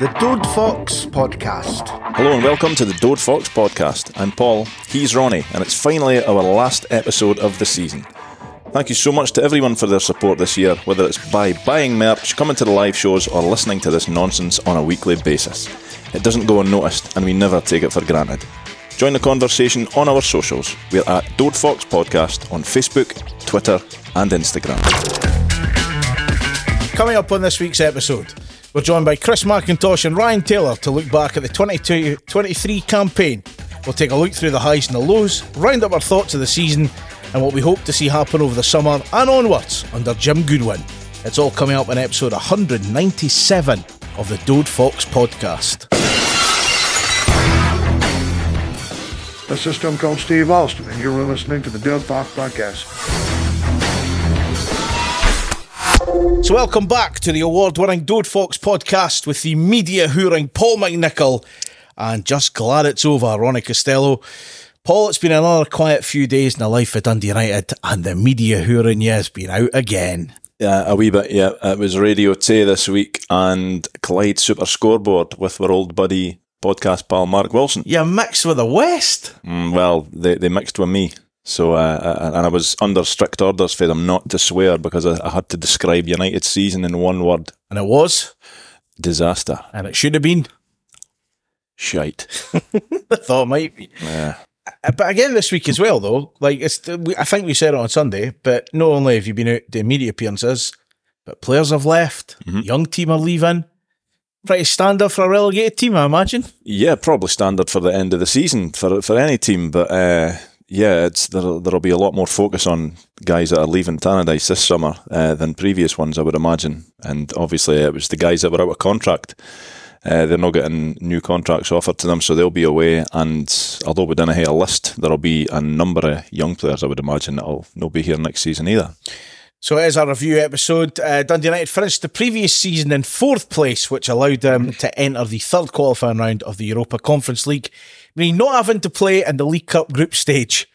The Dode Fox Podcast. Hello and welcome to the Dode Fox podcast. I'm Paul, he's Ronnie, and it's finally our last episode of the season. Thank you so much to everyone for their support this year, whether it's by buying merch, coming to the live shows, or listening to this nonsense on a weekly basis. It doesn't go unnoticed, and we never take it for granted. Join the conversation on our socials. We're at Dode Fox Podcast on Facebook, Twitter, and Instagram. Coming up on this week's episode, we're joined by Chris McIntosh and Ryan Taylor to look back at the 22 23 campaign. We'll take a look through the highs and the lows, round up our thoughts of the season, and what we hope to see happen over the summer and onwards under Jim Goodwin. It's all coming up in episode 197 of the Dode Fox podcast. This is Stone Cold Steve Austin, and you're listening to the Dode Fox Podcast. So, welcome back to the award winning Dode Fox podcast with the media hooring Paul McNichol and just glad it's over, Ronnie Costello. Paul, it's been another quiet few days in the life of Dundee United, and the media hooring has been out again. Yeah, a wee bit, yeah. It was Radio Tay this week and Clyde Super Scoreboard with our old buddy podcast pal Mark Wilson. You mixed with the West. Mm, well, they, they mixed with me. So, uh, and I was under strict orders for them not to swear because I, I had to describe United's season in one word And it was, disaster. and it should have been. Shite. I thought it might be. Yeah. Uh, But again, this week as well, though, like it's, I think we said it on Sunday, but not only have you been out doing media appearances, but players have left, young team are leaving. Pretty standard for a relegated team, I imagine. Yeah, probably standard for the end of the season for for any team, but uh, yeah, it's there. There'll be a lot more focus on guys that are leaving Tannadice this summer uh, than previous ones, I would imagine. And obviously, it was the guys that were out of contract. Uh, they're not getting new contracts offered to them, so they'll be away. And although we didn't have a list, there'll be a number of young players, I would imagine, that'll not be here next season either. So it is our review episode. Uh, Dundee United finished the previous season in fourth place, which allowed them to enter the third qualifying round of the Europa Conference League, meaning not having to play in the League Cup group stage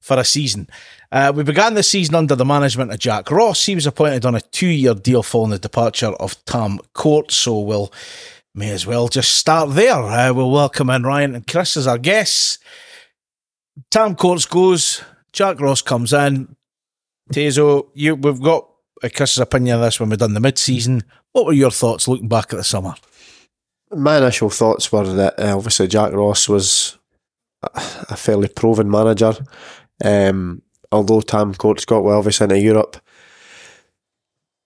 for a season. Uh, we began the season under the management of Jack Ross. He was appointed on a two-year deal following the departure of Tam Court, so we'll may as well just start there. Uh, we'll welcome in Ryan and Chris as our guests. Tam Courts goes, Jack Ross comes in. Tezo, you we've got uh, Chris's opinion of this when we've done the mid-season. What were your thoughts looking back at the summer? My initial thoughts were that uh, obviously Jack Ross was a fairly proven manager. Um, although Tam Courts got well obviously into Europe,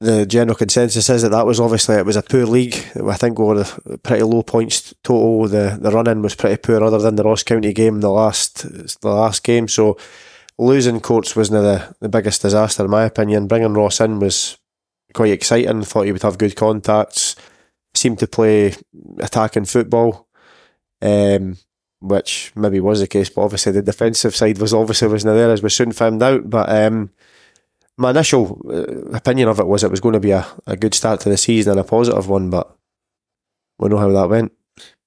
the general consensus is that that was obviously it was a poor league. I think we were pretty low points total. The the run in was pretty poor, other than the Ross County game, the last the last game. So losing Courts wasn't the the biggest disaster in my opinion. Bringing Ross in was quite exciting. Thought he would have good contacts seemed to play attacking football, um, which maybe was the case, but obviously the defensive side was obviously wasn't there as we soon found out. But um, my initial uh, opinion of it was it was going to be a, a good start to the season and a positive one, but we know how that went.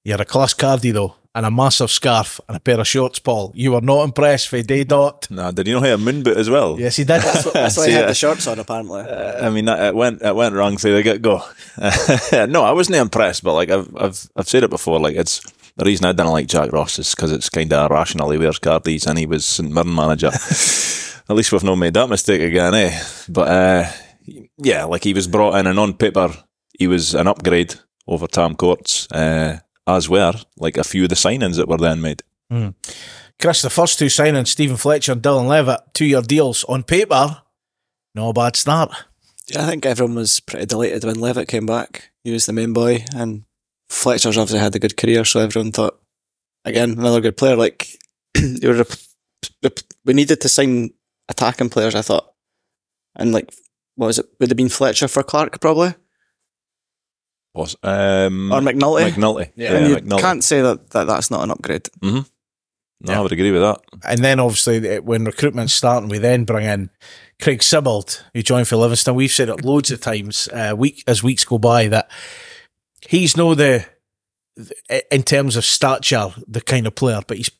You're a class cardy though, and a massive scarf and a pair of shorts, Paul. You were not impressed with day dot. Nah, did you know how a moon boot as well? Yes, he did. That's why I See, had uh, the shorts on, apparently. I mean, that, it went it went wrong from the get go. no, I wasn't impressed, but like I've I've I've said it before. Like it's the reason I didn't like Jack Ross is because it's kind of irrational. He wears cardies and he was St Mirren manager. At least we've not made that mistake again, eh? But uh, yeah, like he was brought in, and on paper he was an upgrade over Tam Courts, uh, as were like a few of the signings that were then made. Hmm. Chris, the first two signings, Stephen Fletcher and Dylan Levitt, two-year deals on paper. No bad start. Yeah, I think everyone was pretty delighted when Levitt came back. He was the main boy, and Fletcher's obviously had a good career, so everyone thought, again, another good player. Like, you were, we needed to sign attacking players, I thought. And, like, what was it? Would have been Fletcher for Clark, probably? Was um, Or McNulty? McNulty, yeah, and you McNulty. can't say that, that that's not an upgrade. No, I would agree with that. And then obviously when recruitment's starting, we then bring in Craig Sibbald, who joined for Livingston. We've said it loads of times, uh, week as weeks go by, that he's no the, the in terms of stature the kind of player, but he's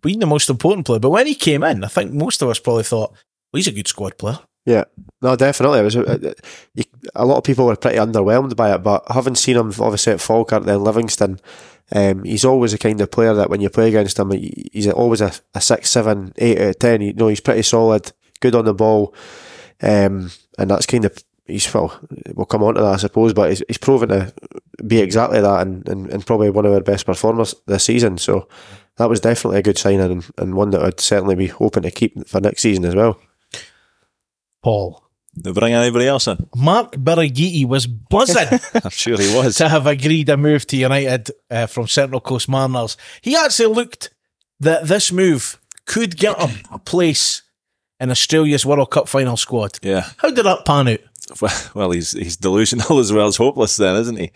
been the most important player. But when he came in, I think most of us probably thought, well, he's a good squad player. Yeah, no, definitely. It was a, a, a lot of people were pretty underwhelmed by it, but having seen him obviously at Falkirk, then Livingston, um, he's always the kind of player that when you play against him, he's always a, a six, seven, eight out of ten. You know, he's pretty solid, good on the ball, um, and that's kind of he's well, we'll come on to that, I suppose, but he's, he's proven to be exactly that, and, and, and probably one of our best performers this season. So that was definitely a good signing, and, and one that I'd certainly be hoping to keep for next season as well. Paul. They bring anybody else in? Mark Birighitti was buzzing I'm sure he was. to have agreed a move to United uh, from Central Coast Mariners. He actually looked that this move could get him a place in Australia's World Cup final squad. Yeah. How did that pan out? Well, he's he's delusional as well as hopeless, then, isn't he?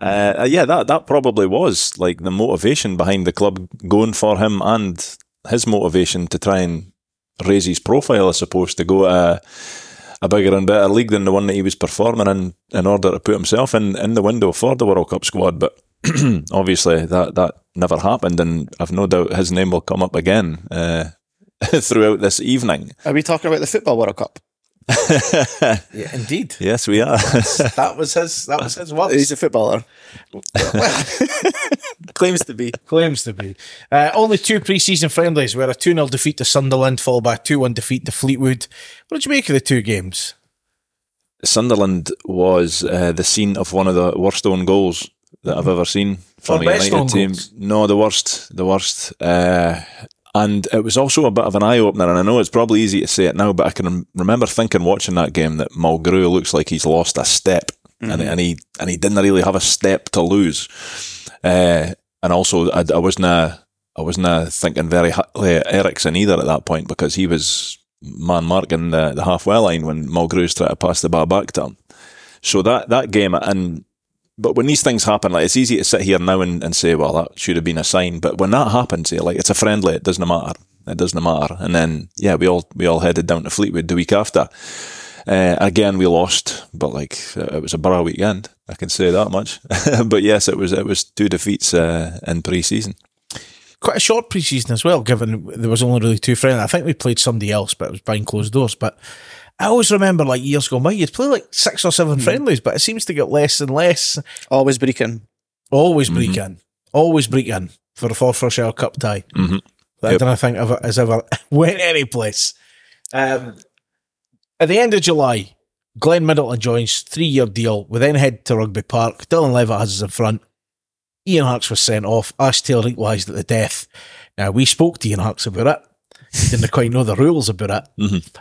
Uh, yeah, that that probably was like the motivation behind the club going for him, and his motivation to try and raise his profile, I suppose, to go to a, bigger and better league than the one that he was performing in, in order to put himself in in the window for the World Cup squad. But obviously, that that never happened, and I've no doubt his name will come up again uh, throughout this evening. Are we talking about the Football World Cup? Yeah, indeed. Yes, we are. that was his. That was his words. He's a footballer. Claims to be. Claims to be. Uh, only two pre-season friendlies were a 2-0 defeat to Sunderland, followed by a 2-1 defeat to Fleetwood. What did you make of the two games? Sunderland was uh, the scene of one of the worst own goals that I've ever seen from Or a United team. goals? No, the worst, the worst. Uh, and it was also a bit of an eye opener. And I know it's probably easy to say it now, but I can remember thinking watching that game that Mulgrew looks like he's lost a step, and, and he and he didn't really have a step to lose. Uh, and also, I, I wasn't uh, I wasn't thinking very highly of Eriksson either at that point because he was man marking the, the halfway line when Mulgrew's trying to pass the ball back to him. So that that game and but when these things happen, like it's easy to sit here now and, and say, well, that should have been a sign. But when that happens, you're like it's a friendly, it doesn't matter. It doesn't matter. And then yeah, we all we all headed down to Fleetwood the week after. Uh, again, we lost, but like it was a Borough weekend. I can say that much. but yes, it was it was two defeats uh, in pre-season. Quite a short pre-season as well, given there was only really two friendlies. I think we played somebody else, but it was behind closed doors. But I always remember, like years ago, by, you'd play like six or seven friendlies, but it seems to get less and less. Always breaking. Always break in, always break in for the Forfarshire Cup tie. Mhm. That Yep. I don't think ever has ever went any place. Um, at the end of July, Glenn Middleton joins three-year deal. We then head to Rugby Park. Dylan Levitt has us in front. Ian Harkes was sent off. Ash Taylor equalised at the death. Now we spoke to Ian Harkes about it. He didn't quite know the rules about it. Mhm.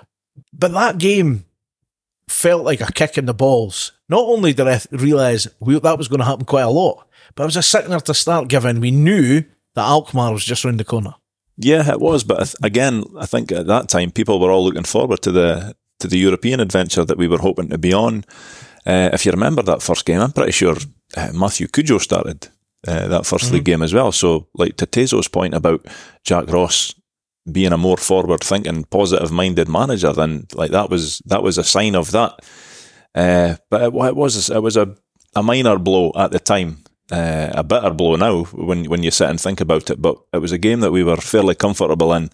But that game felt like a kick in the balls. Not only did I realise we, that was going to happen quite a lot, but it was a sickener to start given we knew that Alkmaar was just round the corner. Yeah, it was. But I again, I think at that time people were all looking forward to the to the European adventure that we were hoping to be on. Uh, if you remember that first game, I'm pretty sure uh, Matthew Cudjoe started uh, that 1st league game as well. So, like to Tezo's point about Jack Ross being a more forward-thinking, positive-minded manager, then like that was that was a sign of that. Uh, but it, it was it was a, a minor blow at the time, uh, a bitter blow now when when you sit and think about it. But it was a game that we were fairly comfortable in.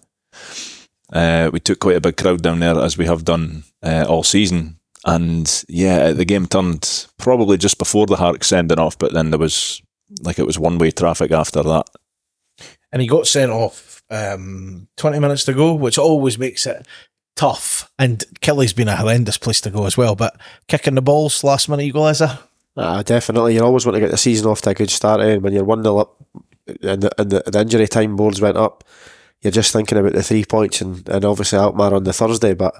Uh, we took quite a big crowd down there as we have done uh, all season, and yeah, the game turned probably just before the Harkes sending off, but then there was like it was one way traffic after that. And he got sent off um, 20 minutes to go, which always makes it tough. And Killie's been a horrendous place to go as well. But kicking the balls, last minute equaliser. Ah, definitely. You always want to get the season off to a good start. Eh? When you're 1 0 up and, the, and the, the injury time boards went up, you're just thinking about the three points and, and obviously Alkmaar on the Thursday. But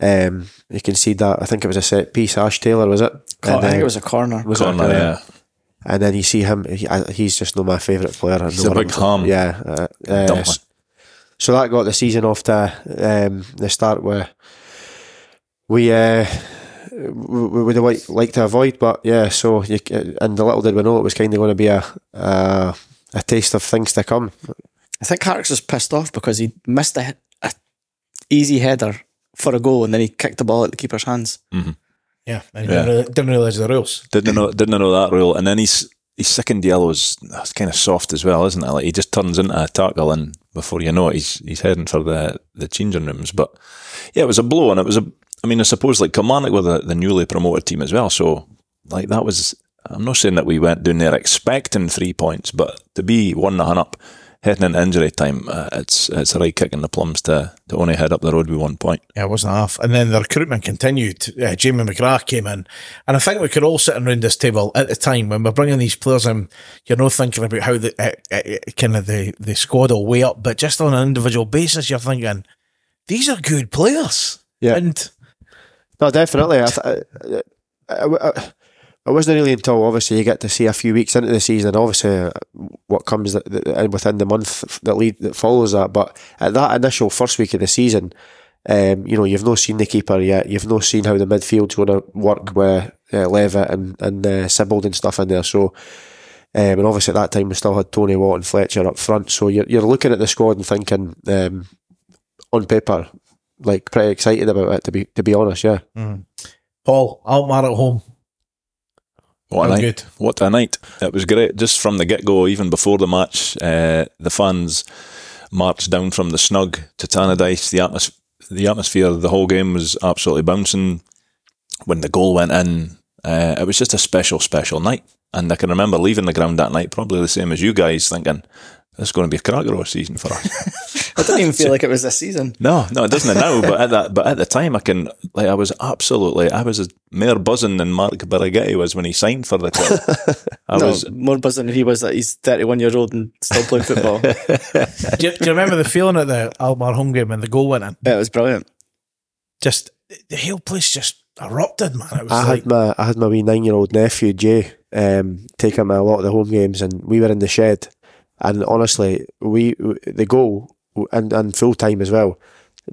um, you can see that. I think it was a set piece. Ash Taylor, was it? I And, think uh, it was a corner. was it? Corner, Uh, yeah. And then you see him. He, I, he's just not my favourite player. I He's a big I'm- Yeah. Uh, uh, so that got the season off to um, the start where we uh, we we would like, like to avoid, but yeah. So you, and the little did we know it was kind of going to be a, a a taste of things to come. I think Harkes was pissed off because he missed a, a easy header for a goal and then he kicked the ball at the keeper's hands. Yeah. And Yeah. Didn't, didn't realise the rules. Didn't know didn't know that rule, and then he's his second yellow is kind of soft as well, isn't it? Like he just turns into a tackle, and before you know it, he's he's heading for the the changing rooms. But yeah, it was a blow, and it was a I mean, I suppose like Kilmarnock were the, the newly promoted team as well. So like that was. I'm not saying that we went down there expecting three points, but to be one nothing up heading into injury time, uh, it's it's a right kick in the plums to to only head up the road with one point. Yeah, it wasn't half. And then the recruitment continued. Uh, Jamie McGrath came in. And I think we could all sit around this table at the time when we're bringing these players in, you're not thinking about how the uh, uh, kind of the, the squad will weigh up, but just on an individual basis, you're thinking, these are good players. Yeah. And No, definitely. I, th- I, I, I, it wasn't really until obviously you get to see a few weeks into the season, and obviously uh, what comes th- within the month that lead that follows that. But at that initial first week of the season, um, you know, you've not seen the keeper yet. You've not seen how the midfield's going to work with uh, Levitt and and uh, Sibbald and stuff in there. So. Um, and obviously at that time we still had Tony Watt and Fletcher up front. So you're, you're looking at the squad and thinking, um, on paper, like pretty excited about it to be to be honest, yeah. Paul, Alkmaar at home. What a night! good. What a night! It was great. Just from the get go, even before the match, uh, the fans marched down from the snug to Tannadice. The atmos- the atmosphere, the whole game was absolutely bouncing. When the goal went in, uh, it was just a special, special night. And I can remember leaving the ground that night, probably the same as you guys, thinking this is going to be a cracker of a season for us. I didn't even feel like it was this season. No, no, it doesn't now. But at that, but at the time, I can like I was absolutely, I was more buzzing than Mark Birighitti was when he signed for the club. I no, was more buzzing than he was that he's 31 years old and still playing football. do, you, do you remember the feeling at the Alkmaar home game when the goal went in? yeah, it was brilliant. Just, the whole place just erupted, man. It was I like, had my I had my wee nine year old nephew Jay um, taking me a lot of the home games, and we were in the shed. And honestly, we the goal and and full time as well.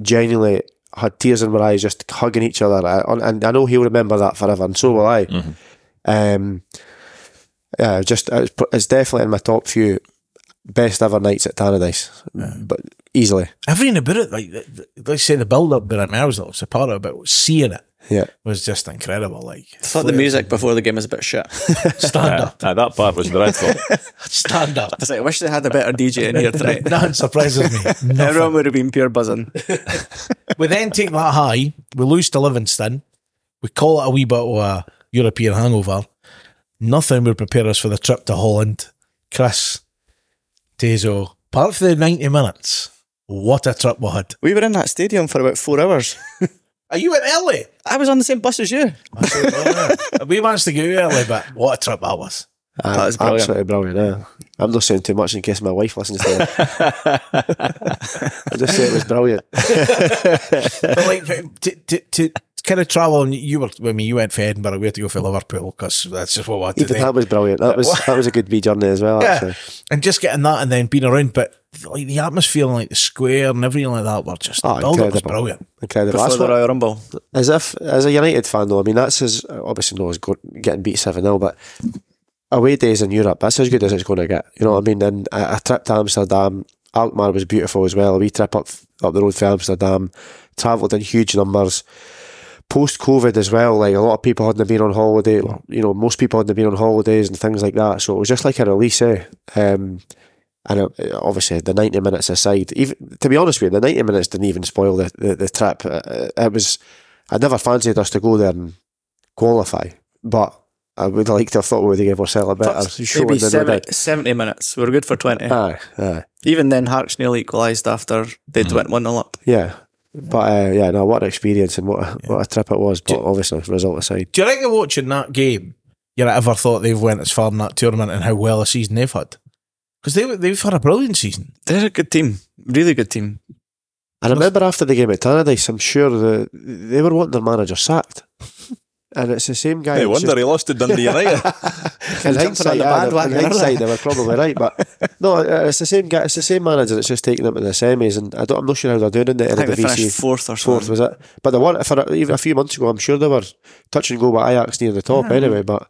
Genuinely had tears in my eyes, just hugging each other. I, and I know he'll remember that forever, and so will I. Um, yeah, just it's, it's definitely in my top few best ever nights at Tannadice, but easily. everything about it, like, let's say the build up, but I mean, I was a part of it, but seeing it Yeah. was just incredible. Like, I thought the music before the game was a bit shit. stand up, uh, that part was dreadful. stand up. I was like, I wish they had a better DJ in here tonight. Nothing surprises me. Everyone would have been pure buzzing. we then take that high, we lose to Livingston, we call it a wee bit of a European hangover. Nothing would prepare us for the trip to Holland. Chris, Tezo, apart from the 90 minutes, what a trip we had. We were in that stadium for about four hours. Are you in early? I was on the same bus as you. we managed to get out early, but what a trip that was. Uh, That was brilliant. Absolutely brilliant. Yeah. I'm not saying too much in case my wife listens to it. I just say it was brilliant. but like to, to, to kind of travel, and you were I mean, You went for Edinburgh. We had to go for Liverpool because that's just what we had to Even do. that was brilliant. That was that was a good wee journey as well. Yeah, Actually, and just getting that and then being around, but like the atmosphere and like the square and everything like that were just Oh, the build up was brilliant. incredible. Before That's the what, Royal Rumble. as if as a United fan though. I mean, that's as obviously no as go, getting beat seven 0 but away days in Europe, that's as good as it's going to get. You know what I mean? And a, a trip to Amsterdam, Alkmaar was beautiful as well. A wee trip up up the road for Amsterdam, travelled in huge numbers. Post COVID as well, like a lot of people hadn't been on holiday. You know, most people hadn't been on holidays and things like that. So it was just like a release, eh? Um, and it, obviously, the ninety minutes aside, even to be honest with you, the ninety minutes didn't even spoil the the, the trip. It was, I never fancied us to go there and qualify, but I would like to have thought we would have gave ourselves a better show Maybe 70, 70 minutes. We were good for 20. Aye, aye, Even then, Hearts nearly equalised after they'd went 1 0 up. yeah. But uh, yeah, no, what an experience and what a, what a trip it was. But obviously, result aside, Do you reckon watching that game, you ever thought they've went as far in that tournament and how well a season they've had? Because they they've had a brilliant season. They're a good team. Really good team. I remember after the game at Tannadice, I'm sure the they were wanting their manager sacked, and it's the same guy. I wonder just- he lost to Dundee United. in jumping hindsight, on the yeah, bandwagon in hindsight, they were probably right, but no, uh, it's the same guy. It's the same manager that's just taking them to the semis, and I don't, I'm not sure how they're doing in the I think they Eredivisie. finished fourth or Fourth something. was it? But the one for a- even a few months ago, I'm sure they were touch and go with Ajax near the top anyway. But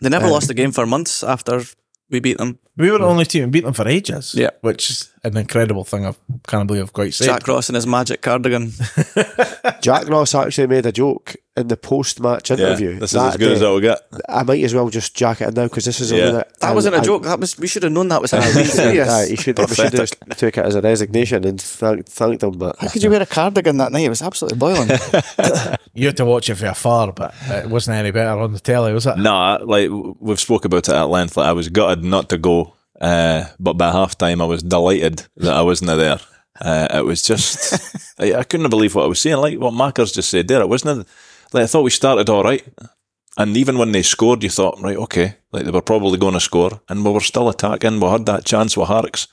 They never Um, lost a game for months after we beat them. We were the only team and beat them for ages. Yeah. which is an incredible thing. I can't believe I've quite said. Jack Ross and his magic cardigan. Jack Ross actually made a joke in the post match Yeah, interview. this is as good as day, it'll get. I might as well just jack it in now because this is a Yeah. way that That I- wasn't a I- joke. That was we should have known that was him. Aye, serious. aye, he should, we should have just took it as a resignation and thanked, thanked him. But How could you wear a cardigan that night? It was absolutely boiling. You had to watch it from afar, but it wasn't any better on the telly, was it? No, I- like we've spoke about it at length. Like I was gutted not to go, uh, but by half time I was delighted that I wasn't there. Uh, it was just I, I couldn't believe what I was seeing. Like what Mackers just said there, it wasn't like I thought we started all right, and even when they scored, you thought right, okay, like they were probably going to score, and we were still attacking. We had that chance with Harkes,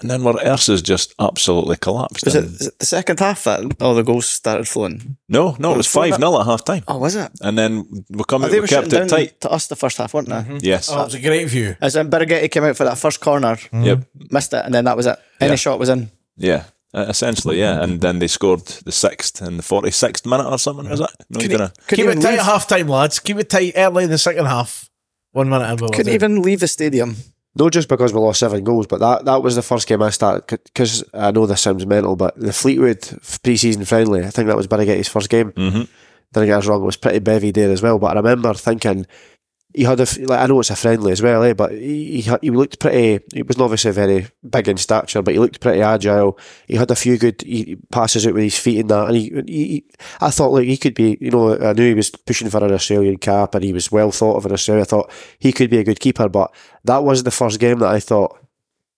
and then where Ersa's just absolutely collapsed. was it, was it the second half that all the goals started flowing? no, no, it was five that- 0 at half time, Oh, was it? and then we come Oh, out, they we were kept it down tight. to us the first half, weren't they? Mm-hmm. Yes, Oh, it was a great view. As in Birighitti came out for that first corner, mm-hmm. yep. missed it, and then that was it. Any Yeah. shot was in. Yeah, uh, essentially, yeah. And then they scored the sixth and the forty sixth minute or something. Was that? No, you Couldn't, didn't. couldn't Keep it tight leave, at half time, lads. Keep it tight early in the second half. One minute and we'll couldn't do. even leave the stadium. not just because we lost seven goals, but that, that was the first game I started. Because I know this sounds mental, but the Fleetwood pre season friendly, I think that was Birighitti's first game. Mm-hmm. Didn't get us wrong, it was pretty bevy there as well. But I remember thinking, he had a, like, I know it's a friendly as well, eh, but he, he, he looked pretty, he was obviously very big in stature, but he looked pretty agile. He had a few good he, passes out with his feet and that. And he, he, I thought, like, he could be, you know, I knew he was pushing for an Australian cap and he was well thought of in Australia. I thought he could be a good keeper, but that was the first game that I thought,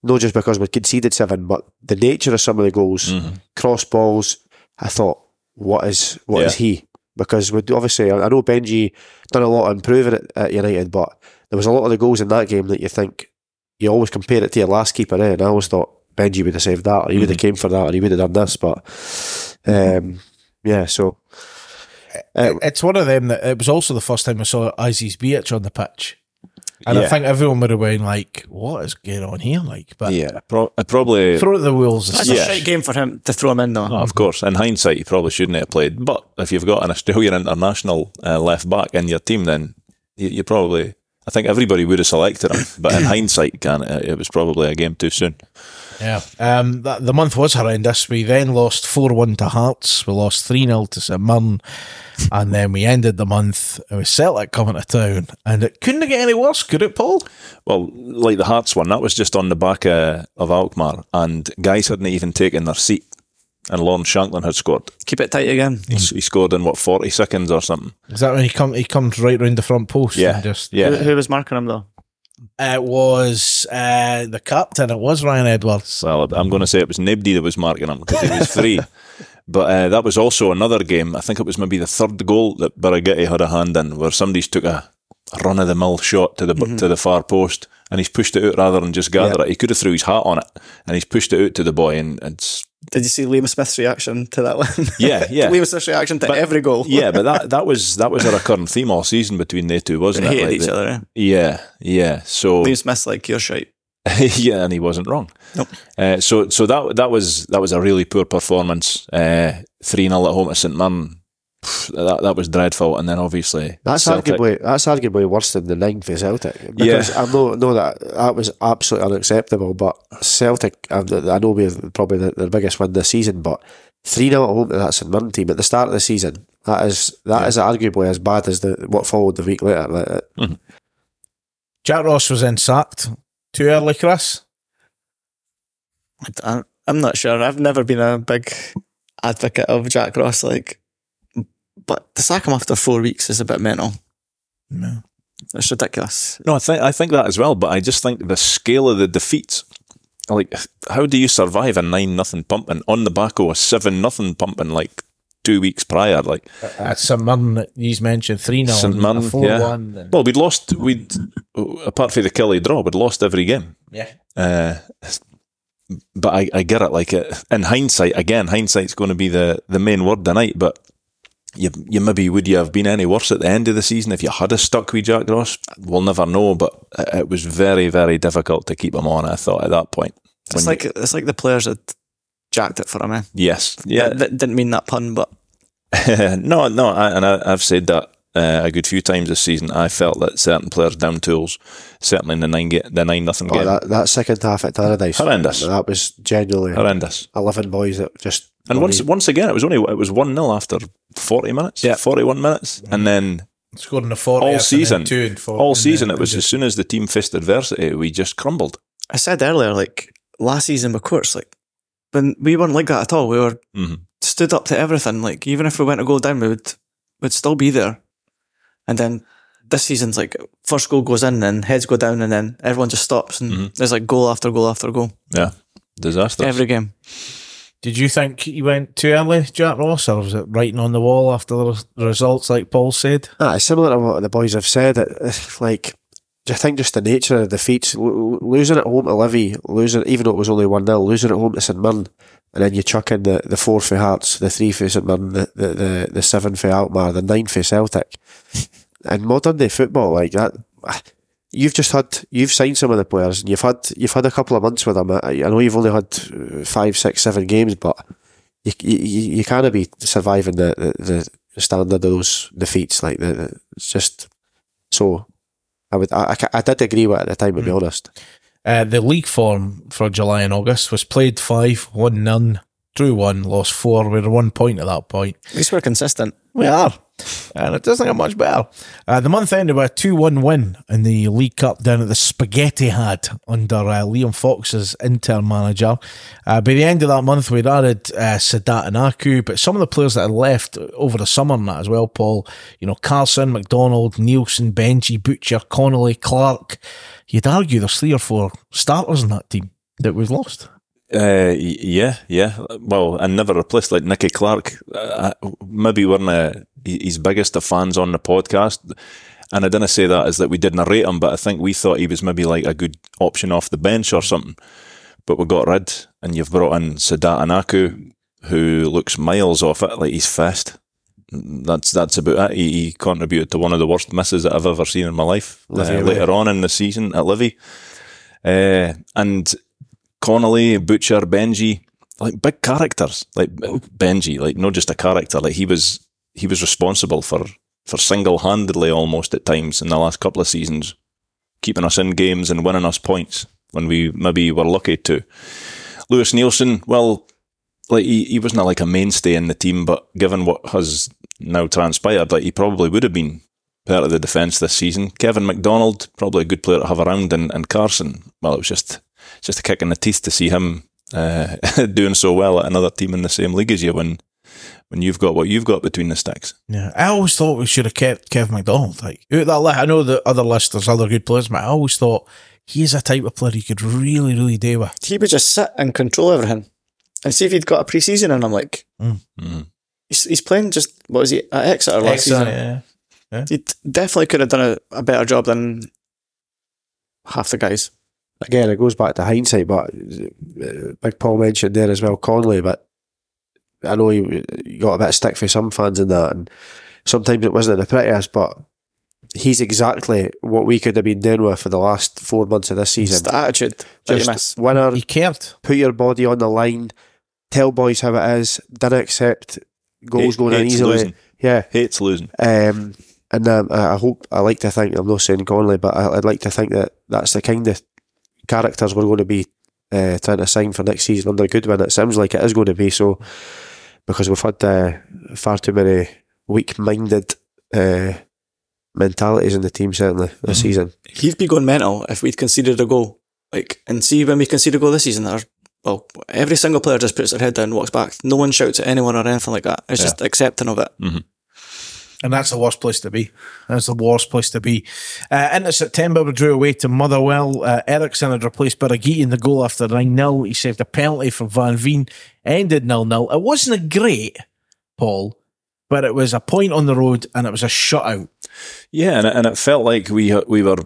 not just because we conceded seven, but the nature of some of the goals, cross balls, I thought, what is what is Yeah. he? Because we obviously, I know Benji done a lot of improving at, at United, but there was a lot of the goals in that game that you think you always compare it to your last keeper, eh? and I always thought Benji would have saved that, or he would have came for that, or he would have done this, but um, yeah, so uh, It's one of them that it was also the first time I saw Aziz Behich on the pitch. And I Yeah. think everyone would have been like, what is going on here? Like, but Yeah, pro- I probably. throw at the wheels. That's Yeah. a shite game for him to throw him in, though. Oh, of course, in hindsight, you probably shouldn't have played. But if you've got an Australian international uh, left back in your team, then you, you probably. I think everybody would have selected him. But in hindsight, can it, it was probably a game too soon. Yeah. Um, that, the month was horrendous. We then lost 4 1 to Hearts. We lost 3 0 to St Mirren. And then we ended the month with Celtic coming to town. And it couldn't get any worse, could it, Paul? Well, like the Hearts one, that was just on the back uh, of Alkmaar, and guys hadn't even taken their seat, and Lawrence Shankland had scored. Keep it tight again. He, he scored in what forty seconds or something. Is that when he come he comes right round the front post? Yeah, And just yeah. Who, who was marking him, though? It was uh, the captain. It was Ryan Edwards. Well, I'm going to say it was nobody that was marking him because he was free. but uh, that was also another game. I think it was maybe the third goal that Birighitti had a hand in, where somebody's took a run of the mill shot to the to the far post, and he's pushed it out rather than just gather it. He could have threw his hat on it, and he's pushed it out to the boy, and it's Did you see Liam Smith's reaction to that one? Yeah, yeah. Liam Smith's reaction to every goal. yeah. But that that was that was a recurrent theme all season between they two, wasn't They it? hated Like each the- other. Yeah, yeah. So Liam Smith's like, your shape. yeah, and he wasn't wrong. Nope. Uh, so so that that was that was a really poor performance. Three 0 at home at St Mirren. Pff, That that was dreadful. And then obviously That's Celtic. arguably that's arguably worse than the nine for Celtic. Because Yeah. I know know that that was absolutely unacceptable. But Celtic, I, I know we're probably the, the biggest win this season, but three 0 at home to that St Mirren team at the start of the season. That is that is arguably as bad as the what followed the week later. Like, uh, Jack Ross was then sacked. Too early, Chris. I, I'm not sure. I've never been a big advocate of Jack Ross, like, but to sack him after four weeks is a bit mental. No. It's ridiculous. No, I think I think that as well. But I just think the scale of the defeat. Like, how do you survive a nine nothing pumping on the back of a seven nothing pumping like two weeks prior? Like, At St Mirren, that he's mentioned 3 0. St Mirren, 4 yeah. 1. well, we'd lost. We'd apart from the Kelly draw, we'd lost every game. Yeah. Uh, but I, I get it. Like uh, in hindsight, again, hindsight's going to be the, the main word tonight. But you, you maybe would you have been any worse at the end of the season if you had a stuck with Jack Ross? We'll never know. But it it was very, very difficult to keep him on. I thought at that point. It's When like it's like the players that jacked it for him. Eh? yes, yeah, That, that didn't mean that pun, but no, no, I, and I, I've said that uh, a good few times this season. I felt that certain players down tools, certainly in the nine ga- the nine nothing Oh, game, that, that second half at Paradise. Horrendous. That was genuinely horrendous. 11 boys that just. And once once again, it was only it was one 0 after forty minutes, Yeah. forty one minutes, and then Scored in the 40th. all season, two and four, all and season, it was as soon as the team faced adversity, we just crumbled. I said earlier, like last season with courts, like when we weren't like that at all. We were Mhm. stood up to everything. Like even if we went to go down, we would would still be there. And then this season's like first goal goes in, and heads go down, and then everyone just stops, and there's like goal after goal after goal Yeah, disaster. every game. Did you think he went too early, Jack Ross, or was it writing on the wall after the results, like Paul said? Ah, similar to what the boys have said. It, like, I think just the nature of the defeats, lo- lo- losing at home to Livy, losing even though it was only one 0 losing at home to St Mirren, and then you chuck in the, the four for Hearts, the three for St Mirren, the, the, the, the seven for Alkmaar, the nine for Celtic. and modern day football like that, you've just had you've signed some of the players, and you've had you've had a couple of months with them. I, I know you've only had uh, five, six, seven games, but you you, you you can't be surviving the, the, the standard of those defeats. Like the, the it's just so. I would I, I, ca- I did agree with it at the time. To be honest, Uh, the league form for July and August was played five, won none, drew one, lost four. We were one point at that point. At least we're consistent. We are. And it doesn't get much better. Uh, the month ended with a 2 1 win in the League Cup down at the Spaghetti Had under uh, Liam Fox's interim manager. Uh, by the end of that month, we'd added uh, Sadat Anaku, but some of the players that had left over the summer and that as well, Paul, you know, Carson, McDonald, Nielsen, Benji, Butcher, Connolly, Clark. You'd argue there's three or four starters in that team that we've lost. Uh, yeah, yeah. Well, and never replaced like Nicky Clark. Uh, maybe weren't uh, he- his biggest of fans on the podcast. And I didn't say that as that we didn't rate him, but I think we thought he was maybe like a good option off the bench or something. But we got rid, and you've brought in Sadat Anaku, who looks miles off it, like he's fast. That's that's about it. He, he contributed to one of the worst misses that I've ever seen in my life. Livy uh, later on in the season at Livy, uh, and Connolly, Butcher, Benji, like big characters, like Benji, like not just a character, like he was he was responsible for for single handedly almost at times in the last couple of seasons, keeping us in games and winning us points when we maybe were lucky to. Lewis Nielsen, well, like he, he wasn't like a mainstay in the team, but given what has now transpired, like he probably would have been part of the defence this season. Kevin McDonald, probably a good player to have around, and, and Carson, well, it was just just a kick in the teeth to see him uh, doing so well at another team in the same league as you when when you've got what you've got between the sticks. Yeah, I always thought we should have kept Kev McDonald. Like out that list, I know the other list there's other good players, but I always thought he's a type of player you could really, really do with. He would just sit and control everything, and see if he'd got a pre-season. And I'm like, Mhm. he's, he's playing just what was he at Exeter last season? yeah. He definitely could have done a, a better job than half the guys. again, it goes back to hindsight. But uh, Big Paul mentioned there as well, Conley. But I know he, he got a bit of stick for some fans in that, and sometimes it wasn't in the prettiest. But he's exactly what we could have been doing with for the last four months of this It's season. the attitude you Just miss. winner, He cared. put your body on the line, tell boys how it is, didn't accept goals Hate- going in hates easily. losing. Yeah. Hates losing. Um, and um, I I hope, I like to think, I'm not saying Connolly, but I, I'd like to think that that's the kind of characters we're going to be uh, trying to sign for next season under Goodwin. It sounds like it is going to be so because we've had uh, far too many weak minded uh, mentalities in the team, certainly, this season. He'd be going mental if we'd conceded a goal. Like, and see when we concede a goal this season, that are, well, every single player just puts their head down and walks back. No one shouts at anyone or anything like that. It's just accepting of it. And that's the worst place to be. That's the worst place to be. Uh, September, we drew away to Motherwell. Uh, Eriksson had replaced Birighitti in the goal after 9 0. He saved a penalty for Van Veen, ended 0 0. It wasn't a great, Paul, but it was a point on the road and it was a shutout. Yeah, and it, and it felt like we we were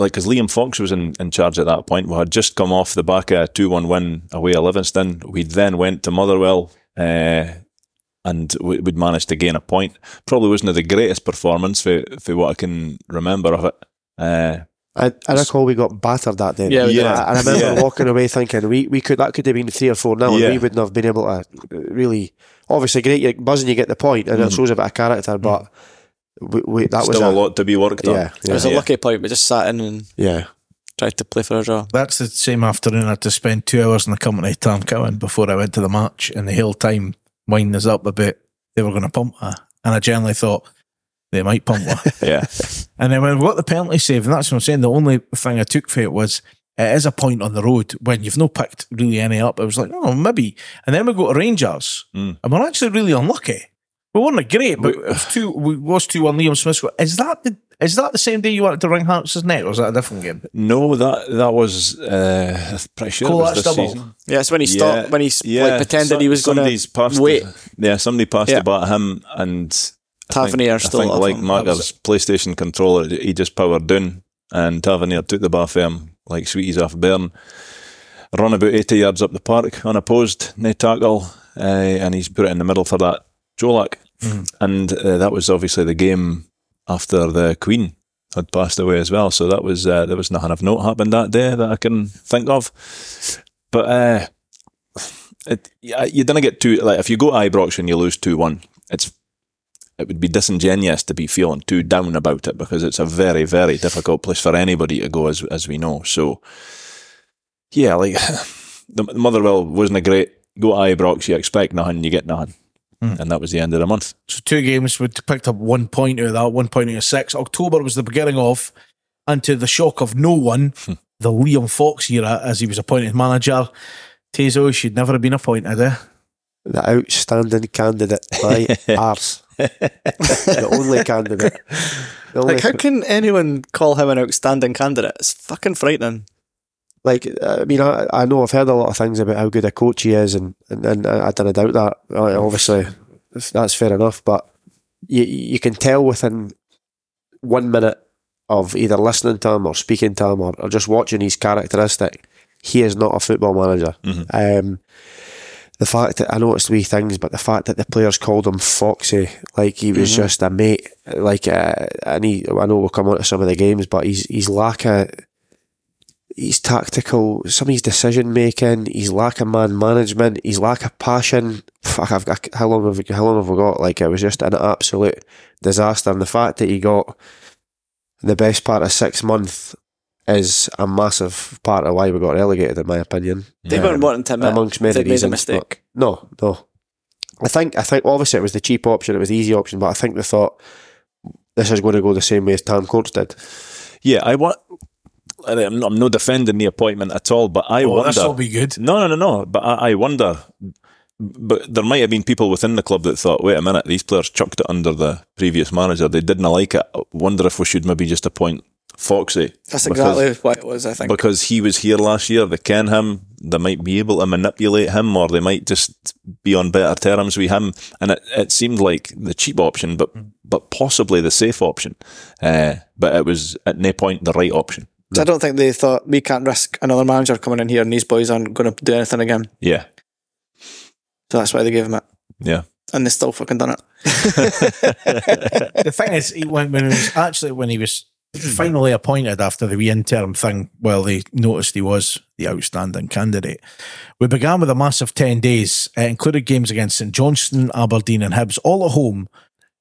like because Liam Fox was in, in charge at that point. We had just come off the back of a two one win away at Livingston. We then went to Motherwell, uh, and we, we'd managed to gain a point. Probably wasn't the greatest performance for for what I can remember of it. Uh, I, I recall we got battered that day. Yeah, we did. I, I remember Yeah. walking away thinking we, we could that could have been three or four now, Yeah. and we wouldn't have been able to really. Obviously, great, you're buzzing, you get the point, and Mm-hmm. it shows a bit of character. But we, we, that Still was a lot to be worked on. Yeah, It was a lucky point. We just sat in and Yeah, tried to play for a draw. That's the same afternoon I had to spend two hours in the company of Tom Cowan before I went to the match, and the whole time winding us up a bit, they were going to pump her. And I generally thought they might pump her. Yeah. and then when we got the penalty save, and that's what I'm saying, the only thing I took for it was it is a point on the road when you've no picked really any up. I was like, oh, maybe. And then we go to Rangers, Mm. and we're actually really unlucky. We weren't great, but it was two. We was two on Liam Smith. Is that the is that the same day you wanted to ring Hearts' net, or was that a different game? No, that that was uh, pretty sure it Cole, was that's this double. season. Yeah, it's when he stopped, when he yeah, like pretended some- he was going somebody's passed to wait. The, yeah, somebody passed Yeah. the bat him, and I think- Tavernier I stole think like him. Marker's PlayStation controller, he just powered down, and Tavernier took the bat for him like sweeties off a burn. Run about eighty yards up the park unopposed, no tackle, uh, and he's put it in the middle for that Colak, and uh, that was obviously the game after the Queen had passed away as well. So that was uh, there was nothing of note happened that day that I can think of. But uh, it, you didn't get too like if you go to Ibrox and you lose two one, it's it would be disingenuous to be feeling too down about it because it's a very very difficult place for anybody to go as as we know. So yeah, like the the Motherwell wasn't a great. Go to Ibrox, you expect nothing, you get nothing, and that was the end of the month. So two games, we picked up one point out of that, one point out of six. October was the beginning of, and to the shock of no one, the Liam Fox era as he was appointed manager. Tezo should never have been appointed. Eh? the outstanding candidate by ours, the only candidate. The only, Like, how can anyone call him an outstanding candidate? It's fucking frightening. Like I mean, I, I know I've heard a lot of things about how good a coach he is, and and, and I don't doubt that. Uh, Obviously, that's fair enough, but you you can tell within one minute of either listening to him or speaking to him or, or just watching his characteristic, he is not a football manager. Um, the fact that I know it's wee things, but the fact that the players called him Foxy, like he was just a mate, like uh, and he, I know we'll come on to some of the games, but he's he's lack of he's tactical, some of his decision making, he's lack of man management, he's lack of passion. Fuck, I've got how long have we, how long have we got? Like it was just an absolute disaster, and the fact that he got the best part of six months is a massive part of why we got relegated, in my opinion. They weren't wanting to admit amongst many they made a mistake. No, no. I think I think obviously it was the cheap option, it was the easy option, but I think they thought this is going to go the same way as Tam Courts did. Yeah, I want. I'm not, I'm not defending the appointment at all, but I Oh, wonder. this will be good. No, no, no, no. But I, I wonder. But there might have been people within the club that thought, "Wait a minute, these players chucked it under the previous manager. They didn't like it. Wonder if we should maybe just appoint Foxy." That's Because- exactly what it was, I think. because he was here last year. They ken him. They might be able to manipulate him, or they might just be on better terms with him. And it, it seemed like the cheap option, but but possibly the safe option. Uh, but it was at no point the right option. So I don't think they thought we can't risk another manager coming in here and these boys aren't going to do anything again. Yeah, So that's why they gave him it. yeah. And they still fucking done it. the thing is, he, when, when he was actually when he was finally appointed after the wee interim thing, well, they noticed he was the outstanding candidate. We began with a massive ten days. It included games against St Johnstone, Aberdeen, and Hibs, all at home.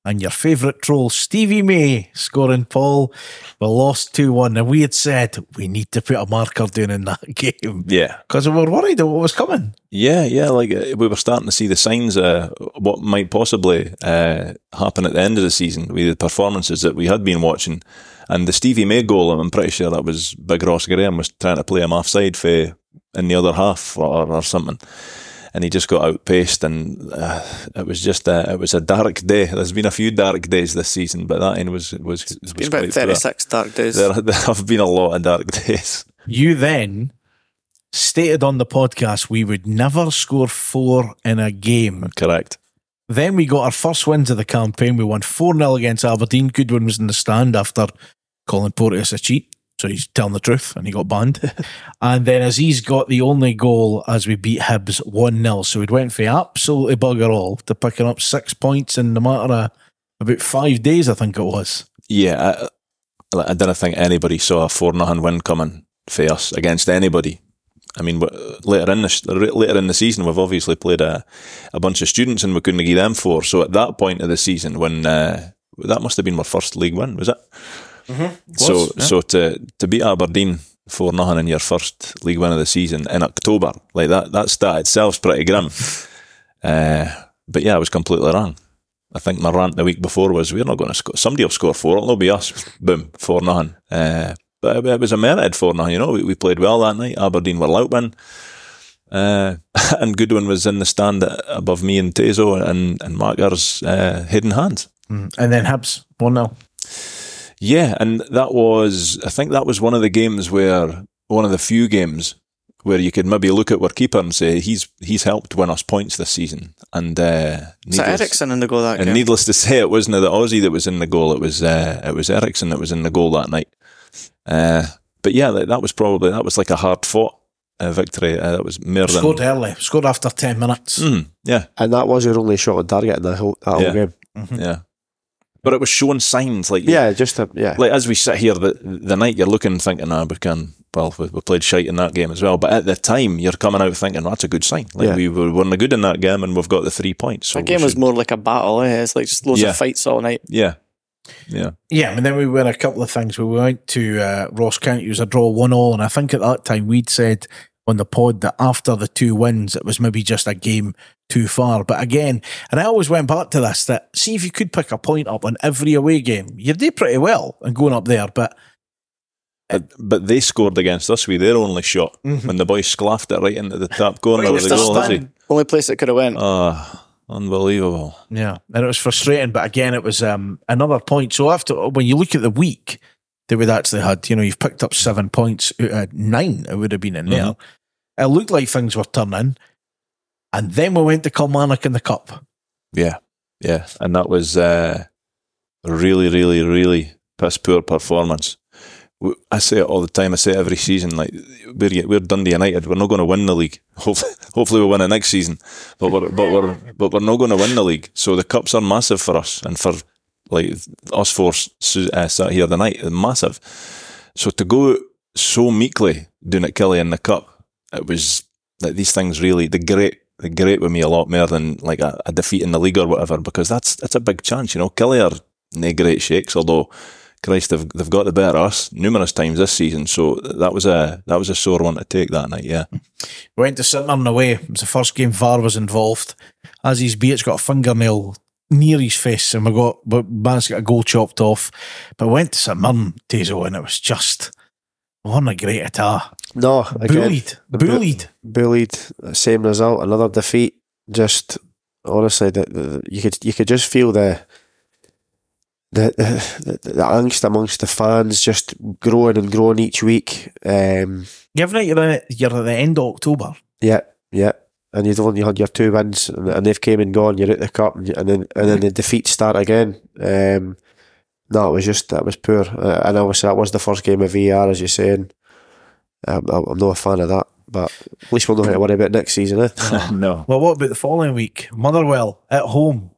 And your favourite troll, Stevie May, scoring Paul. We lost 2 1. And we had said we need to put a marker down in that game Yeah, because we were worried of what was coming. yeah, yeah. Like uh, we were starting to see the signs of what might possibly uh, happen at the end of the season with the performances that we had been watching, and the Stevie May goal. I'm pretty sure that was Big Ross Graham was trying to play him offside for in the other half or, or something, and he just got outpaced, and uh, it was just a, it was a dark day. There's been a few dark days this season, but that end was was, was Been about quite poor. 36 dark days. There, there have been a lot of dark days. You then stated on the podcast we would never score four in a game. Correct. Then we got our first wins of the campaign. We won 4 0 against Aberdeen. Goodwin was in the stand after calling Porteous a cheat. So he's telling the truth and he got banned. and then Aziz got the only goal as we beat Hibs 1 0. So we'd went for absolutely bugger all to picking up six points in the matter of about five days, I think it was. Yeah, I, I didn't think anybody saw a four nothing win coming for us against anybody. I mean, later in the later in the season, we've obviously played a, a bunch of students, and we couldn't give them four. So at that point of the season, when uh, that must have been my first league win, was it? So so to to beat Aberdeen for nothing in your first league win of the season in October, like that that stat itself's pretty grim. uh, but yeah, I was completely wrong. I think my rant the week before was we're not going to score. Somebody will score four. It'll be us. Boom, four nothing. Uh, but it, was a merited four nothing. You know, we, we played well that night. Aberdeen were outwin. Uh, and Goodwin was in the stand above me and Tezo and and Marker's uh, hidden hands. Mm. And then Hibs, 1 0. Yeah, and that was I think that was one of the games where one of the few games where you could maybe look at our keeper and say he's he's helped win us points this season. And uh, Is that needless- Eriksson in the goal that and game? needless to say, it wasn't the Aussie that was in the goal. It was uh, it was Eriksson that was in the goal that night. Uh, but yeah, that, that was probably that was like a hard fought uh, victory. Uh, that was more than Scored early, scored after 10 minutes. Mm, yeah, And that was your only shot on target in the whole, that whole Yeah. game. yeah. But it was showing signs like Yeah, just a, yeah. like as we sit here the the night you're looking thinking ah we can well we, we played shite in that game as well but at the time you're coming out thinking that's a good sign like Yeah. we were weren't good in that game and we've got the three points so that we game was should- more like a battle. Eh? It's like just loads Yeah. of fights all night. yeah yeah Yeah, and then we went a couple of things. We went to uh, Ross County, it was a draw one all, and I think at that time we'd said on the pod that after the two wins, it was maybe just a game too far. But again, and I always went back to this that see if you could pick a point up on every away game, you did pretty well and going up there. But but, but they scored against us with their only shot when the boys sclaffed it right into the top corner Right, of the it's goal has he? Only place it could have went. ah unbelievable yeah, and it was frustrating. But again, it was um, another point. So after when you look at the week that we'd actually had, you know, you've picked up seven points, out of nine. It would have been in there. It looked like things were turning, and then we went to Kilmarnock in the cup. yeah yeah and that was uh, really really really piss poor performance I say it all the time. I say it every season. Like we're we're Dundee United. We're not going to win the league. Hopefully, hopefully we'll win it next season. But we're but we're but we're not going to win the league. So the cups are massive for us and for like us four uh, sat here tonight. Massive. So to go so meekly doing it Killie in the cup, it was like these things really the great the great with me a lot more than like a, a defeat in the league or whatever because that's that's a big chance. You know, Killie are nae great shakes, although. Christ, they've they've got the better us numerous times this season. So that was a that was a sore one to take that night. Yeah, We went to Mirren away. It was the first game VAR was involved. As he's beat's got a fingernail near his face, and we got we managed to get a goal chopped off. But we went to St Mirren, Tazo, and it was just wasn't a great attack. No, again, Bullied, the bu- bullied. bullied. Same result, another defeat. Just honestly, the, the, you could you could just feel the the, the the angst amongst the fans just growing and growing each week. Um, Given it you're at, you're at the end of October, yeah, yeah. And you've only had your two wins, and, and they've came and gone. You're at the cup, and, and then and then the defeats start again. Um, no, it was just that was poor, uh, and obviously that was the first game of VR, as you're saying. Um, I'm I'm not a fan of that, but at least we'll not have to worry about next season, eh? no. well, what about the following week? Motherwell at home,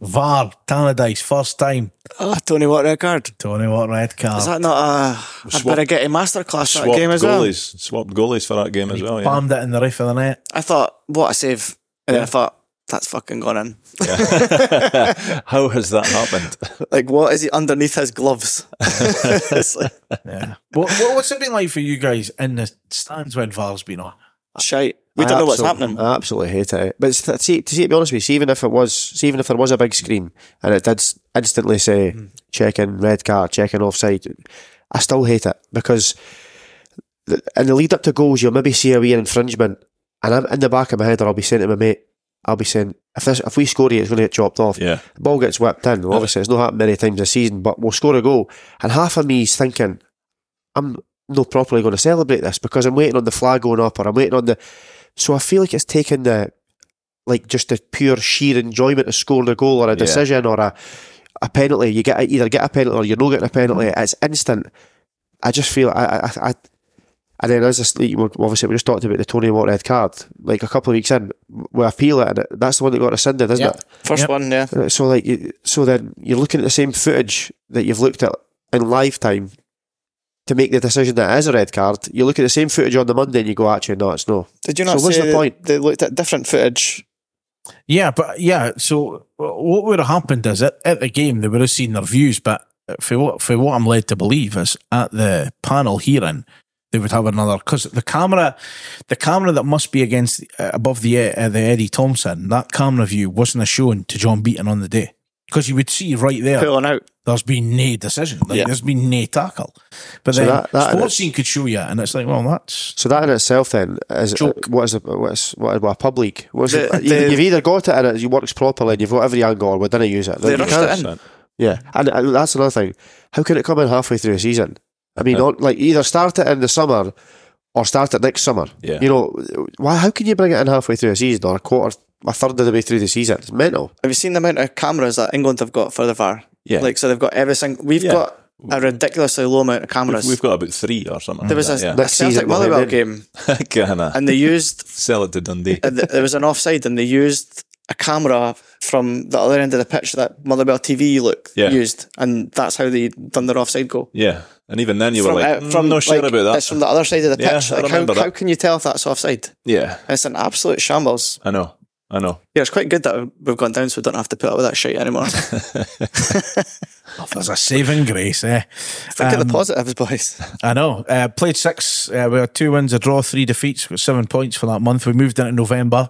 VAR, Tannadice, first time. Oh, Tony, what red card? Tony, what red card? Is that not a, a Swap- Birighitti masterclass that game as well? goalies, swapped goalies for that game as well. Yeah. It in the roof of the net. I thought, what a save. And then I thought, that's fucking gone in. How has that happened? Like, what is he underneath his gloves? it's like, Yeah. what, what, what's it been like for you guys in the stands when VAR's been on? shite. We I don't know what's happening. I absolutely hate it. But to see, to see, to be honest with you, see, even if it was, see, even if there was a big screen and it did instantly say hmm. checking red card, checking offside, I still hate it because th- in the lead up to goals, you'll maybe see a wee infringement, and I'm in the back of my head, or I'll be saying to my mate, I'll be saying, if this, if we score here, it's going to get chopped off. Yeah. The ball gets whipped in. Well, obviously, it's not happened many times this season, but we'll score a goal. And half of me is thinking, I'm not properly going to celebrate this because I'm waiting on the flag going up or I'm waiting on the. So I feel like it's taken the, like, just the pure sheer enjoyment of scoring a goal or a Yeah. decision or a, a penalty. You get either get a penalty or you're not getting a penalty. Mm-hmm. It's instant. I just feel I, I, I and then as this, obviously we just talked about the Tony Watt red card like a couple of weeks in, we appeal it, and that's the one that got rescinded, isn't Yep. it? First Yep. one, yeah. Uh, So like, so then you're looking at the same footage that you've looked at in live time to make the decision that it is a red card. You look at the same footage on the Monday and you go, actually, no, it's no. Did you not So what's the point? they looked at different footage Yeah, but yeah. So what would have happened is at, at the game they would have seen their views, but for what for what I'm led to believe is at the panel hearing they would have another because the camera, the camera that must be against uh, above the uh, the Eddie Thompson, that camera view wasn't a shown to John Beaton on the day because you would see right there. Pulling out. There's been no decision. Like, Yeah. There's been no tackle. But So then that- that in sports its- scene could show you, and it's like, well, that's So that in itself then is Joke. what is a, what is what, what a pub league? What's The- it? You- the- you've either got it and it works properly and you've got every angle, or we didn't use it. They You rushed it in. Yeah, and, and that's another thing. How can it come in halfway through a season? I mean, Yeah. not, like either start it in the summer or start it next summer. Yeah. You know, why? How can you bring it in halfway through a season or a quarter, a third of the way through the season? It's mental. Have you seen the amount of cameras that England have got for the VAR? Yeah. Like, so they've got every single. We've Yeah. got a ridiculously low amount of cameras. We've, we've got about three or something. there was a, like that, a Celtic Motherwell game, yeah. Kinda. and they used Sell it to Dundee. uh, th- there was an offside, and they used a camera from the other end of the pitch that Motherwell TV look Yeah. used, and that's how they done their offside goal. Yeah. And even then you were like, uh, "Mm, from no sure like, about that. It's from the other side of the Yeah, pitch. I like how, that. how can you tell if that's offside? Yeah. It's an absolute shambles. I know. I know. Yeah, it's quite good that we've gone down, so we don't have to put up with that shit anymore. oh, there's a saving grace, eh? Think of Um, the positives, boys. I know. Uh, played six. Uh, we had two wins, a draw, three defeats. We got seven points for that month. We moved into November,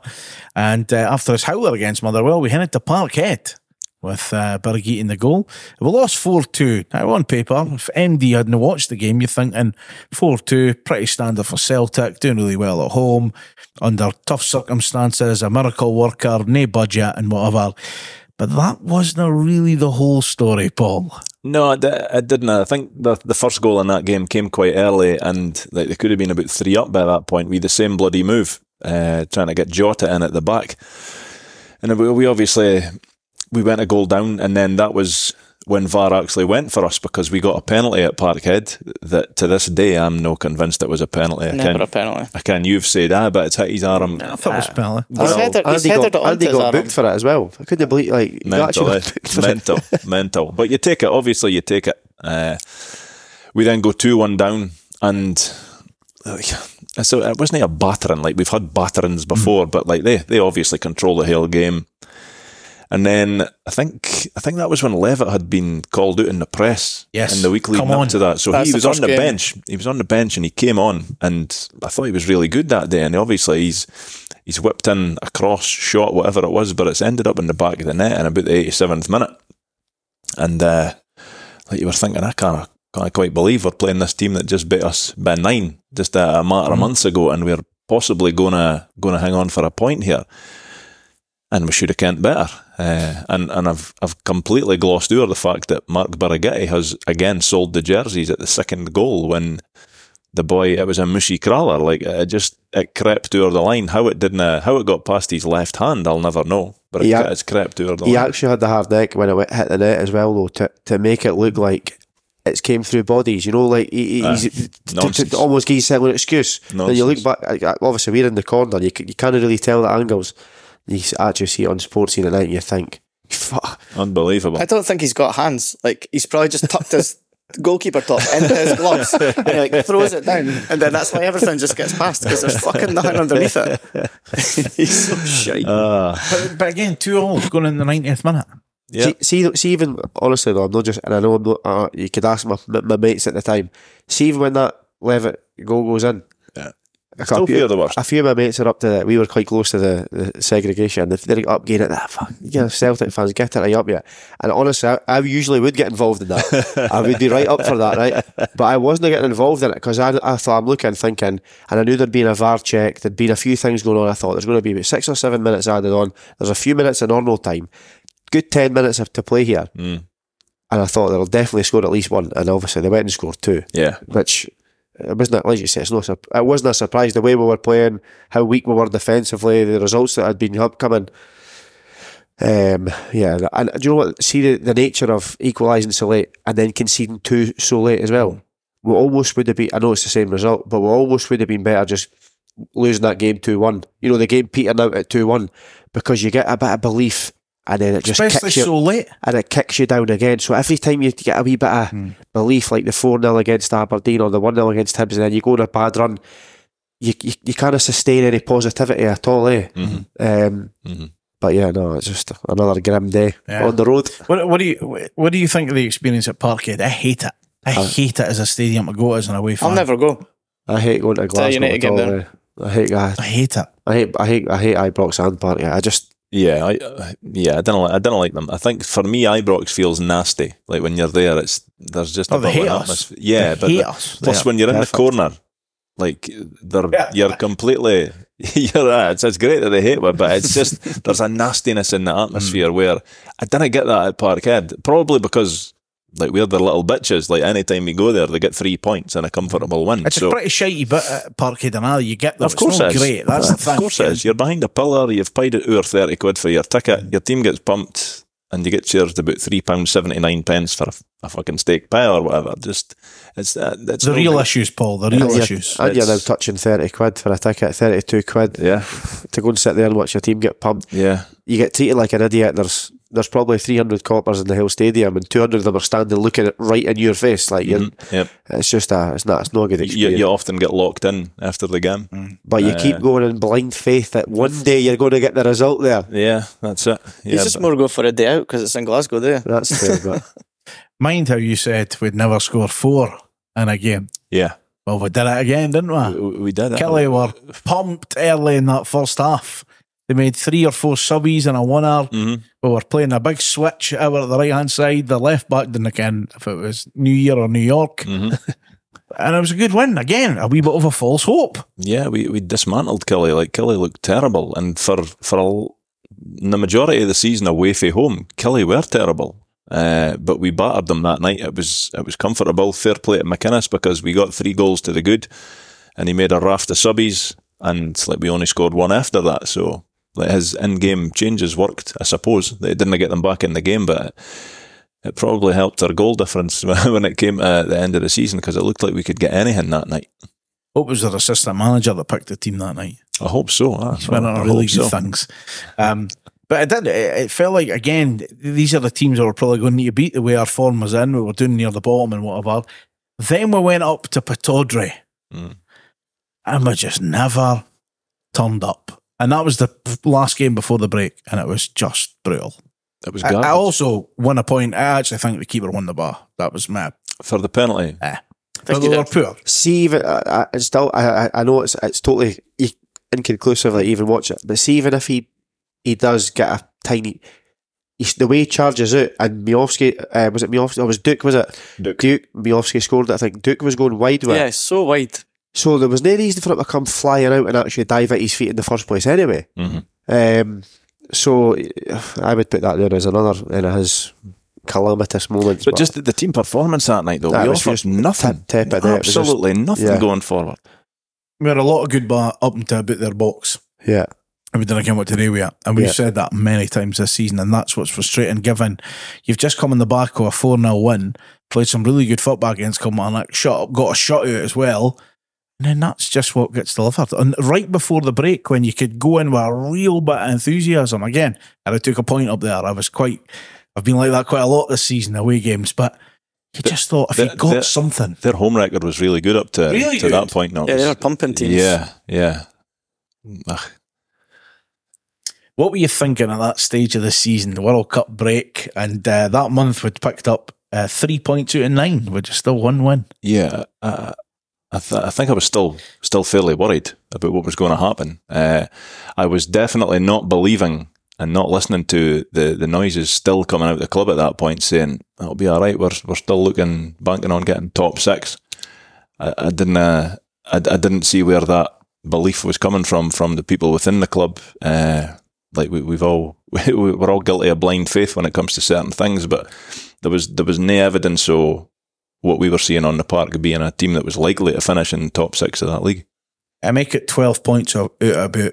and uh, after his howler against Motherwell, we headed to Parkhead with uh, in the goal. We lost four two. Now on paper, if MD hadn't watched the game, you're thinking four two, pretty standard for Celtic, doing really well at home under tough circumstances, a miracle worker, no budget and whatever. But that wasn't really the whole story, Paul. No, it didn't. I think the the first goal in that game came quite early, and like they could have been about three up by that point. We the same bloody move, uh, trying to get Jota in at the back, and we, we obviously we went a goal down, and then that was when VAR actually went for us because we got a penalty at Parkhead. That to this day I'm no convinced it was a penalty. I Never can, a penalty. I can. You've said ah, but it's hit his arm. I thought it was penalty. He's Well, headed, he's Andy headed got, it onto Andy his got arm. booked for it as well. I couldn't believe like he mental, actually eh? got booked for it. mental, mental. But you take it. Obviously, you take it. Uh, we then go two one down, and uh, so it wasn't a battering like we've had batterings before, but like they they obviously control the whole game. And then I think I think that was when Levitt had been called out in the press Yes. in the week leading Come on. up to that. So That's he the was on the game. bench. He was on the bench and he came on, and I thought he was really good that day. And obviously he's he's whipped in a cross shot, whatever it was, but it's ended up in the back of the net in about the eighty seventh minute. And uh, like you were thinking, I can't, can't quite believe we're playing this team that just beat us by nine just a, a matter of months ago, and we're possibly gonna gonna hang on for a point here. And we should have kent better. Uh, and and I've I've completely glossed over the fact that Mark Birighitti has again sold the jerseys at the second goal when the boy it was a mushy crawler like it just it crept over the line how it didn't uh, how it got past his left hand I'll never know but it, it's crept over the He line He actually had the hard neck when it hit the net as well, though, to, to make it look like it's came through bodies. You know, like he, he- Aye. he's to, Nonsense. to almost give himself an excuse. Then you look back. Obviously, we're in the corner. You, c- you can't really tell the angles. You actually see it on Sportscene at night, and you think, "Fuck." unbelievable I don't think he's got hands. Like he's probably just tucked his goalkeeper top into his gloves and he like throws it down, and then that's why everything just gets past because there's fucking nothing underneath it. he's so shy. But, but again, two all going in the 90th minute. Yeah. See, see, see, even honestly though, I'm not just, and I know I'm not. Uh, you could ask my, my my mates at the time. See, even when that Levitt goal goes in, Yeah. a Still couple- fear the worst. A few of my mates are up to that. We were quite close to the, the segregation. If they're up getting it, that fuck, yeah, Celtic fans get it right up yet. And honestly, I, I usually would get involved in that. I would be right up for that, right? But I wasn't getting involved in it because I, I thought I'm looking, thinking, and I knew there'd been a VAR check. There'd been a few things going on. I thought there's going to be about six or seven minutes added on. There's a few minutes of normal time. Good ten minutes to play here. Mm. And I thought they'll definitely score at least one. And obviously they went and scored two yeah which it wasn't like you say, it's no sur- it wasn't a surprise the way we were playing, how weak we were defensively, the results that had been upcoming. Um, yeah, and do you know what? See the, the nature of equalising so late and then conceding two so late as well. We almost would have been. I know it's the same result, but we almost would have been better just losing that game two one. You know, the game petering out at two one because you get a bit of belief and then it just Especially kicks you so late. and it kicks you down again. So every time you get a wee bit of Hmm. belief, like the 4 0 against Aberdeen or the 1 0 against Hibs, and then you go on a bad run, you, you, you kind of sustain any positivity at all, eh? Mhm. Um, Mhm. but yeah, no, it's just another grim day Yeah. on the road. What, what do you what do you think of the experience at Parkhead? I hate it. I hate it as a stadium to go as an away fan. I'll never go. I hate going to Glasgow. United at game all, there. eh. I hate, I, I hate it. I hate, I hate, I hate Ibrox and Park. I just, Yeah, I uh, yeah, I don't like I don't like them. I think for me, Ibrox feels nasty. Like when you're there, it's there's just Oh, a hate us. atmosphere. Yeah, They but the- us. plus when you're in the corner, like they're Yeah. you're completely you're uh, it's, it's great that they hate me, but it's just there's a nastiness in the Mm. atmosphere where I didn't get that at Parkhead. Probably because like we're the little bitches. Like anytime we go there, they get three points and a comfortable win. It's so a pretty shitey bit at Parkhead and all. You get there. of it's course not it is. great. That's the thing. Of course it is. You're behind a pillar. You've paid it over thirty quid for your ticket. Your team gets pumped, and you get charged about three pounds seventy nine pence for a, a fucking steak pie or whatever. Just it's uh, it's The no real good. issues, Paul. The real and you're, issues. and you're now touching 30 quid for a ticket, 32 quid Yeah, to go and sit there and watch your team get pumped. yeah. You get treated like an idiot. There's there's probably 300 coppers in the Hill Stadium and 200 of them are standing looking at right in your face. Like, you're, Mhm. Yep. it's just a, it's not, it's not a good You, experience. you often get locked in after the game. but you Uh, keep going in blind faith that one day you're going to get the result there. Yeah, that's it. You Yeah, just but- more go for a day out because it's in Glasgow, do you? That's fair, but Mind how you said we'd never score four in a game. yeah. Well, we did it again, didn't we? We, we did it. Killie were pumped early in that first half. They made three or four subbies and a winner. Mhm. We were playing a big switch over at the right hand side. The left back didn't ken if it was New Year or New York. Mhm. And it was a good win. Again, a wee bit of a false hope. Yeah, we, we dismantled Killie. Like Killie looked terrible, and for for all, the majority of the season away from home, Killie were terrible. Uh, but we battered them that night. It was it was comfortable. Fair play to McInnes because we got three goals to the good, and he made a raft of subbies, and like we only scored one after that. So like his in-game changes worked, I suppose. They didn't get them back in the game, but. It probably helped our goal difference when it came to the end of the season because it looked like we could get anything that night. Hope was their assistant manager that picked the team that night. I hope so. ah, He's winning I on really good so. things. Um, but it did. It, it felt like again, these are the teams that were probably going to need to beat the way our form was in. We were doing near the bottom and whatever. Then we went up to Pittodrie, Mm. and we just never turned up. And that was the last game before the break, and it was just brutal. It was I, garbage. I also won a point. I actually think the keeper won the bar. That was my. for the penalty. Eh. think But they were poor. see even I, I still I, I I know it's it's totally e- inconclusive like even watch it but see even if he he does get a tiny he's, the way he charges out and Miovski uh, was it Miovski or was Duk was it Duk. Duk Miovski scored I think Duk was going wide with Yeah, it so wide. So there was no reason for him to come flying out and actually dive at his feet in the first place anyway Mhm. um, so I would put that there as another in his calamitous moments But just the, the team performance that night, though, That we was offered just nothing. tip- tip it, it just- Absolutely nothing yeah. going forward. We had a lot of good bar up until about their box. yeah and we didn't get what today we are. And we've Yeah. said that many times this season, and that's what's frustrating. Given you've just come in the back of a 4 0 win, played some really good football against Kilmarnock, shot up, got a shot out as well, and then that's just what gets delivered. And right before the break, when you could go in with a real bit of enthusiasm, again, and I took a point up there. I was quite, I've been like that quite a lot this season, away games, but you just thought if the- you got the- something. Their home record was really good up to, Really to good. that point. Now, Yeah, they were pumping teams. Yeah, yeah. Ugh. What were you thinking at that stage of the season, the World Cup break, and uh, that month we'd picked up uh, three points out of nine, which is still one win. Yeah, uh, I, th- I think I was still still fairly worried about what was going to happen. Uh, I was definitely not believing and not listening to the, the noises still coming out of the club at that point, saying it'll be all right. We're we're still looking banking on getting top six. I, I didn't uh, I, I didn't see where that belief was coming from from the people within the club. Uh, like we, we've all we, we're all guilty of blind faith when it comes to certain things, but there was there was no evidence of what we were seeing on the park being a team that was likely to finish in the top six of that league. I make it 12 points out of about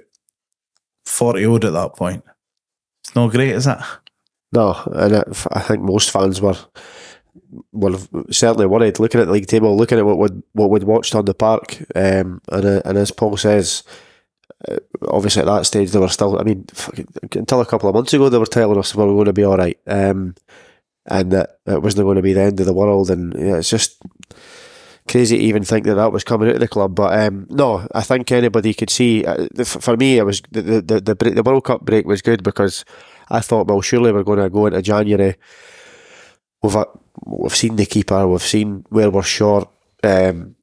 40 odd at that point. It's not great, is it? No, and it, I think most fans were were certainly worried looking at the league table, looking at what would what we'd watched on the park, um, and uh, and as Paul says, uh, obviously at that stage they were still. I mean, until a couple of months ago they were telling us we were going to be all right, um, and that it wasn't going to be the end of the world, and yeah, it's just crazy to even think that that was coming out of the club. But um, no, I think anybody could see. Uh, for me, it was the the the, the, World Cup break was good because I thought, well, surely we're going to go into January. We've uh, we've seen the keeper, we've seen where we're short. Um,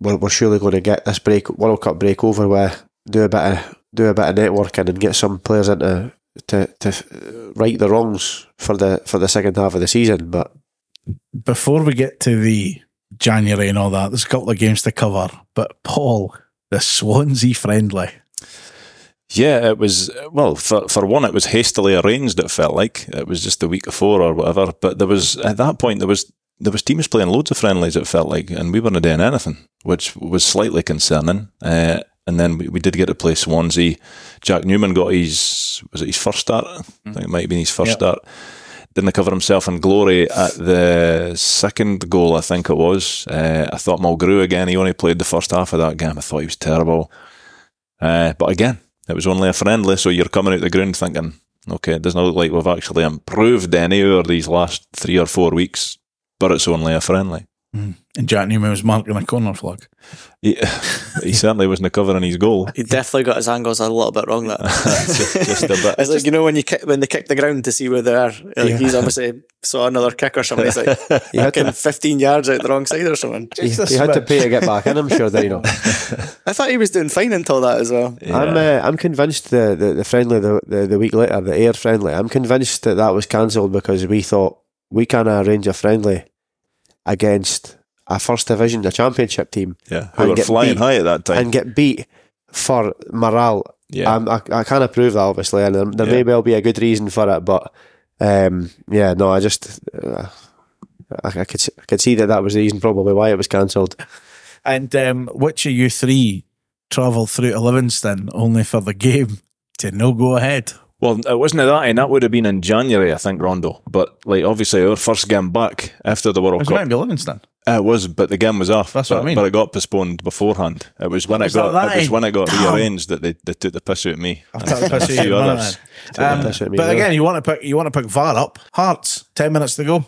we're, we're surely going to get this break World Cup break over with do a bit of do a bit of networking and get some players into to to uh, right the wrongs for the for the second half of the season. But Before we get to the January and all that, there's a couple of games to cover. But Paul, the Swansea friendly. Yeah, it was well for for one, it was hastily arranged. It felt like it was just the week before or whatever. But there was at that point there was there was teams playing loads of friendlies. It felt like, and we weren't doing anything, which was slightly concerning. Uh, and then we, we did get to play Swansea. Jack Newman got his was it his first start? I think it might have been his first Yep. start. Didn't cover himself in glory at the second goal, I think it was. Uh, I thought Mulgrew again. He only played the first half of that game. I thought he was terrible. Uh, but again, it was only a friendly, so you're coming out the ground thinking, okay, it doesn't look like we've actually improved any over these last three or four weeks, but it's only a friendly. And Jack Newman was marking a corner flag. He, he certainly wasn't covering his goal. He definitely got his angles a little bit wrong. That just, just a bit. it's like you know when you kick, when they kick the ground to see where they are. Like he's obviously saw another kick or something. He's like he had kicking to, fifteen yards out the wrong side or something. he, he had to pay to get back in. I'm sure that you know. I thought he was doing fine until that as well. I'm uh, I'm convinced the, the, the friendly the, the the week later the Ayr friendly. I'm convinced that that was cancelled because we thought we can't arrange a friendly against a first division, a championship team, Yeah, who And were get flying beat. high at that time. and get beat for morale. yeah, Um, I I can't approve that obviously, and there, there Yeah. may well be a good reason for it, but um, yeah, no, I just uh, I, I could s- I could see that that was the reason probably why it was cancelled. And um, which of you three travelled through to Livingston only for the game to no go ahead? Well, it wasn't that, and that would have been in January, I think, Rondo. But like, obviously, our first game back after the It World was Cup, meant to be Livingston. Uh, it was, but the game was off. That's but, what I mean. But it got postponed beforehand. It was when Was it got. that It was that? when it got Damn. rearranged that they, they took the piss out of me. I've and taken the piss a out of few you, others. man. piss out me, but yeah. again, you want to pick you want to pick VAR up. Hearts, ten minutes to go.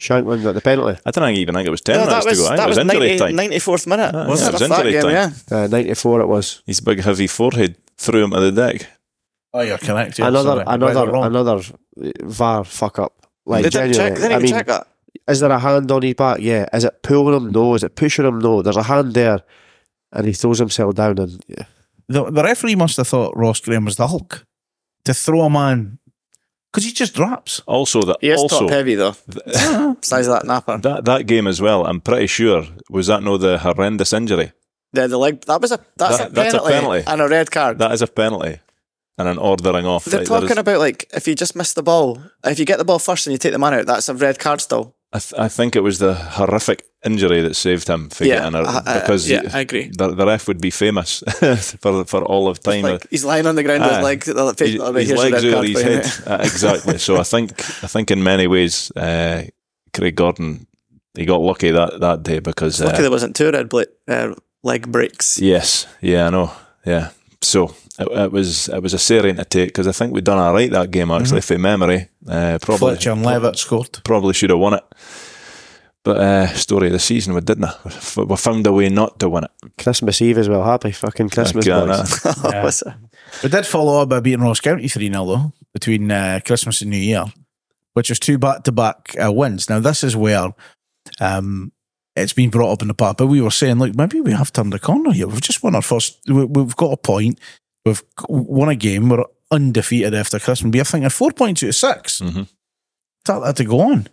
Shankland got the penalty. I don't even think it was ten No, minutes was to go. I think that it was was injury 90, time. 94th minute. Ah, Was yeah, it it was a flat injury game? time. Yeah. Uh, Ninety four it was. His big heavy forehead threw him to the deck. Oh, you're correct. yeah, another sorry. I read it another another VAR fuck up. Like they didn't check. genuinely. They didn't I mean, check that. is there a hand on his back? Yeah. Is it pulling him? No. Is it pushing him? No. There's a hand there, and he throws himself down and yeah. the, the referee must have thought Ross Graham was the Hulk to throw a man because he just drops. Also, that He is also top heavy though. Size of that napper. that that game as well. I'm pretty sure was that no the horrendous injury. Yeah, the leg. That was a that's, That- a, that's a penalty penalty. and a red card. That is a penalty and an ordering off. They're there is- talking about like if you just miss the ball, if you get the ball first and you take the man out, that's a red card still. I, th- I think it was the horrific injury that saved him for Yeah, getting a, I- I- because yeah, I agree. The, the ref would be famous for for all of time. Like he's lying on the ground with Ah, his legs, the his, face, oh, his here's legs over his head. Uh, exactly. So I think I think in many ways, uh, Craig Gordon he got lucky that, that day because Lucky uh, there wasn't two red bla- uh, leg breaks. yes, yeah, I know, yeah. So it, it was it was a serene to take because I think we'd done all right that game actually from memory. Uh, probably Fletcher and Levitt scored. probably should have won it. But uh, story of the season, we didn't. We we found a way not to win it. Christmas Eve as well. Happy fucking Christmas, Like, boys. Yeah. We did follow up by beating Ross County 3 0 though, between uh, Christmas and New Year, which was two back to back wins. Now, this is where um, it's been brought up in the past, but we were saying, look, maybe we have turned the corner here. We've just won our first, we, we've got a point, we've won a game, we're undefeated after Christmas. We're thinking four points out of 6 Mhm. That had to go on.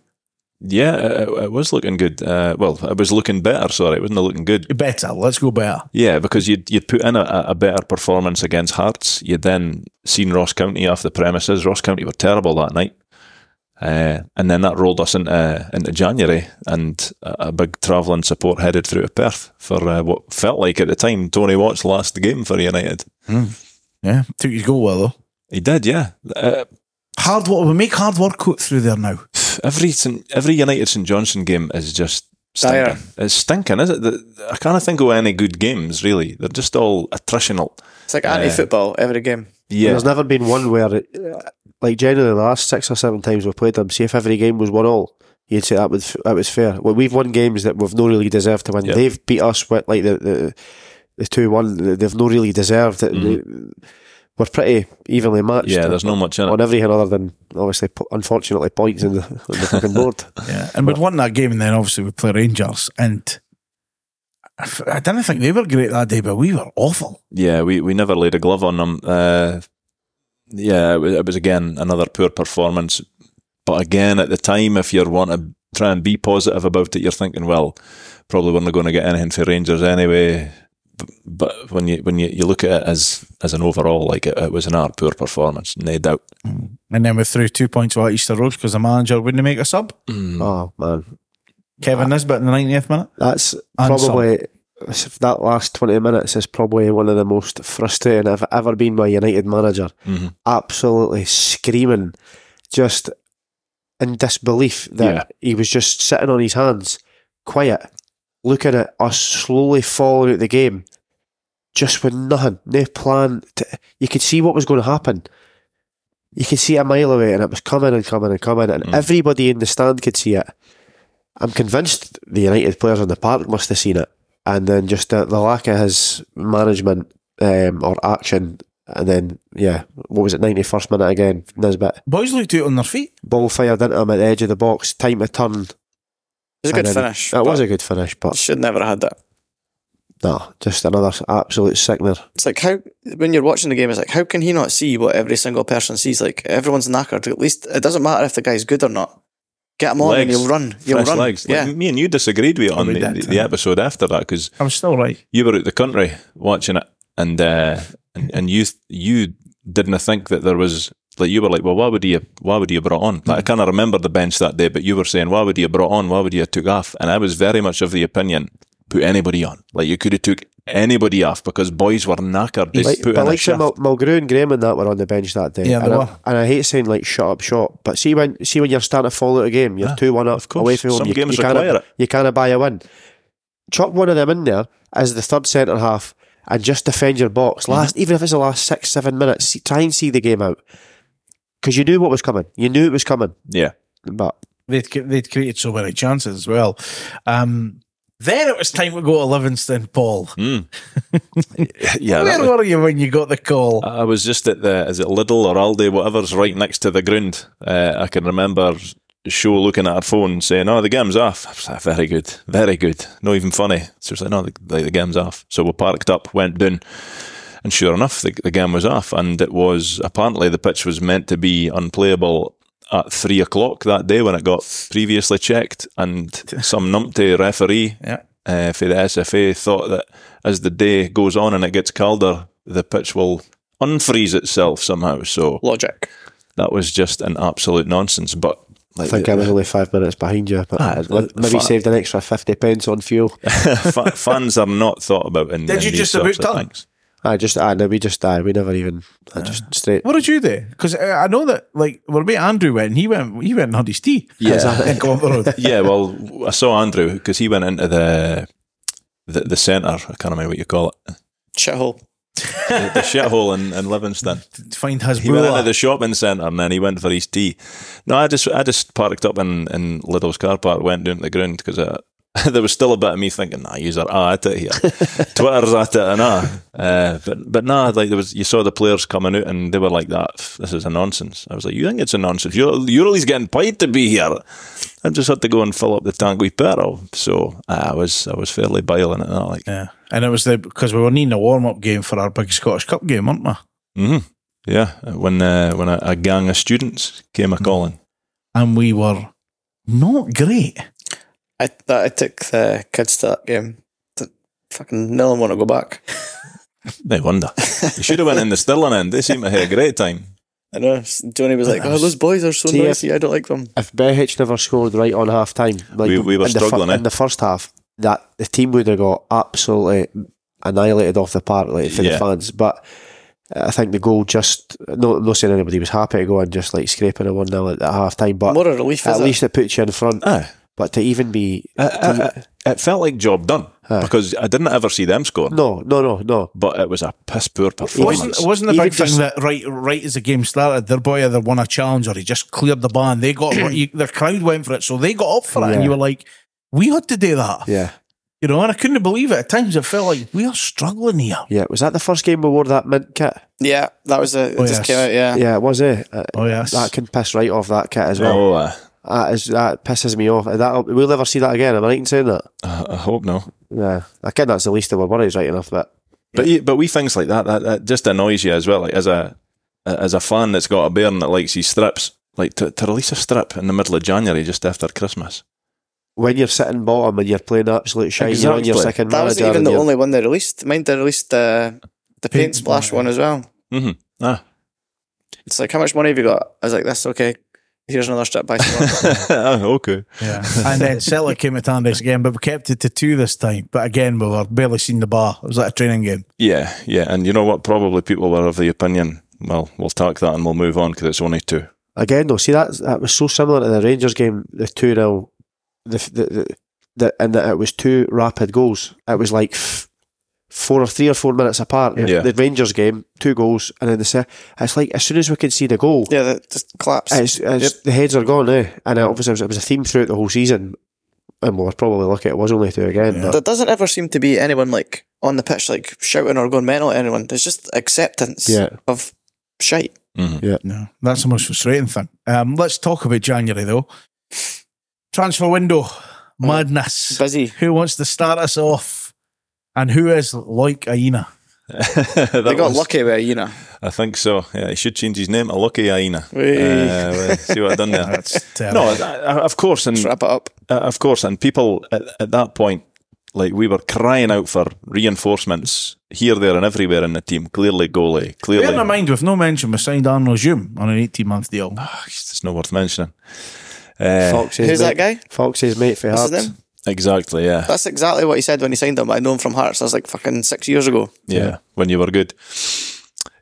Yeah, it, it was looking good. Uh, well, it was looking better. Sorry, it wasn't looking good. Better, let's go better. Yeah, because you'd you'd put in a, a better performance against Hearts. You'd then seen Ross County off the premises. Ross County were terrible that night, uh, and then that rolled us into into January and a, a big travelling support headed through to Perth for uh, what felt like at the time Tony Watt's last game for United. Yeah, took his goal well though. He did, yeah. Uh, Hard work, we make hard work out through there now. every St, every United St Johnstone game is just stinking. Dire. It's stinking, is it? I can't think of any good games really. They're just all attritional. It's like anti-football every game. Yeah, There's never been one where, it, uh, like, generally the last six or seven times we've played them, see if every game was one all. you'd say that was that was fair. Well, we've won games that we've no really deserved to win. Yeah. They've beat us with like the the, the two one. They've no really deserved it. They- we're pretty evenly matched. Mm-hmm. Yeah, there's no much in it. on everything other than obviously, unfortunately, points in the on the fucking board. Yeah, and we'd won that game, and then obviously we play Rangers, and I didn't think they were great that day, but we were awful. Yeah, we, we never laid a glove on them. Uh, yeah, it was, it was again another poor performance. But again, at the time, if you're want to try and be positive about it, you're thinking, well, probably we're not going to get anything for Rangers anyway. But when you when you, you look at it as as an overall, like it, it was another poor performance, no doubt. Mm. And then we threw two points away at Easter Road because the manager wouldn't make a sub. Mm. Oh man, Kevin Nisbet in the 90th minute. that's And probably that last twenty minutes is probably one of the most frustrating I've ever been by a United manager. Mhm. Absolutely screaming, just in disbelief that Yeah. he was just sitting on his hands, quiet, looking at us slowly falling out the game, just with nothing, no plan. To, you could see what was going to happen. You could see it a mile away, and it was coming and coming and coming, and Mm. everybody in the stand could see it. I'm convinced the United players on the park must have seen it, and then just the, the lack of his management um, or action, and then yeah, what was it? Ninety first minute again, Nisbet Boys looked out on their feet. ball fired into him at the edge of the box, time to turn. It was a good finish. That was a good finish, but Should never have had that. no, just another absolute sickener. It's like how when you're watching the game, it's like how can he not see what every single person sees? Like everyone's knackered. At least it doesn't matter if the guy's good or not. Get him on and Legs. he'll run. He'll Fresh run. legs. Like, Yeah. me and you disagreed with it on the, the, the episode after that because I was still right. you were out the country watching it, and uh, and, and you you didn't think that there was like you were like, well, why would you why would you brought on? Like, I kind of remember the bench that day, but you were saying, why would you have brought on? Why would you took off? And I was very much of the opinion, put anybody on. Like you could have took anybody off because boys were knackered. They Like, put but in a like shift. Mul- Mulgrew and Graham and that were on the bench that day. Yeah, they and, I, were. and I hate saying like shut up shop, but see when see when you're starting to fall out of a game, you're Ah, two one up of course. away from home. Some you, games you require can't it. you can't buy a win. Chuck one of them in there as the third centre half and just defend your box. Mm-hmm. Last even if it's the last six seven minutes, see, try and see the game out because you knew what was coming. You knew it was coming, yeah, but They'd, they'd created so many chances as well. Um, then it was time to go to Livingston, Paul. Mm. yeah. Where was- were you when you got the call? I was just at the is it Lidl or Aldi, whatever's right next to the ground. Uh, I can remember show looking at her phone saying, "Oh, the game's off." I was like, "Very good, very good." Not even funny. So she was like, "No, the, the, the game's off." So we parked up, went down, and sure enough, the, the game was off. And it was apparently the pitch was meant to be unplayable at three o'clock that day when it got previously checked, and some numpty referee Yeah. uh, for the SFA thought that as the day goes on and it gets colder, the pitch will unfreeze itself somehow. So Logic. that was just an absolute nonsense. But I like, think I was only five minutes behind you. But Ah, maybe fa- saved an extra fifty pence on fuel. fa- fans are not thought about in. Did in you these just about of done? things. I just, I know we just, I we never even, I just straight. What did you do? Because uh, I know that, like, well, mate, Andrew went. He went. He went and had his tea. Yeah. and go up the road. yeah, well, I saw Andrew because he went into the the, the centre. I can't remember what you call it, Shithole. the, the shithole in, in Livingston. to find his He went into the shopping centre and then he went for his tea. No, I just I just parked up in, in Lidl's car park, went down to the ground because there was still a bit of me thinking, nah, you're ah at it here. Twitter's at it and ah. Uh, but but nah, like there was you saw the players coming out and they were like that. This is a nonsense. I was like, you think it's a nonsense? You're you're always getting paid to be here. I just had to go and fill up the tank with petrol. So ah, I was I was fairly biling it. That, like, Yeah, and it was the because we were needing a warm up game for our big Scottish Cup game, weren't we? hmm yeah. When uh, when a, a gang of students came a calling. And we were not great. I that I took the kids to that game. To fucking no one want to go back. No wonder. You should have went in the Stirling end. They seem to have a great time. I know. Johnny was like, "Oh, those boys are so See, if- noisy. I don't like them." If Behich never scored right on half time, like We- we were in the, fir- struggling, eh? in the first half, that the team would have got absolutely annihilated off the park, like for Yeah. the fans. But I think the goal just no, I'm not saying anybody was happy to go and just like scraping a one 0 at, at half time, but What a relief! at is least it puts you in front. Aye. But to even be It, it- it felt like job done because I didn't ever see them score. no, no, no, no. But it was a piss poor It performance. wasn't, it wasn't the Even big thing that right right as the game started, their boy either won a challenge or he just cleared the bar and they got you, their crowd went for it, so they got up for it, and you were like, we had to do that, Yeah, you know. And I couldn't believe it. At times, it felt like we are struggling here. yeah. Was that the first game we wore that mint kit? Yeah, that was a. It Oh, just yes. came out. Yeah. Yeah, it was it. Uh, Oh yes, That can piss right off that kit as well. Oh, uh, That is that pisses me off. That we'll never see that again. Am I right in saying that? I hope no. Yeah, I think that's the least of our worries, right enough. But But yeah, but we things like that, that that just annoys you as well. Like as a as a fan that's got a bairn that likes these strips, like to, to release a strip in the middle of January just after Christmas. when you're sitting bottom and you're playing absolute shite, you're on your second That wasn't even the only one they released. Mind they released uh, the paint, Paint splash splash, one as well. Mm-hmm. Ah, It's like, how much money have you got? I was like, that's okay. Here's another strip by someone. okay. yeah. and then Celtic came at Tannadice again, but we kept it to two this time. But again, we were barely seen the bar. It was like a training game. Yeah, yeah, and you know what? Probably people were of the opinion. Well, we'll talk that and we'll move on because it's only two. again though. See that that was so similar to the Rangers game, the two 0 the, the, the, the and that it was two rapid goals. It was like f- four or three or four minutes apart. Yeah. The Rangers game, two goals, and then the se- it's like as soon as we can see the goal, yeah, that just collapsed. it's, it's, the heads are gone. Eh? And it obviously it was, it was a theme throughout the whole season. And we were probably lucky it was only two again. But There doesn't ever seem to be anyone like on the pitch like shouting or going mental at anyone. There's just acceptance Yeah. of shite. Yeah. No, that's the most frustrating thing. Um, let's talk about January though. Transfer window madness. Busy. Who wants to start us off? And who is like Ayina? They got lucky with you know. I think so. Yeah, he should change his name to Lucky Ayina. Uh, see what I've done there. That's terrible. no, of course, and Just wrap it up. Uh, of course, and people at, at that point, like we were crying out for reinforcements here, there, and everywhere in the team. Clearly, goalie. Clearly, Bear in mind, with no mention, we signed Arnaud Djoum on an 18 month deal. Ah, it's not worth mentioning. Uh, Fox's Who's mate, that guy? Fox's mate for What's his Hearts. Name? exactly. Yeah, That's exactly what he said when he signed him. I know him from Hearts. That was like fucking six years ago. yeah. When you were good.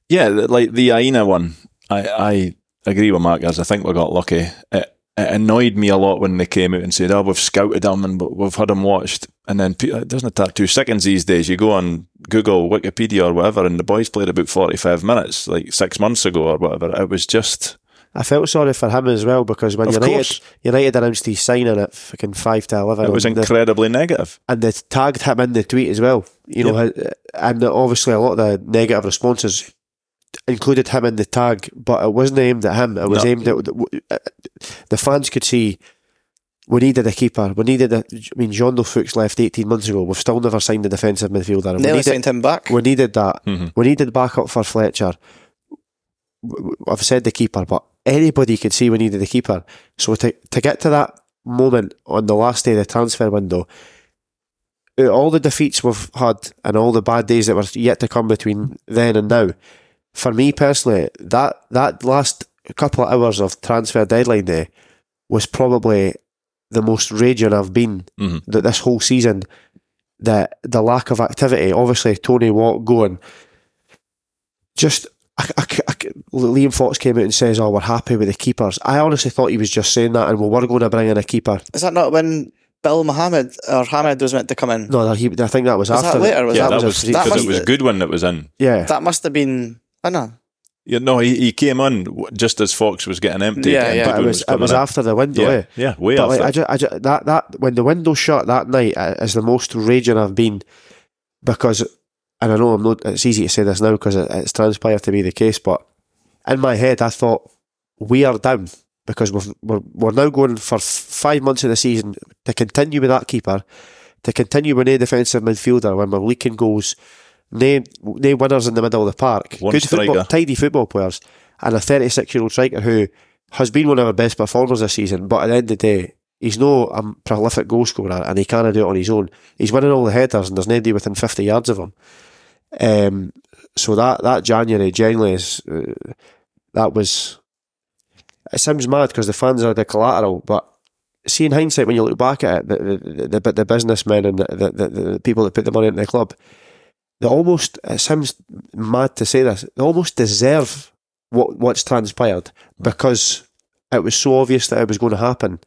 Yeah, like the Ayina one. I I agree with Marcus. I think we got lucky. It, it annoyed me a lot when they came out and said, "Oh, we've scouted him and we- we've had him watched." And then uh, it doesn't take two seconds these days. You go on Google, Wikipedia, or whatever, and the boys played about forty-five minutes, like six months ago or whatever. It was just I felt sorry for him as well because when Of United course. United announced he's signing at fucking five to eleven, it was and, the, incredibly negative. and they tagged him in the tweet as well. You know, uh, and obviously a lot of the negative responses included him in the tag, but it wasn't aimed at him. It was No. aimed at uh, the fans could see. We needed a keeper. We needed a. I mean, Jeando Fuchs left eighteen months ago. We've still never signed a defensive midfielder. and we Nearly needed- signed him back. we needed that. Mhm. We needed backup for Fletcher. I've said the keeper, but anybody could see we needed a keeper. So to to get to that moment on the last day of the transfer window, all the defeats we've had and all the bad days that were yet to come between then and now, for me personally, that that last couple of hours of transfer deadline day was probably the most raging I've been Mhm. that this whole season. The the lack of activity, obviously Tony Watt going, just I, I, I, Liam Fox came out and says, "Oh, we're happy with the keepers." I honestly thought he was just saying that, and we were going to bring in a keeper. Is that not when Bill Mohammed or Hamid was meant to come in? No, he, I think that was, Was after that later? Was yeah, that that, was was a- that because it was Goodwin that was in. yeah. That must have been. I know. Yeah, no, he, he came on just as Fox was getting empty. Yeah, yeah. it Goodwin was it was in. after the window. Yeah, eh? yeah, way But like. I just, I just, that that when the window shut that night uh, is the most raging I've been because, and I know I'm not. It's easy to say this now because it, it's transpired to be the case, but in my head I thought we are down because we've, we're we're now going for f- five months of the season to continue with that keeper, to continue with a defensive midfielder when we're leaking goals, no winners in the middle of the park, One good football, tidy football players, and a 36 year old striker who has been one of our best performers this season. But at the end of the day, he's no a prolific goal scorer and he can't do it on his own. He's winning all the headers and there's nobody within 50 yards of him. Um, so that, that January generally is, uh, that was, it sounds mad because the fans are the collateral, but see in hindsight when you look back at it, the, the, the, the businessmen and the, the, the, people that put the money into the club, they almost, it sounds mad to say this, they almost deserve what what's transpired because it was so obvious that it was going to happen.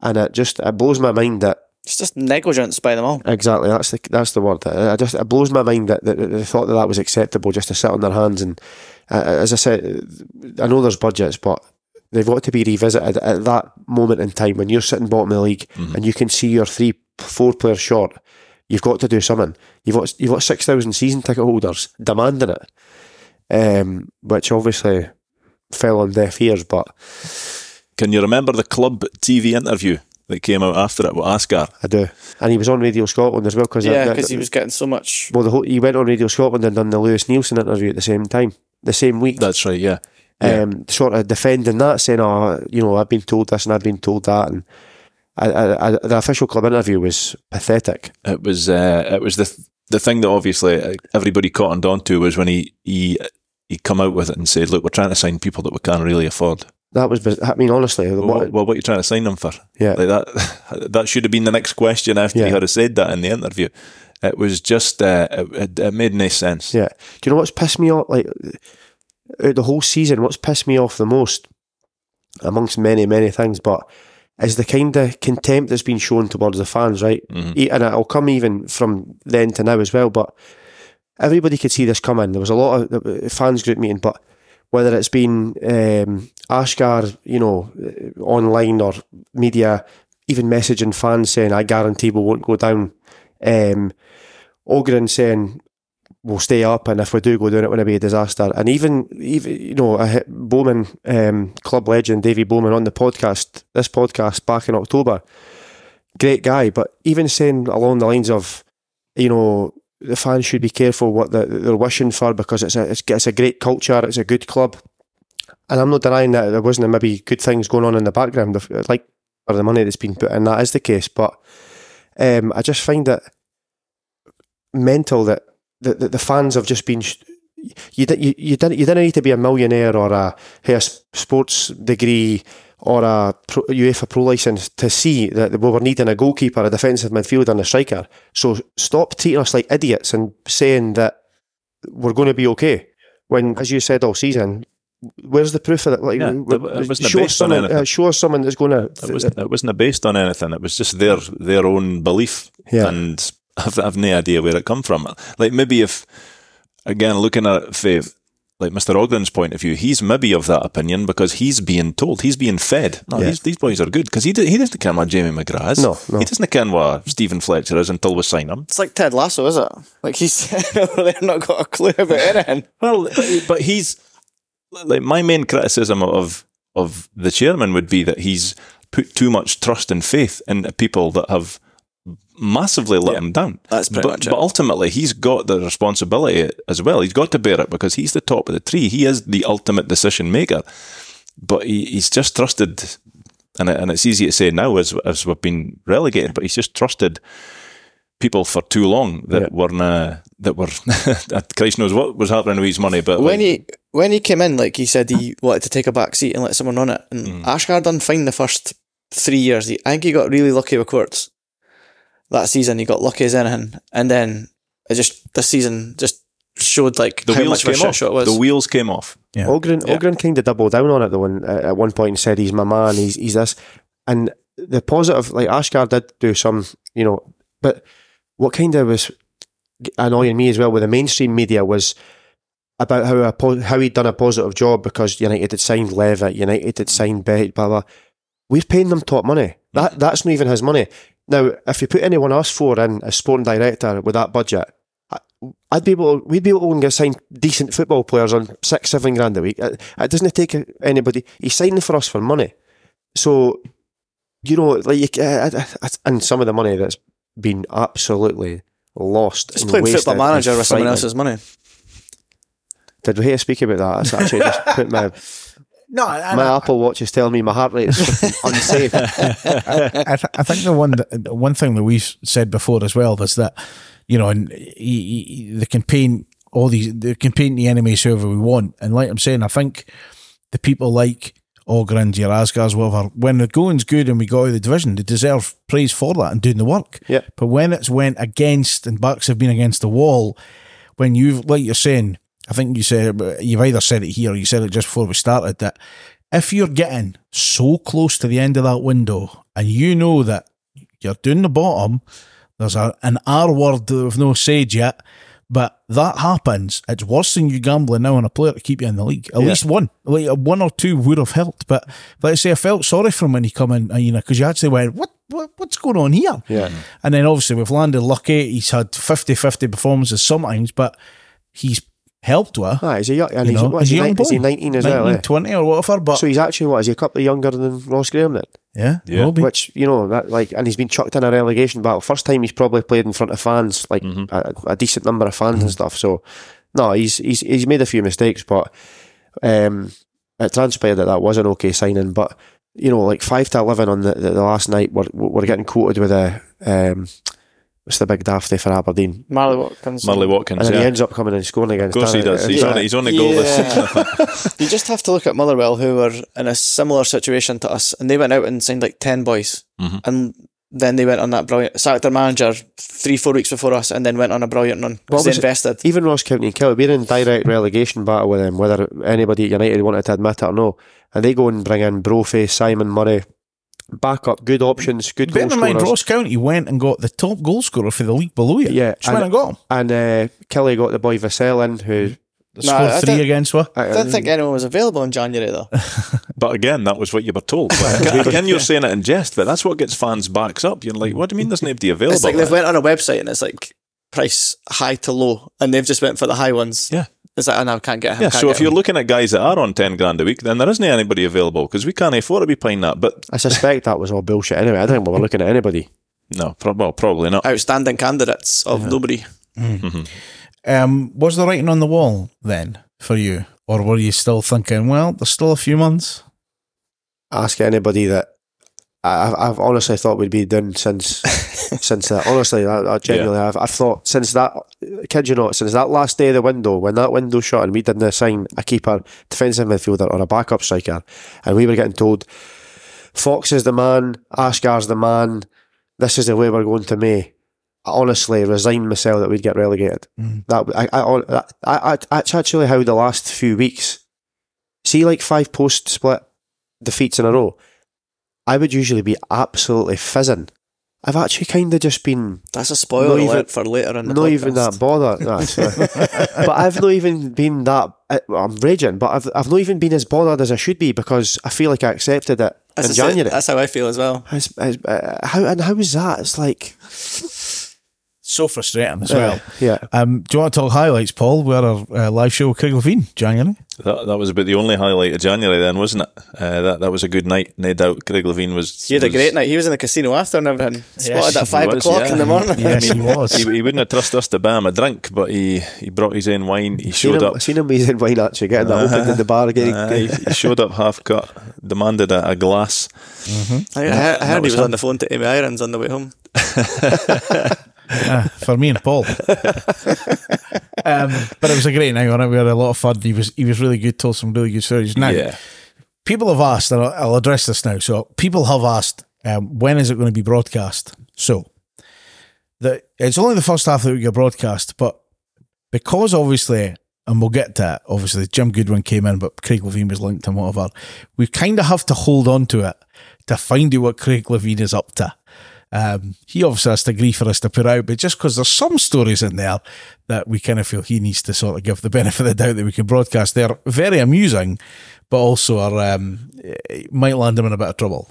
and it just it blows my mind that It's just negligence by them all. Exactly, that's the that's the word. I I just it blows my mind that, that they thought that that was acceptable just to sit on their hands. And uh, as I said, I know there's budgets, but they've got to be revisited at that moment in time when you're sitting bottom of the league and you can see you're three, four players short. You've got to do something. You've got you've got six thousand season ticket holders demanding it, um, which obviously fell on deaf ears. But Can you remember the club TV interview that came out after it with Asghar? I do, and he was on Radio Scotland as well because Yeah, because he was getting so much. Well, the whole, he went on Radio Scotland and done the Lewis Nielsen interview at the same time, the same week. That's right, yeah. yeah. um, sort of defending that, saying, "Oh, you know, I've been told this and I've been told that," and I, I, I, the official club interview was pathetic. It was uh, it was the th- the thing that obviously uh, everybody caught on to was when he he he come out with it and said, "Look, we're trying to sign people that we can't really afford." That was, I mean, honestly, Well, what, well, what are you trying to sign them for? yeah, Like that that should have been the next question after Yeah. he had said that in the interview. It was just uh, it, it, made no sense. yeah. Do you know what's pissed me off? Like the whole season, what's pissed me off the most, amongst many many things, but is the kind of contempt that's been shown towards the fans, right? E- And it'll come even from then to now as well. But everybody could see this coming. There was a lot of uh, fans group meeting, but whether it's been um, Asghar, you know, uh, online or media, even messaging fans saying, "I guarantee we won't go down." Um, Ogren saying, "We'll stay up, and if we do go down, it will be a disaster." And even, even you know, I hit Bowman, um, club legend Davy Bowman on the podcast, this podcast back in October. Great guy, but even saying along the lines of, you know, the fans should be careful what they're wishing for because it's a it's, it's a great culture, it's a good club, and I'm not denying that there wasn't maybe good things going on in the background, like for the money that's been put in. That is the case, but um, I just find it mental that the, the, fans have just been. sh- You, you, you, didn't, you didn't need to be a millionaire or a, a sports degree or a pro, UEFA Pro license to see that we were needing a goalkeeper, a defensive midfielder, and a striker. So stop treating us like idiots and saying that we're going to be okay. When, as you said all season, where's the proof of that? Like, Yeah, w- it wasn't show us based on someone, anything. uh, show us someone that's going to. It wasn't it wasn't based on anything. It was just their their own belief, Yeah. and I've I've no idea where it come from. Like maybe if again looking at it from like Mr. Ogren's point of view, he's maybe of that opinion because he's being told, he's being fed. No, Yeah. these, these boys are good because he d- he doesn't care what Jamie McGrath is. No, no. he doesn't care what Stephen Fletcher is until we sign him. It's like Ted Lasso, is it? Like he's they've not got a clue about anything. Well, but he's like my main criticism of of the chairman would be that he's put too much trust and faith in people that have massively let him down. That's pretty but, much it. but ultimately, he's got the responsibility as well. He's got to bear it because he's the top of the tree. He is the ultimate decision maker. But he, he's just trusted, and and it's easy to say now as as we've been relegated. But he's just trusted people for too long that Yeah. were uh, that were. Christ knows what was happening with his money, but when like, he when he came in, like he said, he wanted to take a back seat and let someone run it. And Mm. Asghar done fine the first three years. He, I think he got really lucky with Courts that season. He got lucky as anything, and then it just this season just showed like the how wheels much of a came off. show it was. The wheels came off. Yeah. Ogren, Yeah. Ogren kind of doubled down on it though, and uh, at one point and said he's my man, he's he's this, and the positive, like Asghar did do some, you know, but what kind of was annoying me as well with the mainstream media was about how a po- how he'd done a positive job because United had signed Levitt, United had signed Beck, blah blah. We're paying them top money. That that's not even his money. Now, if you put anyone else for in as sporting director with that budget, I'd be able. We'd be able to go and get signed decent football players on six, seven grand a week. It, it doesn't take anybody. He's signing for us for money, so you know, like, you, uh, uh, uh, and some of the money that's been absolutely lost. Just and playing wasted football manager is with someone else's money. Did we hear speak about that? That's actually just put my No, I, my Apple Watch is telling me my heart rate is unsafe. I, th- I think the one that, the one thing that we've said before as well is that you know, and he, he, they can paint all these, they can paint the enemies whoever we want, and like I'm saying, I think the people like Ogren, your Asghars, whatever, when the going's good and we got out of the division, they deserve praise for that and doing the work. Yeah. But when it's went against and backs have been against the wall, when you've like you're saying, I think you said you've either said it here or you said it just before we started that if you're getting so close to the end of that window and you know that you're doing the bottom, there's a, an R word that we've no said yet, but that happens. It's worse than you gambling now on a player to keep you in the league. At Yeah. least one, like one or two would have helped. But let's say I felt sorry for him when he come in, uh, you know, because you actually went, what, what, what's going on here? Yeah. And then obviously we've landed lucky. He's had 50-50 performances sometimes, but he's helped with. Ah, he's a young, and You he's, know, what, is he's he, a young nine- is he boy. 19 as well? 19, eh? 20 or whatever, but So he's actually what? Is he a couple of younger than Ross Graham then? yeah, Yeah. Which you know that like, and he's been chucked in a relegation battle. First time he's probably played in front of fans, like a, a decent number of fans and stuff. So no, he's he's he's made a few mistakes, but um, it transpired that that was an okay signing. But you know, like five to eleven on the, the, the last night, we're we're getting quoted with a um, what's the big dafty for Aberdeen, Marley Watkins. Marley and Watkins, then yeah. he ends up coming and scoring Of against. course he does. He's Yeah. on, he's on the goal this Yeah. season, You just have to look at Motherwell, who were in a similar situation to us, and they went out and signed like ten boys, Mhm. and then they went on that brilliant sacked their manager three four weeks before us, and then went on a brilliant run What because they it? invested. Even Ross County and Killie, we're in direct relegation battle with them, whether anybody at United wanted to admit it or no. And they go and bring in Brophy, Simon Murray, back up, good options, good Bear goal in mind. Ross County went and got the top goal scorer for the league below you. Yeah, Just went and- and got him. And uh, Killie got the boy Vassell in, who No, Scored I three don't- against what? I don't think anyone was available in January though. But again, that was what you were told. Like, again, you're saying it in jest, but that's what gets fans backs up. You're like, what do you mean there's nobody available? It's like they've went on a website and it's like price high to low, and they've just went for the high ones. Yeah. It's like, oh, no, I can't get him. yeah, can't so get if you're him. looking at guys that are on 10 grand a week, then there isn't anybody available because we can't afford to be paying that. But I suspect that was all bullshit anyway. I don't think we were looking at anybody. no, pro- well, probably not. outstanding candidates of nobody. Um, was the writing on the wall then for you? Or were you still thinking, well, there's still a few months? Ask anybody that I, I've- I've honestly thought we'd be done since since that. Honestly, I, I genuinely have. I've thought since that, kid you not, since that last day of the window, when that window shut and we didn't assign a keeper, defensive midfielder, or a backup striker, and we were getting told, Fox is the man, Asghar's the man, this is the way we're going to May. I honestly resigned myself that we'd get relegated. Mm. That I, I, I, I, that's actually how the last few weeks. See, like five post split defeats in a row. I would usually be absolutely fizzing. I've actually kind of just been That's a spoiler Not even- alert for later in the not podcast. even that bothered. Nah, but I've not even been that. I- I'm raging, but I've I've not even been as bothered as I should be because I feel like I accepted it That's in the sa- January. That's how I feel as well. It's- it's- uh, how and how is that? It's like So frustrating as well. yeah. Um, do you want to talk highlights, Paul? We had our uh, live show with Craig Levein, January. That, that was about the only highlight of January then, wasn't it? Uh, that that was a good night, no doubt. Greg Levein was. He had a was- great night. He was in the casino after and everything. Spotted he at five was, o'clock yeah. in the morning. Yes, he was. He, he wouldn't have trusted us to buy him a drink, but he, he brought his own wine. He Seen showed him, up. I seen him. He's in wine actually getting that opened in the bar again. Uh, he, he showed up half cut, demanded a, a glass. I, I heard, I heard he was was on the phone to Amy Irons on the way home. Ah, for me and Paul. um, but it was a great night on it. We had a lot of fun. He was he was really good. Told some really good stories. Now, Yeah. people have asked, and I'll, I'll address this now. So, people have asked, um, when is it going to be broadcast? So, the it's only the first half that we get broadcast, but because obviously, and we'll get to it. Obviously, Jim Goodwin came in, but Craig Levein was linked and whatever. We kind of have to hold on to it to find out what Craig Levein is up to. Um, he obviously has to agree for us to put out, but just because there's some stories in there that we kind of feel he needs to sort of give the benefit of the doubt that we can broadcast, they're very amusing, but also are um, might land him in a bit of trouble.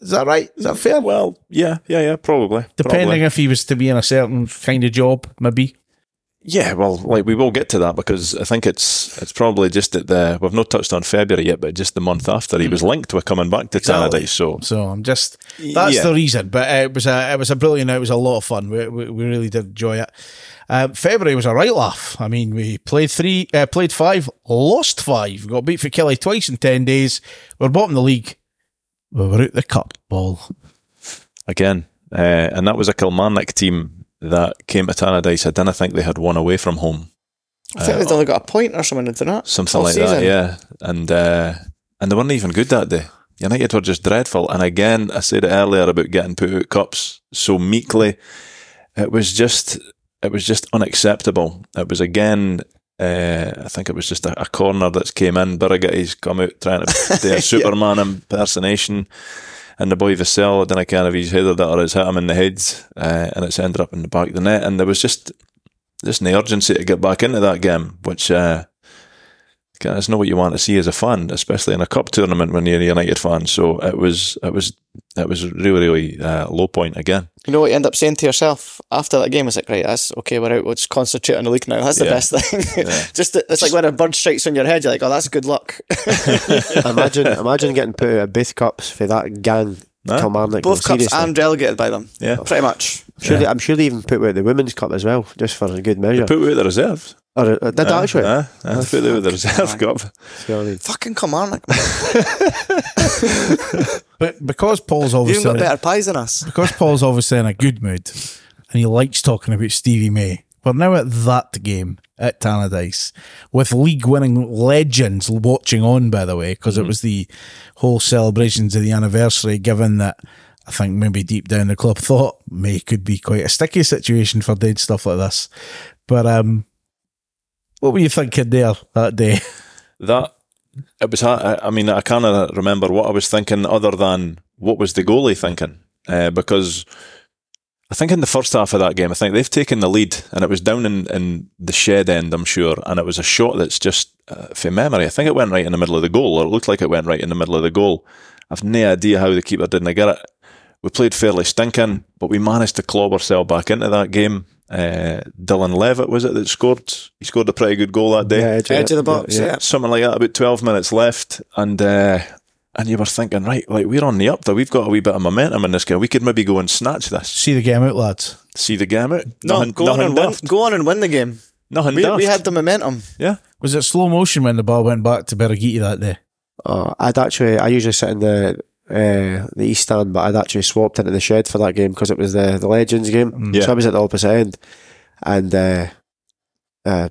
Is that right? Is that fair? Well, yeah, yeah, yeah, probably. Depending probably. if he was to be in a certain kind of job, maybe. Yeah, well, like we will get to that because I think it's it's probably just at the we've not touched on February yet, but just the month after he was linked with coming back to Exactly. Tannadice. So So I'm just that's Yeah. the reason. But it was a it was a brilliant. It was a lot of fun. We we, we really did enjoy it. Uh, February was a right laugh. I mean, we played three, uh, played five, lost five, got beat for Killie twice in ten days. We're bottom of the league. We were out the cup ball. again, uh, and that was a Kilmarnock team that came to Tannadice. I didn't think they had won away from home. I think they'd only got a point or something, did they not? something like season. that. Yeah, and uh, and they weren't even good that day. United were just dreadful. And again, I said it earlier about getting put out cups so meekly. It was just, it was just unacceptable. It was again Uh, I think it was just a, a corner that's came in. Birighitti's come out trying to do a Superman impersonation. And the boy Vassell, I don't know kind of he's headed that or has hit him in the head, uh, and it's ended up in the back of the net. And there was just just an urgency to get back into that game, which uh, kind of not what you want to see as a fan, especially in a cup tournament when you're a United fan. So it was it was it was really really uh, low point again. You know what you end up saying to yourself after that game? It's like, right, that's okay, we're out, we'll just concentrate on the league now. That's the Yeah. best thing. just It's like when a bird strikes on your head, you're like, oh, that's good luck. imagine, imagine getting put out of both cups for that gang. Huh? Kilmarnock, Both no, cups seriously. and relegated by them. Yeah. Pretty much. Sure they- I'm sure they even put out the women's cup as well, just for a good measure. Put out the reserves. Or uh, did Uh, actually? uh, uh, put out the reserve cup. So, I mean, Fucking Kilmarnock, man. But because Paul's You've obviously got better pies than us. because Paul's obviously in a good mood and he likes talking about Stevie May, we're now at that game at Tannadice with league winning legends watching on, by the way, because it was the whole celebrations of the anniversary, given that I think maybe deep down the club thought May could be quite a sticky situation for doing stuff like this. But um, what were you thinking there that day? That it was. I mean, I can't remember what I was thinking, other than what was the goalie thinking, uh, because I think in the first half of that game, I think they've taken the lead, and it was down in, in the shed end, I'm sure, and it was a shot that's just uh, from memory. I think it went right in the middle of the goal, or it looked like it went right in the middle of the goal. I've no idea how the keeper didn't get it. We played fairly stinking, but we managed to claw ourselves back into that game. Uh, Dylan Levitt was it that scored? He scored a pretty good goal that day yeah, edge, Edge of the box, yeah. something like that. About twelve minutes left, and uh, and you were thinking, right, like we're on the up there. We've got a wee bit of momentum in this game. We could maybe go and snatch this. See the game out, lads. See the game out. No, nothing, go on, nothing and win, go on and win the game. Nothing We, daft. we had the momentum. yeah. Was it slow motion when the ball went back to Birighitti that day? Oh, I'd actually, I usually sit in the uh, the east stand, but I'd actually swapped into the shed for that game because it was the the Legends game. Yeah. So I was at the opposite end, and uh, uh,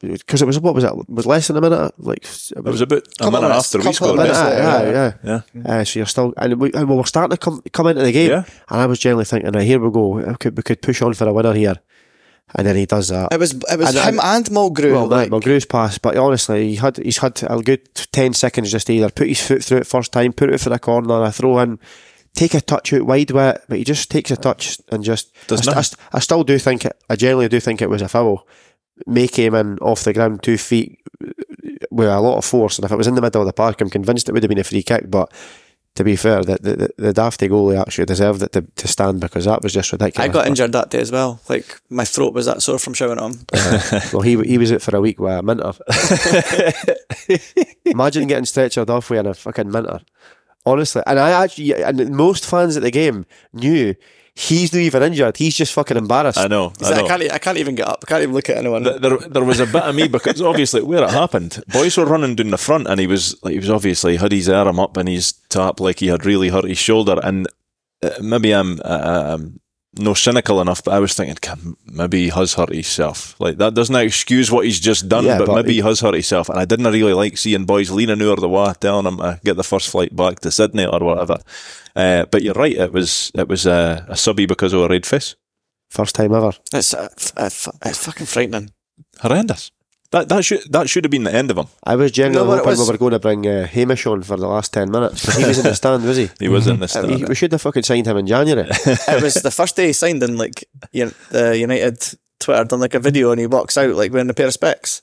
because it was what was it? It was less than a minute. Like it It was about a Couple minute minutes- after we couple scored. of minute, minutes yeah. yeah, yeah. Yeah. Uh, so you're still, and we, and we were starting to come come into the game, Yeah. and I was generally thinking, right, here we go, we could, we could push on for a winner here, and then he does that. It was it was And- him and Mulgrew. Well, like, Mulgrew's pass, but honestly, he had he's had a good ten seconds just to either put his foot through it first time, put it for a corner, a throw in, take a touch out wide with it, but he just takes a touch and just. Does I, st- I, st- I still do think it. I generally do think it was a foul. May came in off the ground two feet with a lot of force, and if it was in the middle of the park, I'm convinced it would have been a free kick. But to be fair, the the, the, dafty goalie actually deserved it to, to stand because that was just ridiculous. I got injured that day as well. Like my throat was that sore from shouting on. him. Well, he he was out for a week with a minter. Imagine getting stretchered off in a fucking minter. Honestly, and I actually, and most fans at the game knew he's not even injured. He's just fucking embarrassed. I know. He's I like, know. I can't, I can't even get up. I can't even look at anyone. There, there was a bit of me because obviously where it happened, boys were running down the front, and he was like he was obviously had his arm up and his tap like he had really hurt his shoulder, and uh, maybe I'm uh, um, no cynical enough, but I was thinking "Can- maybe he has hurt himself. Like that doesn't excuse what he's just done, Yeah, but, but maybe he- he has hurt himself, and I didn't really like seeing boys leaning over the wall, telling him to get the first flight back to Sydney or whatever. Uh, but you're right, it was it was uh, a subby because of a red face. First time ever. It's uh, f- uh, f- it's fucking frightening. Horrendous. That that should that should have been the end of him. I was genuinely No, but hoping was- we were going to bring uh, Hamish on for the last ten minutes. 'cause He was in the stand, was he? He was in the stand. He- we should have fucking signed him in January. it was the first day he signed in like Un- the United Twitter done like a video and he walks out like wearing a pair of specs.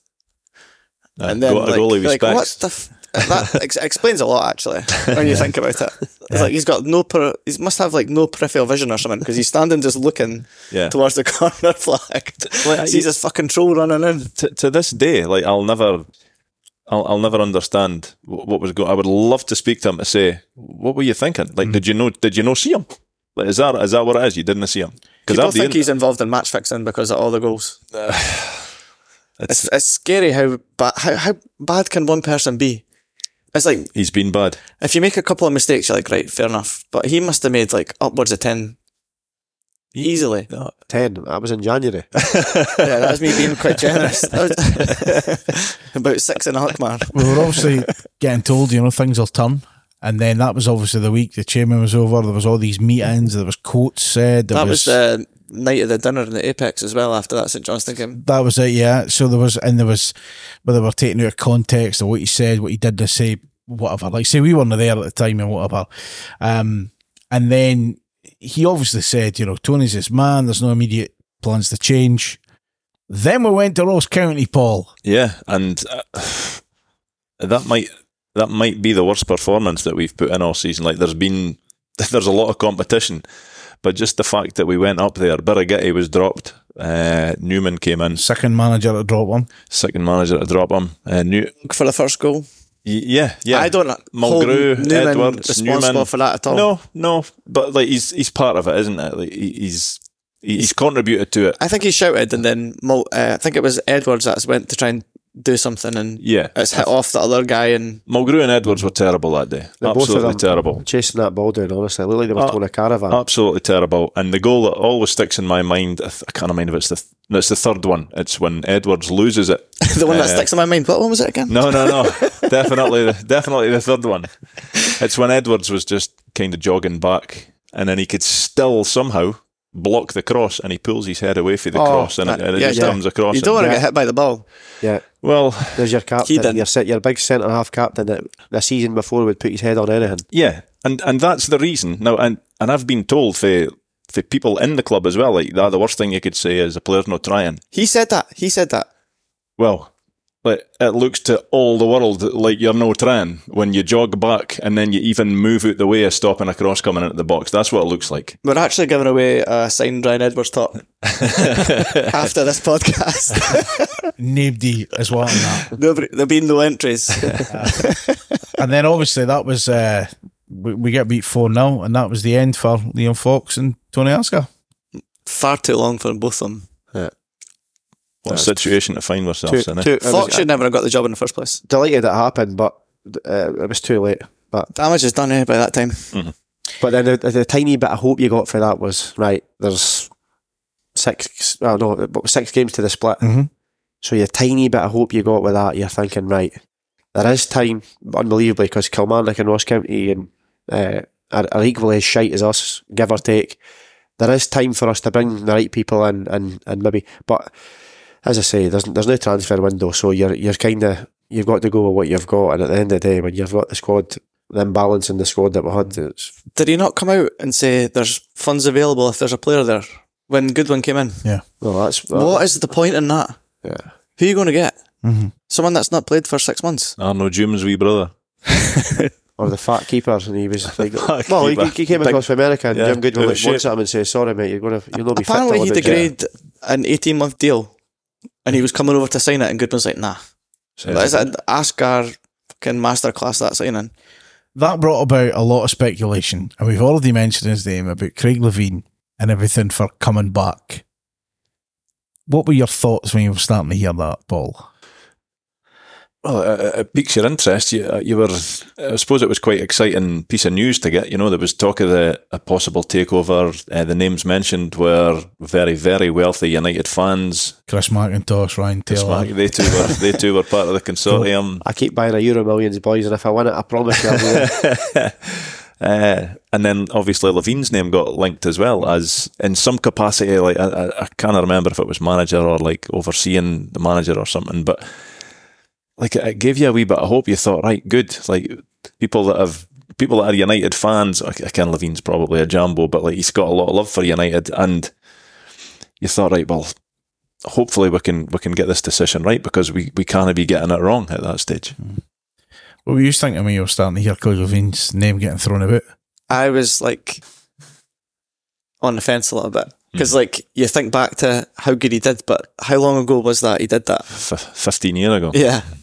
Uh, And then go- a like, goalie with like specs. what the f- that ex- explains a lot actually when you think about it. It's like he's got no per- he must have like no peripheral vision or something because he's standing just looking Yeah. towards the corner flag. Like, Sees this fucking troll running in. to, to this day, like I'll never, I'll, I'll never understand what, was going. I would love to speak to him to say, what were you thinking? Like, mm. did you know? Did you know see him? Like, is that is that what it is? You didn't see him don't I've think he's involved in match fixing because of all the goals? it's, It's, it's scary how bad how, how bad can one person be? It's like he's been bad. if you make a couple of mistakes, you're like, right, fair enough. But he must have made like upwards of ten easily. ten. That was in January. yeah, that was me being quite generous. Was about six in Alkmaar. we were obviously getting told, you know, things will turn. And then that was obviously the week the chairman was over. There was all these meetings. There was quotes said. There That was the night of the dinner in the Apex as well after that St Johnstone game. That was it, yeah. So there was, and there was, whether they were taking out of context of what he said, what he did to say, whatever. Like, say we weren't there at the time and whatever. Um, and then he obviously said, you know, Tony's his man. There's no immediate plans to change. Then we went to Ross County, Paul. Yeah, and uh, that might that might be the worst performance that we've put in all season. Like there's been there's a lot of competition, but just the fact that we went up there, Birighitti was dropped. Uh, Newman came in, Second manager to drop one. second manager to drop him. Uh, New, For the first goal. y- yeah, yeah. I don't Mulgrew, hold Newman Edwards, responsible Newman. for that at all. No, no, but like he's he's part of it, isn't it? Like he- he's he's contributed to it. I think he shouted, and then Mul- uh, I think it was Edwards that went to try and do something, and Yeah, it's hit off the other guy, and Mulgrew and Edwards were terrible that day. The both of Absolutely them terrible. Chasing that ball down, honestly. It looked like they were Uh, towing a caravan. Absolutely terrible. And the goal that always sticks in my mind, I, th- I can't remember if it's the th- no, it's the third one. It's when Edwards loses it. the one that Uh, sticks in my mind. What one was it again? No, no, no. definitely, the, definitely the third one. It's when Edwards was just kind of jogging back, and then he could still somehow block the cross, and he pulls his head away from the Oh, cross, and it, and it yeah, just yeah. comes across. You don't want and- to get hit by the ball. yeah. well, There's your He captain, didn't. your, set, your big centre half captain that the season before would put his head on anything. yeah, and and that's the reason. Now, and and I've been told for for people in the club as well, like that, the worst thing you could say is a player's not trying. He said that. He said that. Well, like it looks to all the world like you're no trying when you jog back and then you even move out the way of stopping a cross coming into the box. That's what it looks like. We're actually giving away a signed Ryan Edwards top after this podcast. Nobody is wanting that. Nobody, there'll be no entries. and then obviously that was, uh, we, we get beat 4 0, and that was the end for Liam Fox and Tony Asghar. Far too long for both of them. What a situation to find ourselves in. eh? Too- it Fox was- should never have got the job in the first place. delighted it happened, but uh, it was too late. But Damage is done eh, by that time. but then the, the tiny bit of hope you got for that was right. There's six, well, no, but six games to the split. Mhm. So your tiny bit of hope you got with that, you're thinking right. There is time, unbelievably, because Kilmarnock and Ross County and uh, are, are equally as shite as us, give or take. There is time for us to bring the right people in, and, and maybe, but as I say, there's there's no transfer window, so you're you're kind of you've got to go with what you've got, and at the end of the day, when you've got the squad, the imbalance in the squad that we had, it's Did he not come out and say there's funds available if there's a player there when Goodwin came in? Yeah. Well, that's What is the point in that? yeah. Who are you going to get? Mm-hmm. Someone that's not played for six months. Arnaud Djoum's wee brother. or the fat keeper, and he was like, Fat well, he, he came across from America, and yeah, Jim Goodwin out like, looks at him and says, "Sorry, mate, you're gonna you'll not be fit." Apparently, till he the jet." agreed an 18 month deal and he was coming over to sign it, and Goodwin's like, nah. So that's an Asghar fucking masterclass that signing. That brought about a lot of speculation, and we've already mentioned his name about Craig Levein and everything for coming back. What were your thoughts when you were starting to hear that, Paul? Well, it, it piques your interest. You, uh, you were, I suppose, it was quite exciting piece of news to get. You know, there was talk of the a possible takeover. Uh, the names mentioned were very, very wealthy United fans. Chris McIntosh, Ryan Taylor. They too were, they too were part of the consortium. I keep buying a Euro Millions, boys, and if I win it, I promise you, I'll be there. Uh, and then obviously Levein's name got linked as well as in some capacity. Like I, I, I can't remember if it was manager or like overseeing the manager or something, but like it, it gave you a wee bit of hope. You thought, right, good. Like people that have people that are United fans. I, I Levein's probably a jumbo, but like he's got a lot of love for United, and you thought, right, well, hopefully we can we can get this decision right because we we can't be getting it wrong at that stage. Mm-hmm. What were you thinking when you were starting to hear Craig Levein's name getting thrown about? I was like on the fence a little bit because, mm. like, you think back to how good he did, but how long ago was that he did that? F- Fifteen years ago. Yeah, but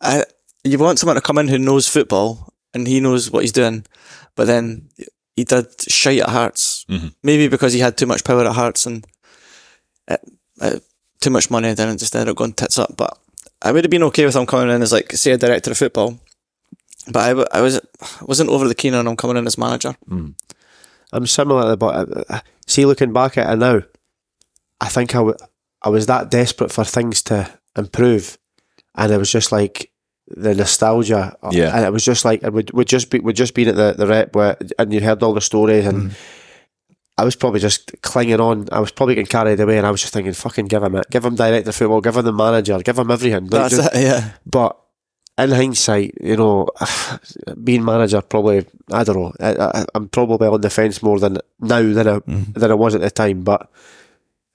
I, you want someone to come in who knows football and he knows what he's doing, but then he did shite at Hearts. Mhm. Maybe because he had too much power at Hearts and uh, uh, too much money, then it just ended up going tits up. But I would have been okay with him coming in as like say a director of football. But I, w- I was wasn't overly keen on him coming in as manager. I'm similar, but uh, uh, see, looking back at it now, I think I, w- I was that desperate for things to improve, and it was just like the nostalgia. Yeah. and it was just like we'd would just be we'd just been at the the rep where and you heard all the stories, and I was probably just clinging on. I was probably getting carried away, and I was just thinking, "Fucking give him it, give him director football, give him the manager, give him everything." That's just- it, yeah. But in hindsight, you know, being manager probably I don't know. I, I, I'm probably on the fence more than now than I than I was at the time. But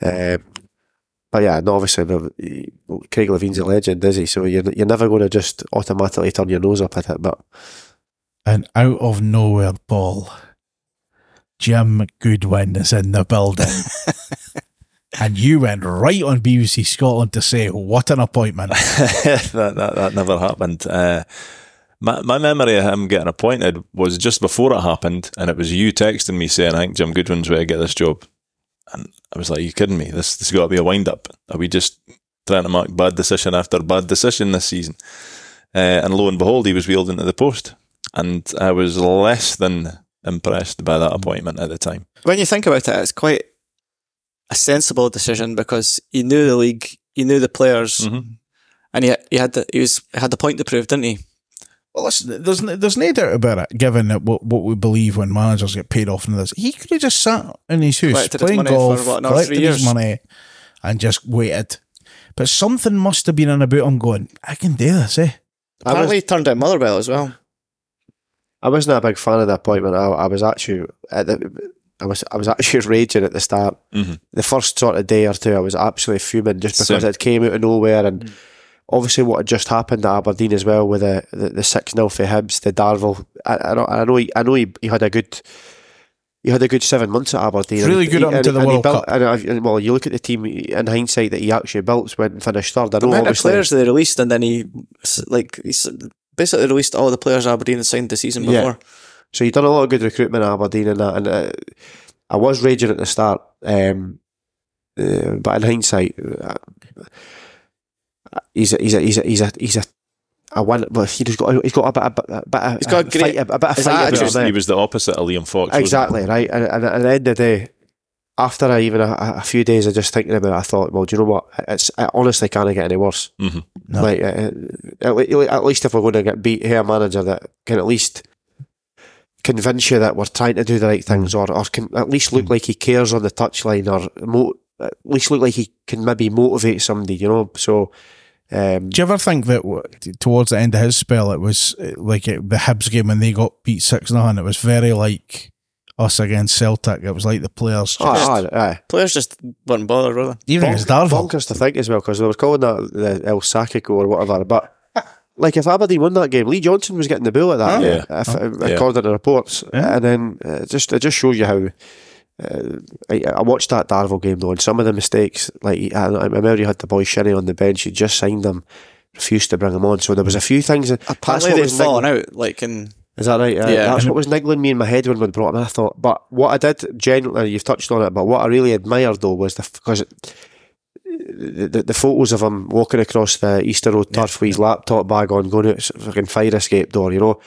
uh, but yeah, no, obviously, Craig Levein's a legend, is he? So you're you're never going to just automatically turn your nose up at it. But And out of nowhere, Paul, Jim Goodwin is in the building. and you went right on BBC Scotland to say, what an appointment. that, that that never happened. Uh, my my memory of him getting appointed was just before it happened, and it was you texting me saying, "I think Jim Goodwin's where to get this job," and I was like, "You kidding me? This this has got to be a wind up. Are we just trying to mark bad decision after bad decision this season?" Uh, and lo and behold, he was wheeled into the post, and I was less than impressed by that appointment at the time. When you think about it, it's quite a sensible decision because he knew the league, he knew the players, Mhm. and he he had the he was he had the point to prove, didn't he? Well, listen, there's, there's no doubt about it, given that what, what we believe when managers get paid off in this. He could have just sat in his house Collected his playing for, golf, what, another collected three his money, and just waited. But something must have been in about him going, I can do this, eh? I was, Apparently, he turned down Motherwell as well. I wasn't a big fan of the appointment. I, I was actually at the, I was I was actually raging at the start. Mhm. The first sort of day or two, I was absolutely fuming just because Same. it came out of nowhere and. Obviously, what had just happened at Aberdeen as well with the the, the six 0 for Hibs, the Darvel. I, I know, I know, he, I know he, he had a good, he had a good seven months at Aberdeen. It's and really he- good up and- into the and World built- Cup. And, and, well, you look at the team in hindsight that he actually built went and finished third. I The know, amount of obviously, players they released, and then he like he basically released all the players Aberdeen had signed the season Yeah. before. So you've done a lot of good recruitment at Aberdeen and that. And uh, I was raging at the start, um, uh, but in hindsight, uh, he's a, he's a, he's a, he's a, he's a, a one. Well, he's got he's got a bit, a bit, a bit of He's got a great- fight, a, a bit of his fight about attitude- him he was the opposite of Liam Fox. wasn't? Exactly right, and, and at the end of the day, after I even a, a few days of just thinking about it, I thought, well, do you know what? It's it honestly can't get any worse. Mhm. No. Like uh, at, at least if we're going to get beat, here manager that can at least convince you that we're trying to do the right things, or or can at least look like he cares on the touchline, or mo- at least look like he can maybe motivate somebody. You know, so. Um, Do you ever think that w- towards the end of his spell, it was uh, like it, the Hibs game when they got beat 6 0, and it was very like us against Celtic. It was like the players just. aye, aye, aye. Players just weren't bothered, really. even against Darvel. bonkers to think as well because they were calling that the El Sakico or whatever. But like if Aberdeen won that game, Lee Johnson was getting the bill at that, Oh, yeah. if, Yeah. according to the reports. Yeah. And then uh, it just it just shows you how. Uh, I, I watched that Darvel game though, and some of the mistakes, like I, I remember you had the boy Shinnie on the bench, he just signed him, refused to bring him on. So there was a few things. That, that's Apparently, what they'd was fallen niggling- out. Like in Is that right? Uh, Yeah. that's what was niggling me in my head when we brought him. in. I thought, but what I did genuinely, you've touched on it, but what I really admired though was the because the, the, the photos of him walking across the Easter Road turf with his laptop bag on, going out fucking fire escape door, you know,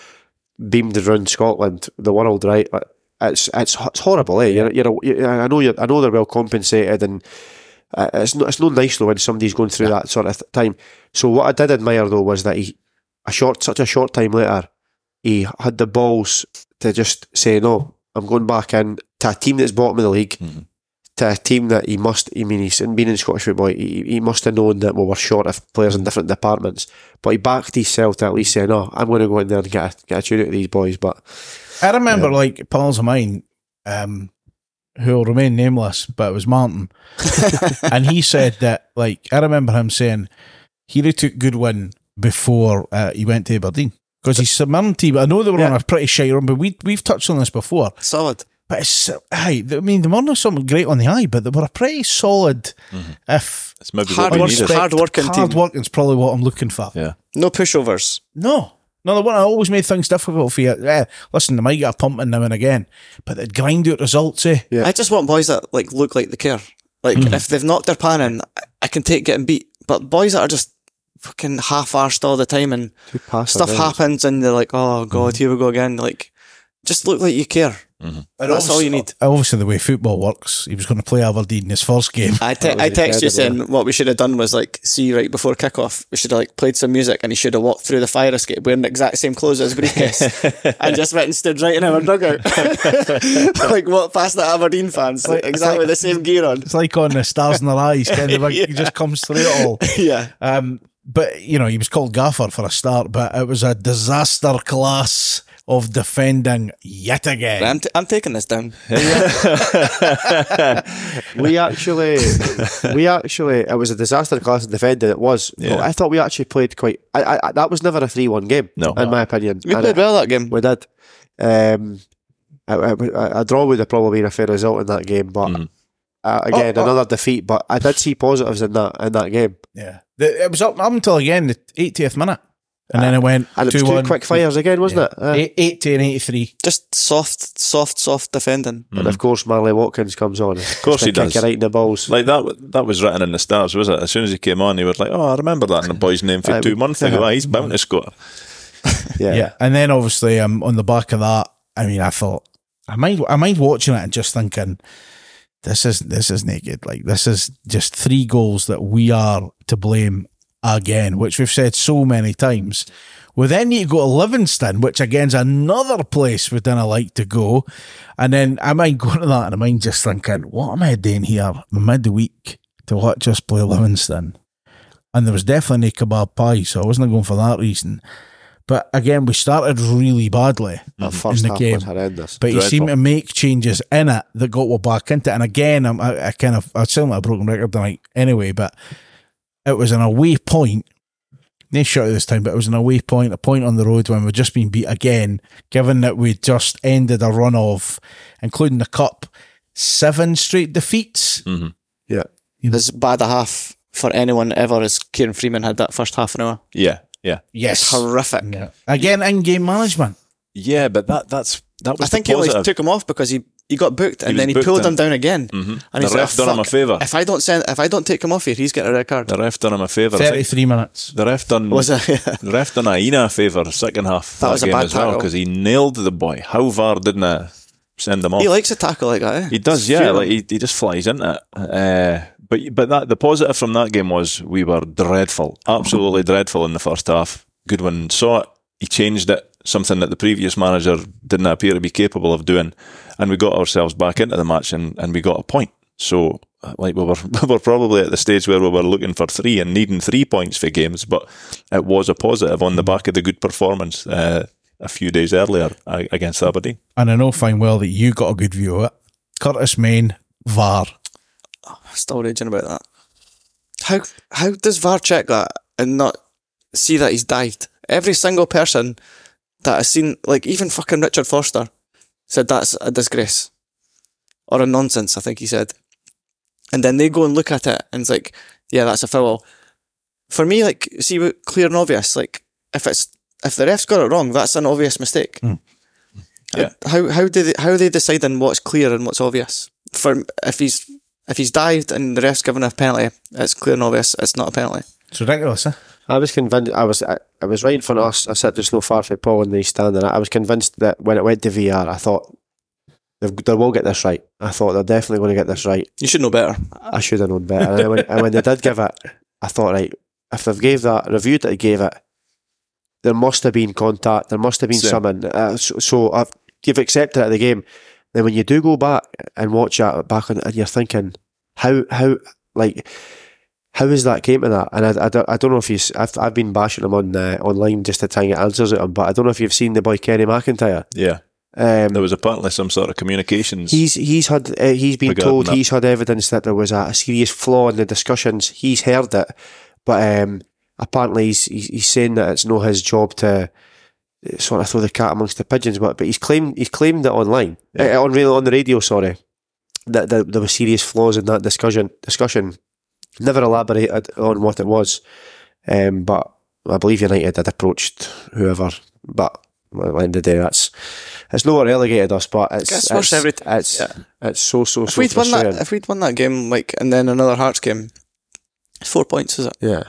beamed around Scotland, the world, right? Like, It's it's it's horrible, eh? You're, you're, a- you I know you I know they're well compensated, and uh, it's no it's no nice though when somebody's going through that sort of th- time. So what I did admire though was that he a short such a short time later he had the balls to just say no. I'm going back in to a team that's bottom of the league, Mhm. to a team that he must. I mean, he's been in Scottish football. He, he must have known that we were short of players in different departments, but he backed himself to at least say, "No, I'm going to go in there and get a, get a tune out of these boys." But I remember like pals of mine um, who will remain nameless, but it was Martin. and he said that, like, I remember him saying he really took Goodwin before uh, he went to Aberdeen. Because he's St Mirren team. I know they were on a pretty shy run, but we, we've touched on this before. solid. But it's, aye, I mean, they were not something great on the eye, but they were a pretty solid, if It's maybe Hard what work- hard working hard team. working is probably what I'm looking for. Yeah. No pushovers. No. No, the one I always made things difficult for you. Yeah, listen, they might get a pumping now and again, but they'd grind out results, eh? Yeah. I just want boys that like look like they care. Like hmm. if they've knocked their pan in, I- I can take getting beat. But boys that are just fucking half-arsed all the time and stuff happens and they're like, oh god, hmm. here we go again. Like, just look like you care. And That's all you need. Obviously, the way football works, he was going to play Aberdeen in his first game. I, te- That I text you saying what we should have done was like see right before kickoff we should have like played some music and he should have walked through the fire escape wearing the exact same clothes as briefcase and just went and stood right in our dugout like what past the Aberdeen fans like, like- exactly like- the same gear on It's like on the stars in their eyes, kind of. Like, He just comes through it all. yeah Um, but you know, he was called Gaffer for a start, but it was a disaster class of defending yet again. I'm, t- I'm taking this down we actually, we actually, it was a disaster class of defending. It was. Yeah. But I thought we actually played quite. I, I, I- that was never a three-one game. No. in my opinion. we And played it- well that game We did. Um, a, a, a draw would have probably been a fair result in that game, but Mhm. uh, again, Oh, oh. another defeat. But I did see positives in that in that game, Yeah, it was up, up until again the 80th minute, and then it went and it was two two one quick fires again, wasn't it? Uh, Eight- 80 and 83. just soft soft soft defending And of course, Marley Watkins comes on. Of course he does. Right in the balls. Like that, that was written in the stars, was it? As soon as he came on, he was like, "Oh, I remember that in the boy's name for two months ago. Aye, he's bound to score." yeah. Yeah. and then obviously um, on the back of that, I mean, I thought I mind I mind watching it and just thinking. This is this is naked. Like this is just three goals that we are to blame again, which we've said so many times. We then need to go to Livingston, which again's another place we didn't like to go. And then I mind going to that and I mind just thinking, what am I doing here midweek to watch us play Livingston? And there was definitely no kebab pie, so I wasn't going for that reason. But again, we started really badly That first in the half game. was horrendous. But he Dreadful. seemed to make changes in it that got us back into it. And again, I'm, I, I kind of, I sound like a broken record tonight anyway, but it was an away point. They shot it this time, but it was an away point, a point on the road when we'd just been beat again, given that we'd just ended a run of, including the cup, seven straight defeats. Mm-hmm. Yeah. as bad a half for anyone ever as Kieran Freeman had that first half an hour Yeah, yeah, Yes. horrific Yeah. Again, in game management. yeah. But that that's that was I think the he only positive. took him off because he, he got booked and was then he pulled and- him down again. Mhm. And The he's ref like, done him a favour. If I don't send, if I don't take him off here, he's getting a red card. the ref done him a favour. 33 minutes. The ref done Was it? the ref done Ayina a favour second half That that, was a game bad as well tackle. because he nailed the boy. How far didn't uh, send him off? he likes a tackle like that. Eh? He does, It's yeah. fearing. Like he, he just flies into it. Uh, but but that the positive from that game was we were dreadful, absolutely dreadful in the first half. Goodwin saw it, he changed it, something that the previous manager didn't appear to be capable of doing, and we got ourselves back into the match and, and we got a point. So like we were we were probably at the stage where we were looking for three and needing three points for games, but it was a positive on the back of the good performance uh, a few days earlier uh, against Aberdeen. And I know fine well that you got a good view of it. Curtis Main, VAR. Still raging about that. How how does VAR check that and not see that he's dived? Every single person that has seen, like even fucking Richard Foster, said that's a disgrace or a nonsense. I think he said, and then they go and look at it and it's like, yeah, that's a foul. For me, like, see, clear and obvious. Like, if it's if the ref's got it wrong, that's an obvious mistake. Yeah. How how do they how are they deciding what's clear and what's obvious? For if he's if he's dived and the ref's given a penalty, it's clear and obvious. It's not a penalty. It's ridiculous, eh? I was convinced. I was. I, I was right in front of us. I sat just no far from Paul and they stand, and I was convinced that when it went to VR, I thought they've, they will get this right. I thought they're definitely going to get this right. You should know better. I should have known better. And, when, and when they did give it, I thought, right, if they've gave that reviewed that they gave it, there must have been contact. There must have been Same. something. Uh, so so I've, you've accepted it at the game. Then when you do go back and watch it back on, and you're thinking, how how like. How is that came to that? And I, I, don't, I don't know if you. I've, I've been bashing him on uh, online just to try and get answers at him, but I don't know if you've seen the boy Kenny McIntyre. Yeah, Um, there was apparently some sort of communications. He's he's had uh, he's been told that. he's had evidence that there was a, a serious flaw in the discussions. He's heard it, but um, apparently he's, he's he's saying that it's not his job to uh, sort of throw the cat amongst the pigeons. But but he's claimed he's claimed it online uh, on on the radio. Sorry, that, that there were serious flaws in that discussion. Discussion never elaborated on what it was, um, but I believe United had approached whoever. But at the end of the day, that's it's not what relegated us, but it's Gets worse it's, every t- it's, yeah. it's so so If so we'd won that, if we'd won that game, like, and then another Hearts game, it's four points, is it? yeah,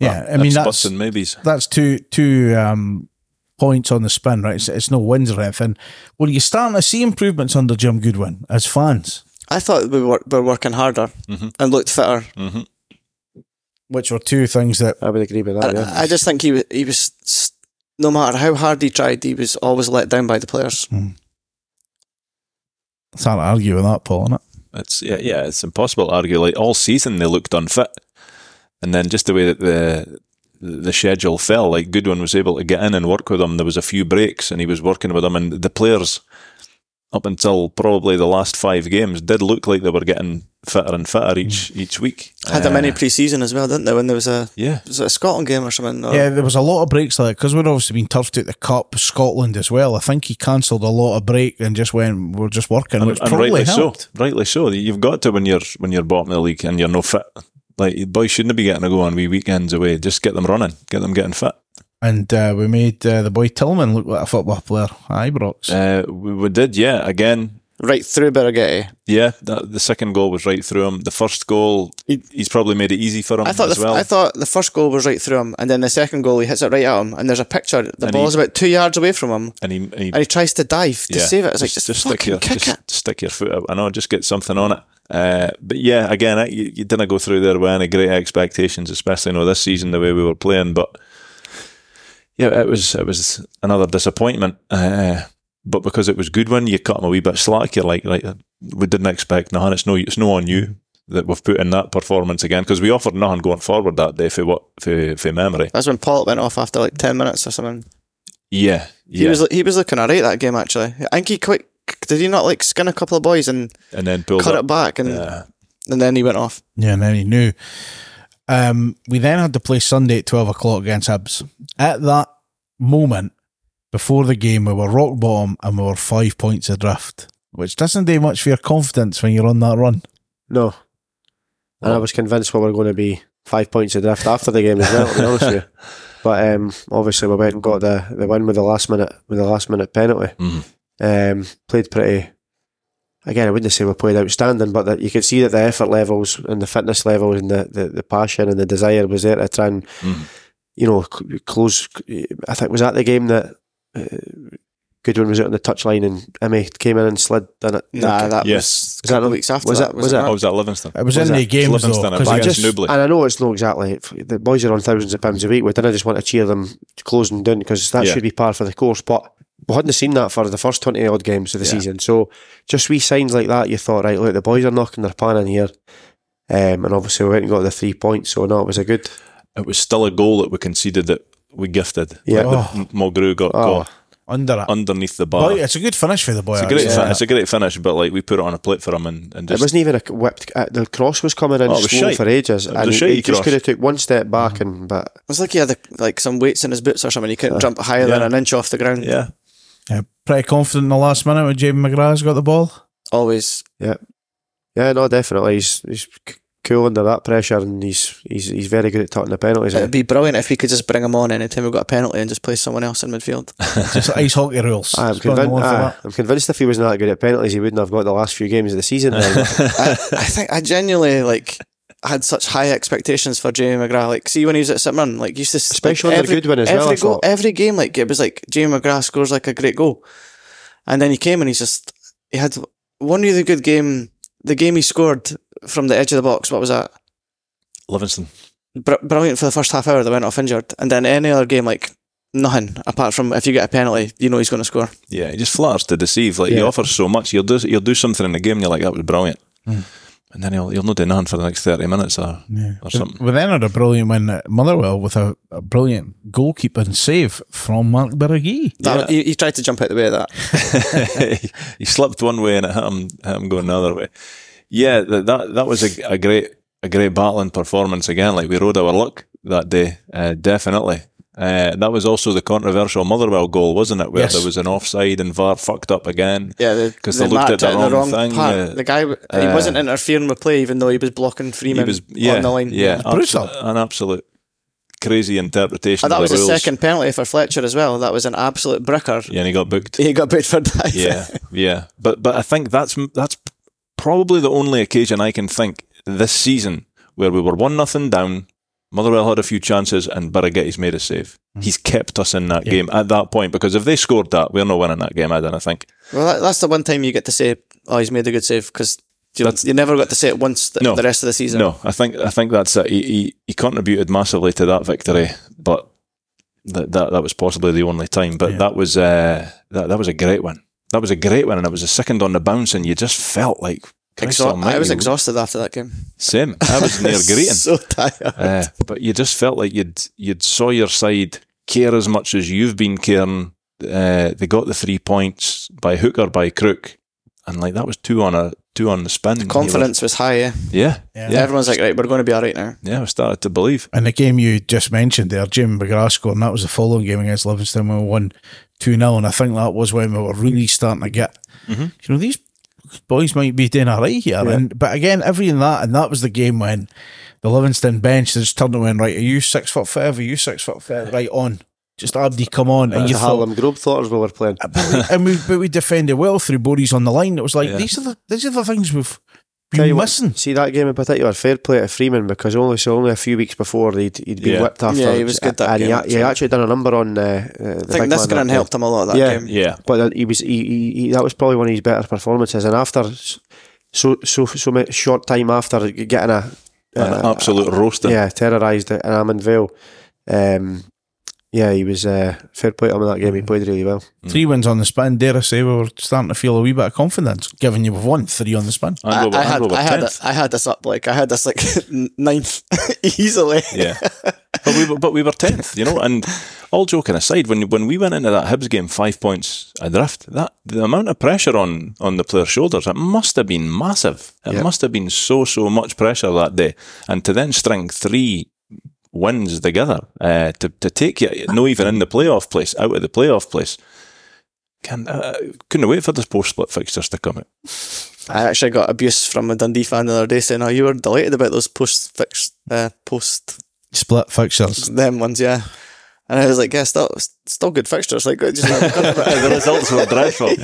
Yeah, I mean, That's that's, busting maybes. that's two two um, points on the spin, right? It's, it's no wins or anything. Well, you're starting to see improvements under Jim Goodwin as fans, I thought we were, were working harder mm-hmm. and looked fitter. Mm-hmm. which were two things that I would agree with that. I, Yeah. I just think he was, he was no matter how hard he tried, he was always let down by the players. Hmm. it's hard to argue with that, Paul, isn't it? It's yeah, yeah. It's impossible to argue. Like all season, they looked unfit, and then just the way that the the schedule fell, like Goodwin was able to get in and work with them. There was a few breaks, and he was working with them, and the players up until probably the last five games did look like they were getting fitter and fitter each each week. Had a Uh, mini pre-season as well, didn't they? When there was a Yeah, was it a Scotland game or something? Or, Yeah, there was a lot of breaks like because we'd obviously been turfed at the Cup, Scotland as well. I think he cancelled a lot of break and just went, we're just working, and, which and probably rightly helped. so. Rightly so. You've got to when you're when you're bottom of the league and you're no fit. Like boys shouldn't be getting a go on wee weekends away. Just get them running, get them getting fit. And uh, we made uh, the boy Tillman look like a football player. Aye, Brox. Uh, we, we did, yeah. Again, right through Birighitti. Yeah, that, the second goal was right through him. The first goal, he, he's probably made it easy for him I thought as the, well. I thought the first goal was right through him, and then the second goal he hits it right at him, and there's a picture. The And ball's he- about two yards away from him, and he, and he and he tries to dive to yeah, save it. It's like just, stick fucking your kick just it. stick your foot up. I know, just get something on it. Uh, but yeah, again, I, you, you didn't go through there with any great expectations, especially you know this season the way we were playing. But yeah, it was it was another disappointment. Uh, but because it was good one, you cut him a wee bit slack. You're like, like we didn't expect nothing. It's no, it's no on you that we've put in that performance again because we offered nothing going forward that day for what for, for memory. That's when Paul went off after like ten minutes or something. Yeah, He was he was looking alright that game actually. I think he quick did he not like skin a couple of boys and and then cut up. it back and Yeah. and then he went off. Yeah, and then he knew. Um, we then had to play Sunday at 12 o'clock against Hibs. At that moment, before the game, we were rock bottom and we were five points adrift, which doesn't do much for your confidence when you're on that run. No. And I was convinced we were going to be five points adrift after the game as well, to be honest with you. But um, obviously we went and got the, the win with the last minute with the last minute penalty. Mhm. Um, played pretty again, I wouldn't say we played outstanding, but that you could see that the effort levels and the fitness levels and the, the, the passion and the desire was there to try and Mhm. you know, c- close I think was that the game that uh, Goodwin was out on the touchline and Emmy came in and slid in it. Nah, that Yes. was a couple of weeks after was that. it- was it- Oh, was that Livingston? It was, Was in it- the games though. Livingston, 'cause but I just- Nubly. and I know it's not exactly the boys are on thousands of pounds a week. We didn't just want to cheer them closing down because that Yeah. should be par for the course. But we hadn't seen that for the first twenty odd games of the Yeah. season. So just wee signs like that, you thought, right, look, the boys are knocking their pan in here. Um, and obviously we went and got the three points. So no, it was a good. It was still a goal that we conceded that we gifted. Yeah. Like the- Mulgrew got, Oh. got under it. underneath the bar. Boy, it's a good finish for the boy. It's a great, actually. fin- it's a great finish, but like we put it on a plate for him and, and it wasn't even a whipped. Uh, the cross was coming in Oh, it was slow shite. for ages, It was and he, he just could have took one step back and but It was like he had a, like some weights in his boots or something. He couldn't jump higher than an inch off the ground. yeah. Yeah, pretty confident in the last minute when Jamie McGrath's got the ball. Always. yeah, Yeah, no, definitely he's he's cool under that pressure and he's he's he's very good at taking the penalties. It'd eh? be brilliant if we could just bring him on anytime we've got a penalty and just play someone else in midfield. Just ice hockey rules. Ah, I'm, It's going convinced, on for ah, that. I'm convinced if he wasn't that good at penalties, he wouldn't have got the last few games of the season. I, I think I genuinely like had such high expectations for Jamie McGrath. Like, see when he was at St. like, used to Especially like, under Goodwin as well, Every I goal, every game, like it was like Jamie McGrath scores like a great goal, and then he came and he's just he had one really good game. The game he scored from the edge of the box. What was that? Livingston. Br- brilliant for the first half hour. They went off injured, and then any other game like nothing apart from if you get a penalty, you know he's going to score. Yeah, he just flatters to deceive. Like he offers so much. You'll do you'll do something in the game and you're like, that was brilliant. Hmm. And then he'll he'll not do nothing for the next thirty minutes or, or something. We then had a brilliant win at Motherwell with a, a brilliant goalkeeping save from Mark Birighitti. That, he, he tried to jump out the way of that. he slipped one way and it hit him, hit him going the other way. Yeah, that that, that was a, a great a great battling performance again. Like we rode our luck that day, uh, definitely. Uh, that was also the controversial Motherwell goal, wasn't it? Where Yes. there was an offside and VAR fucked up again. Yeah, because the they looked at the it in wrong thing, part. uh, the guy, he uh, wasn't interfering with play, even though he was blocking He Freeman was, yeah, on the line. yeah, brutal. absolute- an absolute crazy interpretation. And that of was the the rules. second penalty for Fletcher as well. That was an absolute bricker. Yeah, and he got booked. He got booked for that. yeah, yeah. But but I think that's that's probably the only occasion I can think this season where we were one nothing down. Motherwell had a few chances, and Birighitti's made a save. He's kept us in that game at that point because if they scored that, we're not winning that game. I don't think. Well, that, that's the one time you get to say, "Oh, he's made a good save," because you, you never got to say it once the, No. the rest of the season. No, I think I think that's it. He, he, he contributed massively to that victory, but that that, that was possibly the only time. But Yeah. that was uh, that that was a great one. That was a great one, and it was a second on the bounce, and you just felt like Christ Exha- I was exhausted after that game. Same, I was near greeting. so tired. Uh, but you just felt like you'd you'd saw your side care as much as you've been caring. Uh, they got the three points by hook or by crook, and like that was two on a two on the spin. You were- Confidence was high. Eh? yeah, Yeah. yeah, Everyone's like, right, we're going to be all right now. yeah. We started to believe. And the game you just mentioned there, Jim McGrath scored, and that was the following game against Livingston when we won 2 0. And I think that was when we were really starting to get, you know, these boys might be doing all right here. And, but again, every in that, and that was the game when the Livingston bench just turned and went, right, are you six foot five? Are you six foot five? Right on. Just Abdi, come on. And The you thought, Harlem Globetrotters we were playing. but we, and we, but we defended well through Boris on the line. It was like, Yeah. these, are the, these are the things we've Tell been you what, missing. See that game in particular, fair play to Freeman because only so only a few weeks before he'd, he'd been Yeah. whipped after. Yeah, he was good that and he, game, a- he actually. actually done a number on. Uh, uh, the I think man Niskanen that- helped him a lot that Yeah. game. Yeah, but he was he, he, he that was probably one of his better performances. And after so so so much short time after getting a an absolute roasting. yeah terrorised in Almondvale, um, yeah, he was uh, fair play to him in that game. He played really well. Three wins on the spin. Dare I say we were starting to feel a wee bit of confidence, given you we've won three on the spin. And I, I had I had 10th. I had this up like I had this like ninth easily. Yeah, but we were, but we were tenth, you know. And all joking aside, when when we went into that Hibs game five points adrift, that the amount of pressure on on the players' shoulders, it must have been massive. It Yeah. must have been so so much pressure that day, and to then string three wins together uh, to to take you, no even in the playoff place, out of the playoff place. Can uh, couldn't wait for this post split fixtures to come out. I actually got abuse from a Dundee fan the other day saying, "Oh, you were delighted about those post fix uh, post Split fixtures. them ones, yeah." And I was like, "Yeah, still still good fixtures. Like, just the results were dreadful.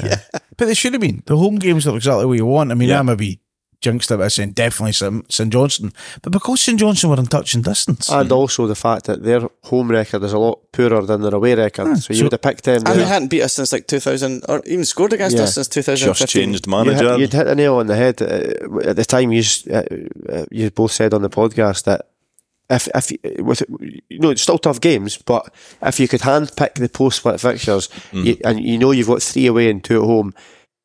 But they should have been. The home games are exactly what you want. I mean, Yeah. I maybe jinxed it by saying definitely St. St. Johnstone. But because St. Johnstone were in touching distance. And also the fact that their home record is a lot poorer than their away record. so you so- would have picked them. and there. they hadn't beat us since like 2000, or even scored against Yeah. us since 2015. Just changed You manager. hit, you'd hit the nail on the head uh, at the time. You uh, uh, you both said on the podcast that if if you- with you know it's still tough games, but if you could hand pick the post split fixtures Mm. you, and you know you've got three away and two at home,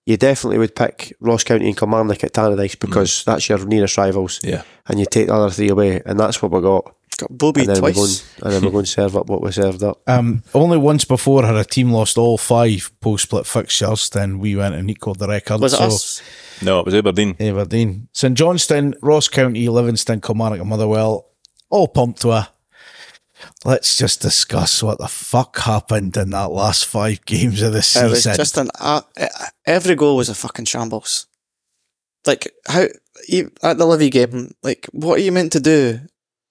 you definitely would pick Ross County and Kilmarnock at Tannadice because that's your nearest rivals, Mm. Yeah. and you take the other three away, and that's what we got. Got Bobby and then twice. we're going and then we're going to serve up what we served up. Um, only once before had a team lost all five post split fixtures, then we went and equalled the record. Was it so us? No, it was Aberdeen. Aberdeen, St Johnstone, Ross County, Livingston, Kilmarnock, and Motherwell, all pumped to a. Let's just discuss what the fuck happened in that last five games of the It was season. just an uh, every goal was a fucking shambles. Like how you, at the Livy game, like what are you meant to do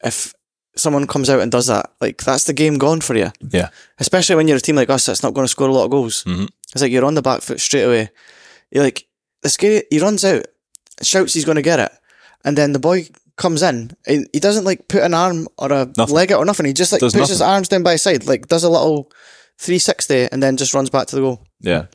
if someone comes out and does that? Like that's the game gone for you. Yeah. Especially when you're a team like us that's not going to score a lot of goals. Mhm. It's like you're on the back foot straight away. You're like this guy. He runs out, shouts he's going to get it, and then the boy comes in. He, he doesn't like put an arm or a Nothing. leg out or nothing. He just like Does puts his arms down by his side, like does a little 360 and then just runs back to the goal. Yeah.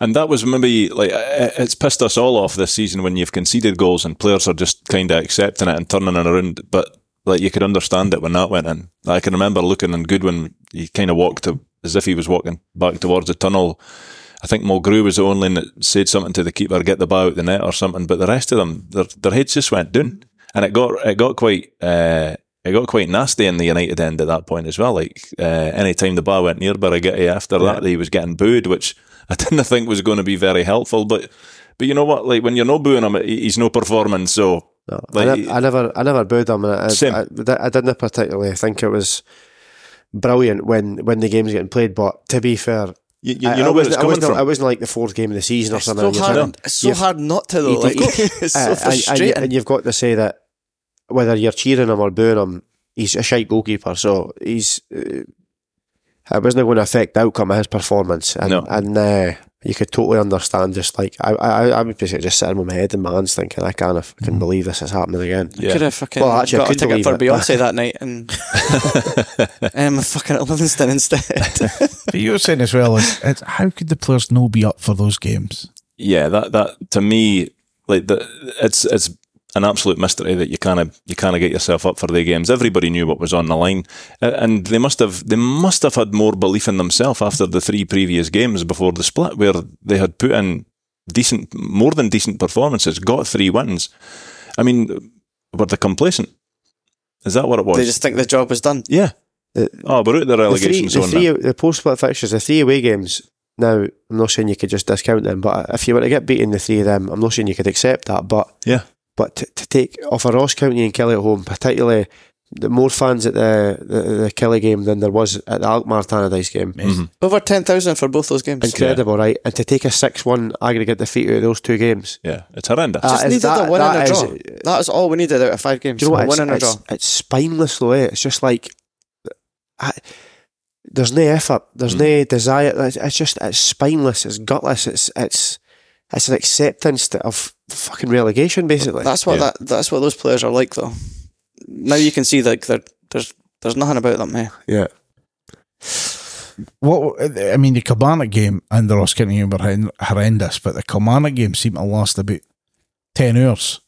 And that was maybe like it's pissed us all off this season when you've conceded goals and players are just kind of accepting it and turning it around. But like you could understand it when that went in. I can remember looking and Goodwin, he kind of walked to, as if he was walking back towards the tunnel. I think Mulgrew was the only one that said something to the keeper, get the ball out the net or something. But the rest of them, their their heads just went down, and it got it got quite. Uh, it got quite nasty in the United end at that point as well. Like uh, any time the ball went near Birighitti after that, he was getting booed, which I didn't think was going to be very helpful. But but you know what? Like when you're not booing him, he- he's no performing. So No, Like, I, ne- I never, I never booed him. I, Same. I, I, I didn't particularly think it was brilliant when when the game's getting played. But to be fair, you, you, I- you know I where it's wasn't, I coming wasn't, from. I wasn't like the fourth game of the season or It's something. so hard. It's so you've- hard not to though. Like got- it's so and- and, frustrating. and you've got to say that whether you're cheering him or booing him, he's a shite goalkeeper. So he's. Uh, it wasn't going to affect the outcome of his performance, and No. and uh, you could totally understand. Just like I, I, I would basically just sitting with my head in my hands, thinking, I can't fucking believe this is happening again. Yeah. Could have fucking Well, actually, I got a could ticket for it, Beyonce that night and um, fucking at Livingston instead. But you were saying as well, is, it's, how could the players no be up for those games? yeah, that that to me, like the it's it's an absolute mystery that you kind of you kind of get yourself up for the games. Everybody knew what was on the line, and they must have they must have had more belief in themselves after the three previous games before the split, where they had put in decent, more than decent performances, got three wins. I mean, were they complacent? Is that what it was? they just think the job was done. yeah. The- oh, we're out the The relegation three, the zone. three, now. the post split fixtures, the three away games. Now, I'm not saying you could just discount them, but if you were to get beaten the three of them, I'm not saying you could accept that. But Yeah. But to, to take off a Ross County and Killie at home, particularly the more fans at the, the the Killie game than there was at the Alkmaar Tannadice game. Mhm. Over 10,000 for both those games. Incredible, right? And to take a six-one aggregate defeat out of those two games. Yeah, it's horrendous. Uh, Just is needed that- a win that and a is- draw. That is all we needed out of five games. Do you know a what? win and a It's, draw. it's, it's spineless though. Eh? It's just like I, there's no effort. There's Mm. no desire. It's, it's just it's spineless. It's gutless. It's it's it's an acceptance to- of fucking relegation, basically. That's what Yeah. that that's what those players are like though. Now you can see like there's there's nothing about them, eh? yeah. What I mean, the Cabana game and the Ross County game were horrendous, but the Kilmarnock game seemed to last about ten hours,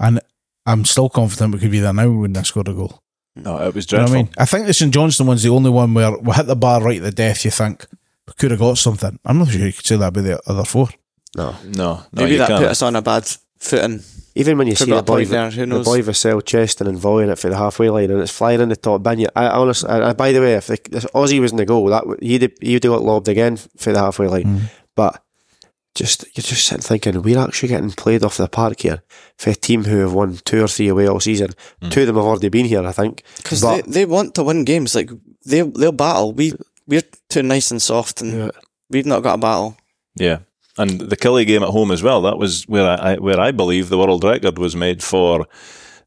and I'm still confident we could be there now when they scored a goal. no, it was Do you know dreadful. I mean? I think the St Johnstone one's the only one where we hit the bar right at the death. You think we could have got something? I'm not sure you could say that about the other four. No. No, no, Maybe that can't. put us on a bad footing. Even when you see Could the a point boy, there, who the knows? boy Vassell chesting and volleying it for the halfway line, and it's flying in the top bin. You, I honestly, I, I- by the way, if the, if Aussie was in the goal, that would- he'd he'd have got lobbed again for the halfway line. Mm. But just you're just sitting thinking we're actually getting played off the park here for a team who have won two or three away all season. Two of them have already been here, I think. Because they, they want to win games. Like they they'll battle. We we're too nice and soft, and Yeah. we've not got a battle. Yeah, and the Killie game at home as well. That was where I, I where I believe the world record was made for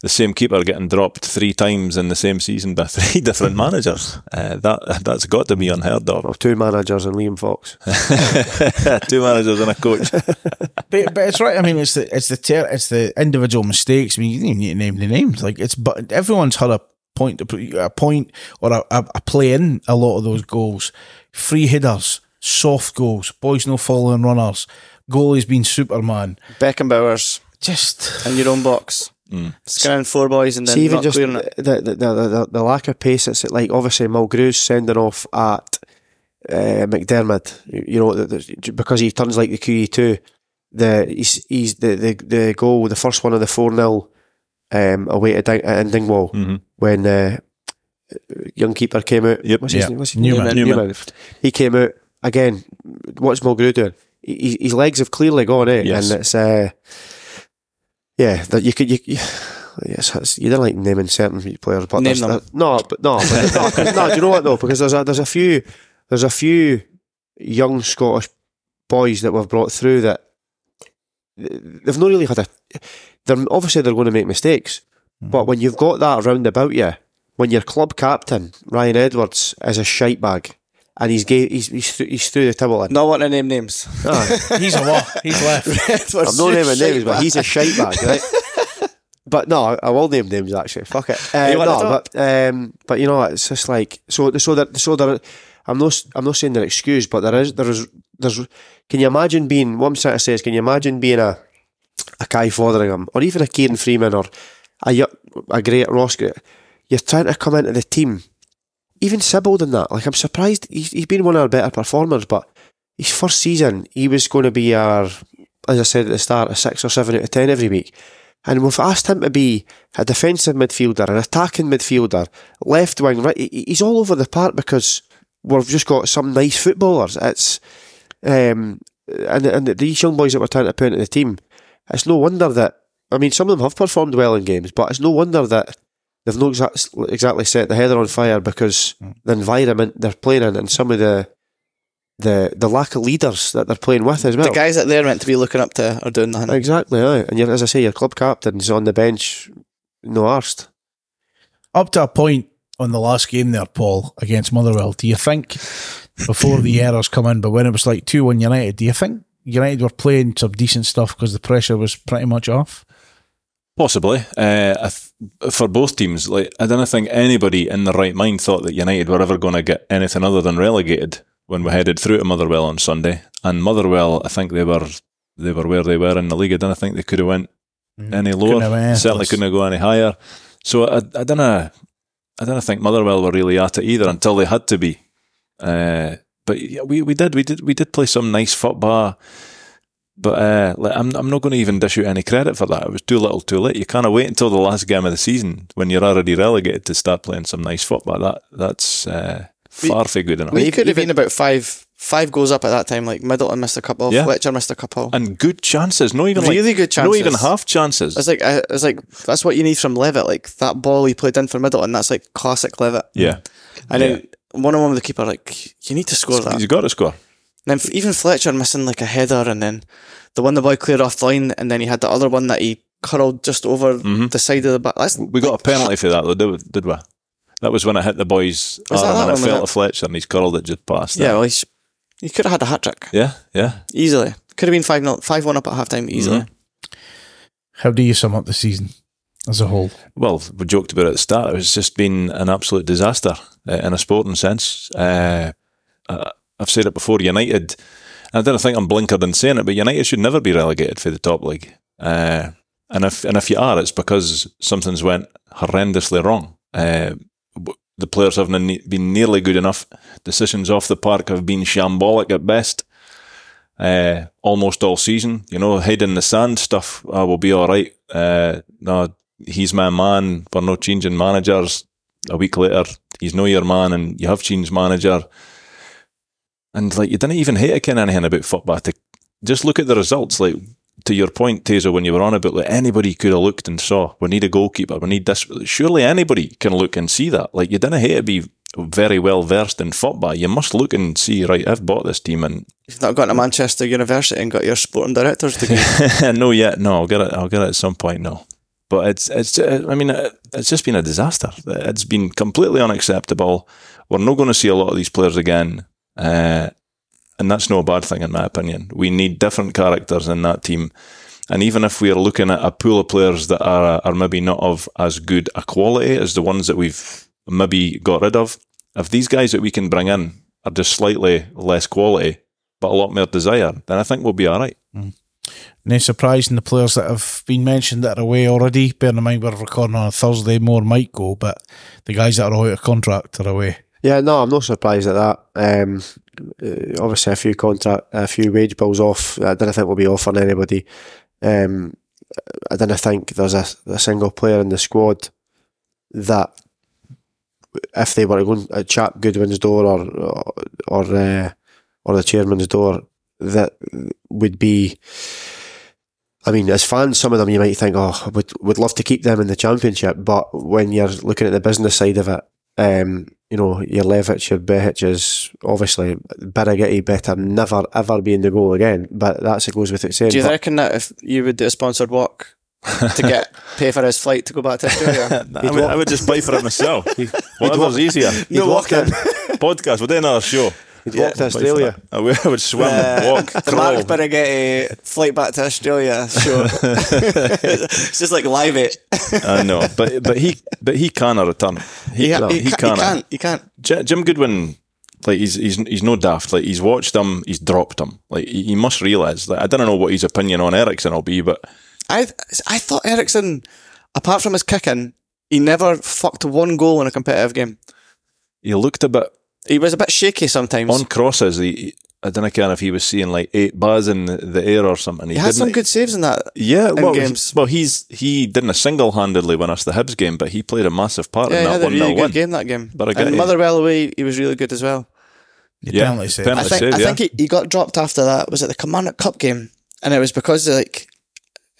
the same keeper getting dropped three times in the same season by three different managers. Uh, that that's got to be unheard of. Well, two managers and Liam Fox. Two managers and a coach. But, but it's right. I mean, it's the it's the ter- it's the individual mistakes. I mean, you didn't even need to name the names. Like it's but everyone's had a point to put a point or a, a, a play in a lot of those goals. Free headers, soft goals, boys no following runners, goalie's been Superman. Beckenbauer's Just in your own box. Mm. Scanning four boys and then See, even not just clearing the, it. the, the, the, the, the lack of pace. It's like obviously Mulgrew's sending off at uh, McDiarmid. You you know, the, the, because he turns like the QE two. The he's, he's the, the the goal, the first one of the four 0 um, away to Ding, in Dingwall hmm when uh, young keeper came out. Yep. What's his Yeah. name? What's his Newman. name? Newman. He came out again. What's Mulgrew doing? He, his legs have clearly gone, eh? Yes. And it's uh, yeah, that you could you. you Yes, you don't like naming certain players, but Name them. no, but no, but, no, no. Do you know what though? Because there's a there's a few there's a few young Scottish boys that we've brought through that they've not really had a. They're obviously they're going to make mistakes, but when you've got that around about you, when your club captain Ryan Edwards is a shite bag and he's ga- he's he's, through, he's through the table and Not wanting to name names. Aye. he's a what? He's left. I'm not naming names, but he's a shite bag, right? But no, I- I will name names actually. Fuck it. Uh, You wanna no, talk? but um, but you know, it's just like so. So that so there. I'm not. I'm not saying they're excused, but there is. There is. There's. Can you imagine being? What I'm trying to say is, can you imagine being a a Kai Fotheringham or even a Kieran Freeman or a yo- a great Ross? Gray- You're trying to come into the team, even Sibbald and that. Like I'm surprised. He's, he's been one of our better performers, but his first season, he was going to be our, as I said at the start, a six or seven out of ten every week. And we've asked him to be a defensive midfielder, an attacking midfielder, left wing, right. He's all over the park because we've just got some nice footballers. It's um, and and these young boys that we're trying to put into the team. It's no wonder that I mean some of them have performed well in games, but it's no wonder that they've not exact, exactly set the header on fire because mm. the environment they're playing in and some of the the the lack of leaders that they're playing with as well. The guys that they're meant to be looking up to are doing nothing. Exactly, aye. And you're, as I say, your club captain's on the bench, no arsed. Up to a point, on the last game there, Paul, against Motherwell, do you think before the errors come in, but when it was like 2 1 United, do you think United were playing some decent stuff because the pressure was pretty much off? Possibly. Uh, for both teams, like I don't think anybody in their right mind thought that United were ever going to get anything other than relegated when we headed through to Motherwell on Sunday. And Motherwell, I think they were they were where they were in the league. I don't think they could have went any lower. Couldn't Certainly couldn't have gone any higher. So I, I don't know. I don't think Motherwell were really at it either until they had to be. Uh, but yeah, we, we did we did we did play some nice football. But uh, like, I'm I'm not going to even dish out any credit for that. It was too little, too late. You can't wait until the last game of the season when you're already relegated to start playing some nice football. That that's uh, far from good enough. We Even- could have even- been about five five goals up at that time. Like Middleton missed a couple, Yeah. Fletcher missed a couple. and good chances, not even Really like, good chances. not even chances. half chances. It's like I- it's like that's what you need from Levitt. Like that ball he played in for Middleton. That's like classic Levitt. yeah, And then one on one with the keeper. Like you need to score that. he's got to score. And then even Fletcher missing like a header, and then the one the boy cleared off the line, and then he had the other one that he curled just over the side of the back. That's We got a penalty for that though, did we? Did we? That was when I hit the boy's Was that arm that and it one, was fell to Fletcher and he's curled it just past. yeah. Well, he's, he could have had a hat trick yeah, yeah. easily. Could have been five nil, five one up at half time easily. Mhm. How do you sum up the season as a whole? Well, we joked about it at the start. It's just been an absolute disaster uh, in a sporting sense. Uh, uh, I've said it before. United. I don't think I'm blinkered in saying it, but United should never be relegated for the top league. Uh, and if and if you are, it's because something's went horrendously wrong. Uh, the players haven't been nearly good enough. Decisions off the park have been shambolic at best. Uh, almost all season, you know, head in the sand stuff. Uh, will be all right. Uh, no, he's my man. We're not changing managers. A week later, he's no your man, and you have changed manager. And like you didn't even hate to ken anything about football. To just look at the results. Like to your point, Taser, when you were on about like anybody could have looked and saw we need a goalkeeper, we need this. Surely anybody can look and see that. Like you didn't hate to be very well versed in football. You must look and see. Right, I've bought this team, and You've not gone to Manchester University and got your sporting director's degree. no, yet no. I'll get it. I'll get it at some point. No, but it's it's. I mean, it's just been a disaster. It's been completely unacceptable. We're not going to see a lot of these players again, uh, and that's no bad thing in my opinion. We need different characters in that team, and even if we are looking at a pool of players that are are maybe not of as good a quality as the ones that we've maybe got rid of, if these guys that we can bring in are just slightly less quality but a lot more desire, then I think we'll be all right. No surprise in the players that have been mentioned that are away already. Bearing in mind we're recording on a Thursday, more might go, but the guys that are out of contract are away. Yeah, no, I'm not surprised at that. Um, uh, obviously, a few contract, a few wage bills off. I don't think we'll be offering anybody. Um, I didn't think there's a, a single player in the squad that, if they were to go in a chap Goodwin's door or or or, uh, or the chairman's door, that would be. I mean, as fans, some of them you might think, oh, would would love to keep them in the championship, but when you're looking at the business side of it, um, you know, your Levitt, your Behich is obviously Birighitti better never ever be in the goal again. But that's it goes without saying. Do you But reckon that if you would do a sponsored walk to get pay for his flight to go back to Australia? I would, I would just pay for it myself. Whatever's easier. he'd walk in, Podcast, we'll do another show. He'd walk to Australia. I would, swim, Uh, walk, the crawl. Mark Birighitti flight back to Australia show. it's just like live it. I know, but but he but he can't return. He, He, can, he, he, can't, he can't. He can't. Jim Goodwin, like he's he's he's no daft. Like he's watched him, he's dropped him. Like he, he must realise. Like I don't know what his opinion on Eriksson will be, but I I thought Eriksson, apart from his kicking, he never fucked one goal in a competitive game. he looked a bit He was a bit shaky sometimes. on crosses. He, he- I don't know if he was seeing like eight bars in the, the air or something. he had some good saves in that. Yeah, in well, games. he- well, he's he didn't single handedly win us the Hibs game, but he played a massive part Yeah, in he that had a one really good win. game that game. Birighitti. and Motherwell away, he was really good as well. Yeah, penalty save. penalty. I think save, I yeah. he, he got dropped after that. Was it the Kilmarnock Cup game? And it was because like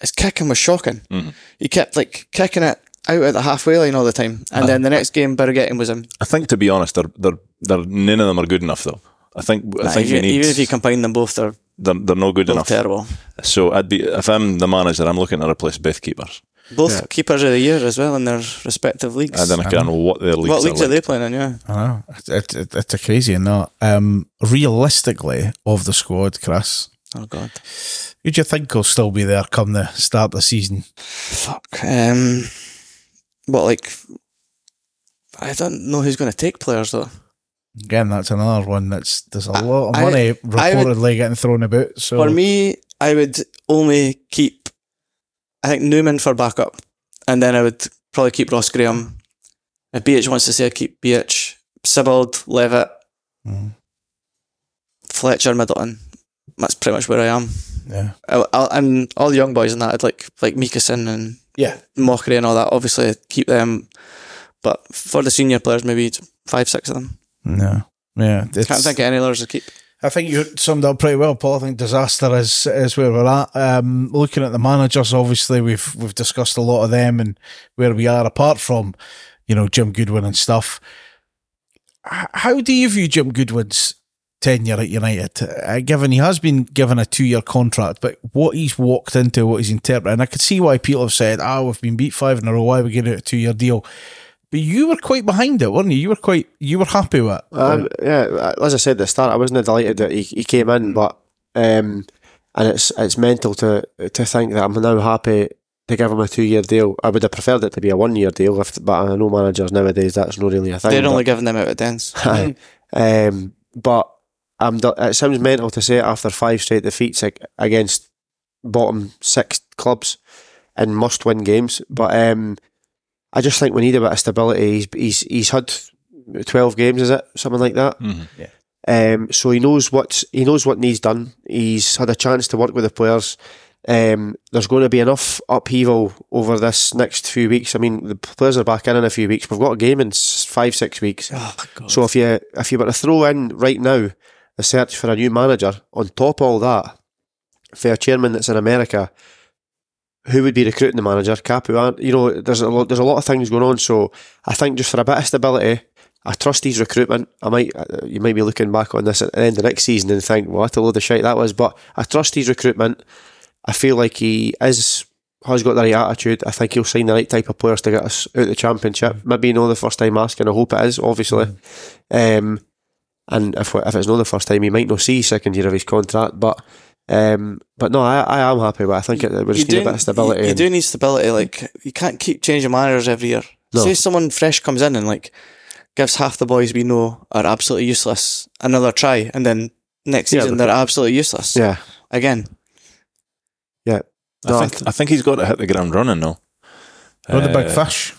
his kicking was shocking. Mm-hmm. He kept like kicking it out at the halfway line all the time. And then the next game, Birighitti was him. I think to be honest, they're, they're, they're none of them are good enough though. I think I Nah, think even, we need even if you combine them both, they're they're, they're no good both enough. terrible. So I'd be if I'm the manager, I'm looking to replace both keepers. Both keepers of the year as well in their respective leagues. I don't know what their leagues what leagues are are they playing in? Yeah, I know. It's, it, it, it's a crazy and that. Um, realistically, of the squad, Chris, oh god, who do you think will still be there come the start of the season? fuck. Um, what like? I don't know who's going to take players though. Again, that's another one that's there's a lot of I- money I would- reportedly getting thrown about. So For me, I would only keep, I think Newman for backup, and then I would probably keep Ross Graham. If BH wants to say, I'd keep BH, Sibbald, Levitt, Mhm. Fletcher, Middleton. That's pretty much where I am. yeah, I, I, and all the young boys in that, I'd like like Meekison and yeah, Mochrie and all that. Obviously, keep them, but for the senior players, maybe five, six of them. no, yeah. It's, Can't think of any others to keep. I think you summed up pretty well, Paul. I think disaster is is where we're at. Um, looking at the managers, obviously we've we've discussed a lot of them and where we are. Apart from, you know, Jim Goodwin and stuff. How do you view Jim Goodwin's tenure at United? Uh, given he has been given a two year contract, but what he's walked into, what he's interpreted, and I could see why people have said, "Ah, we've been beat five in a row. Why are we getting a two year deal?" But you were quite behind it, weren't you? You were quite, you were happy with it. Um, yeah, as I said at the start, I wasn't delighted that he, he came in, but um, and it's it's mental to to think that I'm now happy to give him a two year deal. I would have preferred it to be a one year deal, if, but I know managers nowadays that's not really a thing. They're but- only giving them out of dens. Aye. um, but I'm. do- It sounds mental to say it after five straight defeats against bottom six clubs in must-win games. But um, I just think we need a bit of stability. He's he's he's had twelve games, is it something like that? Mhm. Um, so he knows what he knows what needs done. He's had a chance to work with the players. Um, there's going to be enough upheaval over this next few weeks. I mean, the players are back in in a few weeks. We've got a game in five, six weeks. Oh my god! So if you if you were to throw in right now the search for a new manager on top of all that, for a chairman that's in America, who would be recruiting the manager? Capu, you know, there's a lot, there's a lot of things going on. So I think just for a bit of stability, I trust his recruitment. I might uh, you might be looking back on this at the end of next season and think, what a load of shite that was. But I trust his recruitment. I feel like he is has got the right attitude. I think he'll sign the right type of players to get us out of the championship. Maybe not the first time asking. I hope it is, obviously. Um, and if if it's not the first time, he might not see second year of his contract. But um, but no, I, I am happy. But I think it, we just need a bit of stability. You, you do need stability. Like you can't keep changing managers every year. No. Say someone fresh comes in and like gives half the boys we know are absolutely useless another try, and then next season but- they're absolutely useless yeah, again. yeah. No, I I think I think he's got to hit the ground running though. They're the big Uh, fish.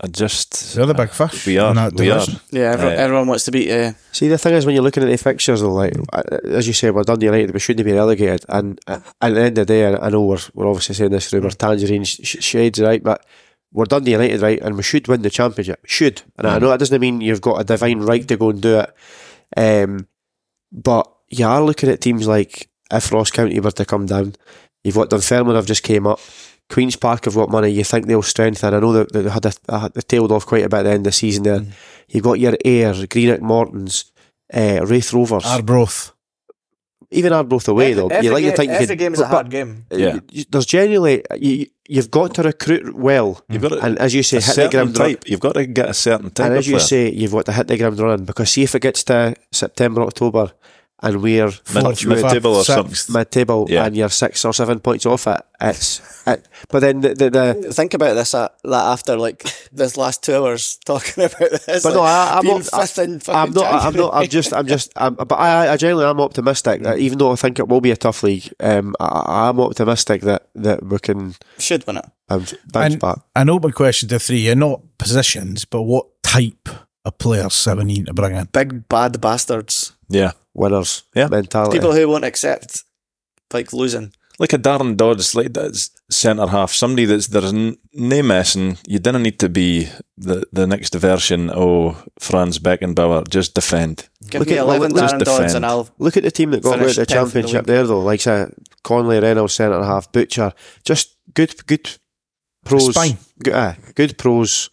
I just They're the big fish. we are in that we are. Yeah, everyone, Uh, everyone wants to beat. Uh, See, the thing is, when you're looking at the fixtures, though, like uh, as you say, we're Dundee United, we shouldn't be relegated. And uh, at the end of the day, I know we're, we're obviously saying this through our tangerine sh- sh- shades, right? But we're Dundee United, right? And we should win the championship. Should. And I know that doesn't mean you've got a divine right to go and do it. Um, but you are looking at teams like if Ross County were to come down, you've got Dunfermline have just came up. Queen's Park have got money. You think they'll strengthen? I know that they had a, a, they tailed off quite a bit at the end of the season. There, you've got your Ayr, Greenock Mortons, uh, Raith Rovers, Arbroath. even Arbroath away though. you like to think you could, but- game. but Yeah. you- you- there's genuinely you, you've got to recruit well, You've got to, and as you say, a hit the ground running. type. You've got to get a certain type And of as you player. say, you've got to hit the ground running because see if it gets to September, October, and we're Mid- Fourth, mid-table or something. sixth. mid-table Yeah. and you're six or seven points off it, it's. It, but then the, the, the Think about this uh, that after like this last two hours talking about this. But no, like, I, I'm being not. fifth in I'm fucking not. I'm January. not. I'm just. I'm just. I'm, but I, I generally am optimistic that even though I think it will be a tough league, um, I, I'm optimistic that that we can should win it. um, bounce And- back. An open question to three. You're not positions, but what type of players are we needing to bring in? Big bad bastards. Yeah, Winners. Yeah. Mentality. People who won't accept like losing. like a Darren Dodds, like that's centre half. Somebody that's there's n- no messing. You didn't need to be the the next version of Franz Beckenbauer. Just defend. Give Look me at- eleven let's Darren Dodds and I'll Look at the team that got out of the 10th in the championship there, though. Like say Conley, Reynolds, centre half, Butcher. Just good, good pros. Good, uh, good pros.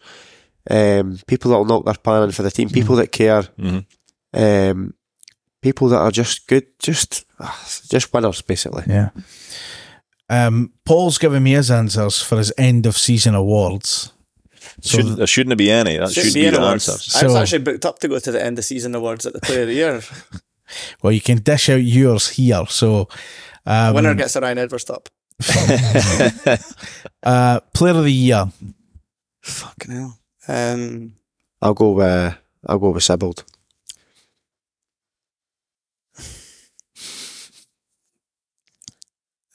Um, people that'll knock their pan in for the team. People that care. Mhm. Um, people that are just good. Just, ah, just winners, basically. Yeah. Um, Paul's giving me his answers for his end of season awards. So Shouldn't, there shouldn't be any. That Shouldn't be the awards. answers. I was So- actually booked up to go to the end of season awards at the Player of the Year. well, you can dish out yours here. So, um, Winner gets a Ryan Edwards top. uh, player of the year. Fucking hell. Um, I'll go with I'll go with Sibbald.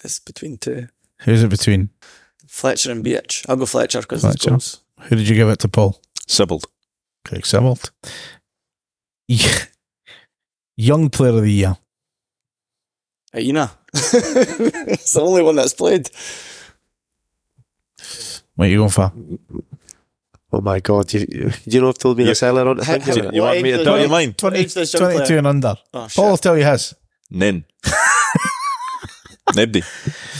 It's between two. Who's it between? Fletcher and Beach. I'll go Fletcher because it's Fletcher. goals. Who did you give it to, Paul? Sybil. Craig Sibbald. Yeah. Young player of the year. Ayina. it's the only one that's played. What are you going for? Oh my god! You, you, you know have told me this earlier on. to think How- about You, it. you want me to What tell you mine? What age does young 22 player? and under. Oh. Paul will tell you his. Nin. Nibdy.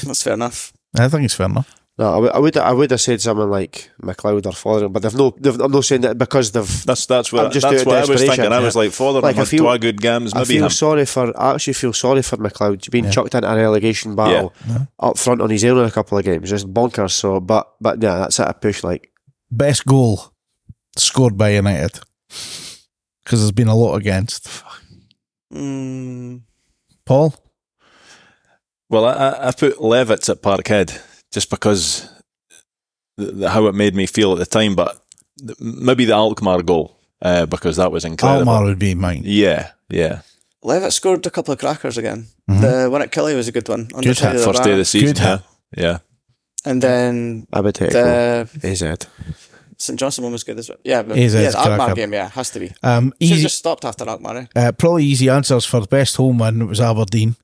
That's fair enough. I think it's fair enough. No, I would, I would, have said someone like McLeod or Fotheringham, but they've no. They've, I'm not saying that because they've. That's that's what I'm just that's what I was desperation, thinking. I yeah. was like, Father, Like, I had feel- two good games, I feel him. sorry for. I actually feel sorry for McLeod being Yeah. chucked into a relegation battle Yeah. up front on his own in a couple of games, just bonkers. So, but but yeah, that's it. A push like Best goal scored by United. Because there's been a lot against. Mm, Paul? Well, I, I- I put Levitts at Parkhead just because the, the, how it made me feel at the time, but th- maybe the Alkmaar goal uh, because that was incredible. Alkmaar would be mine. Yeah, yeah. Levitt scored a couple of crackers again. Mhm. The one at Killie was a good one. On Good the hit. of the First day of the season. Good Yeah, hit. yeah. And then I would take the, the AZ. St Johnstone one was good as well. Yeah, but AZ's yeah, the Alkmaar game, yeah, has to be. Um, easy, just stopped after Alkmaar. Eh? uh, probably easy answers for the best home win. Was Aberdeen.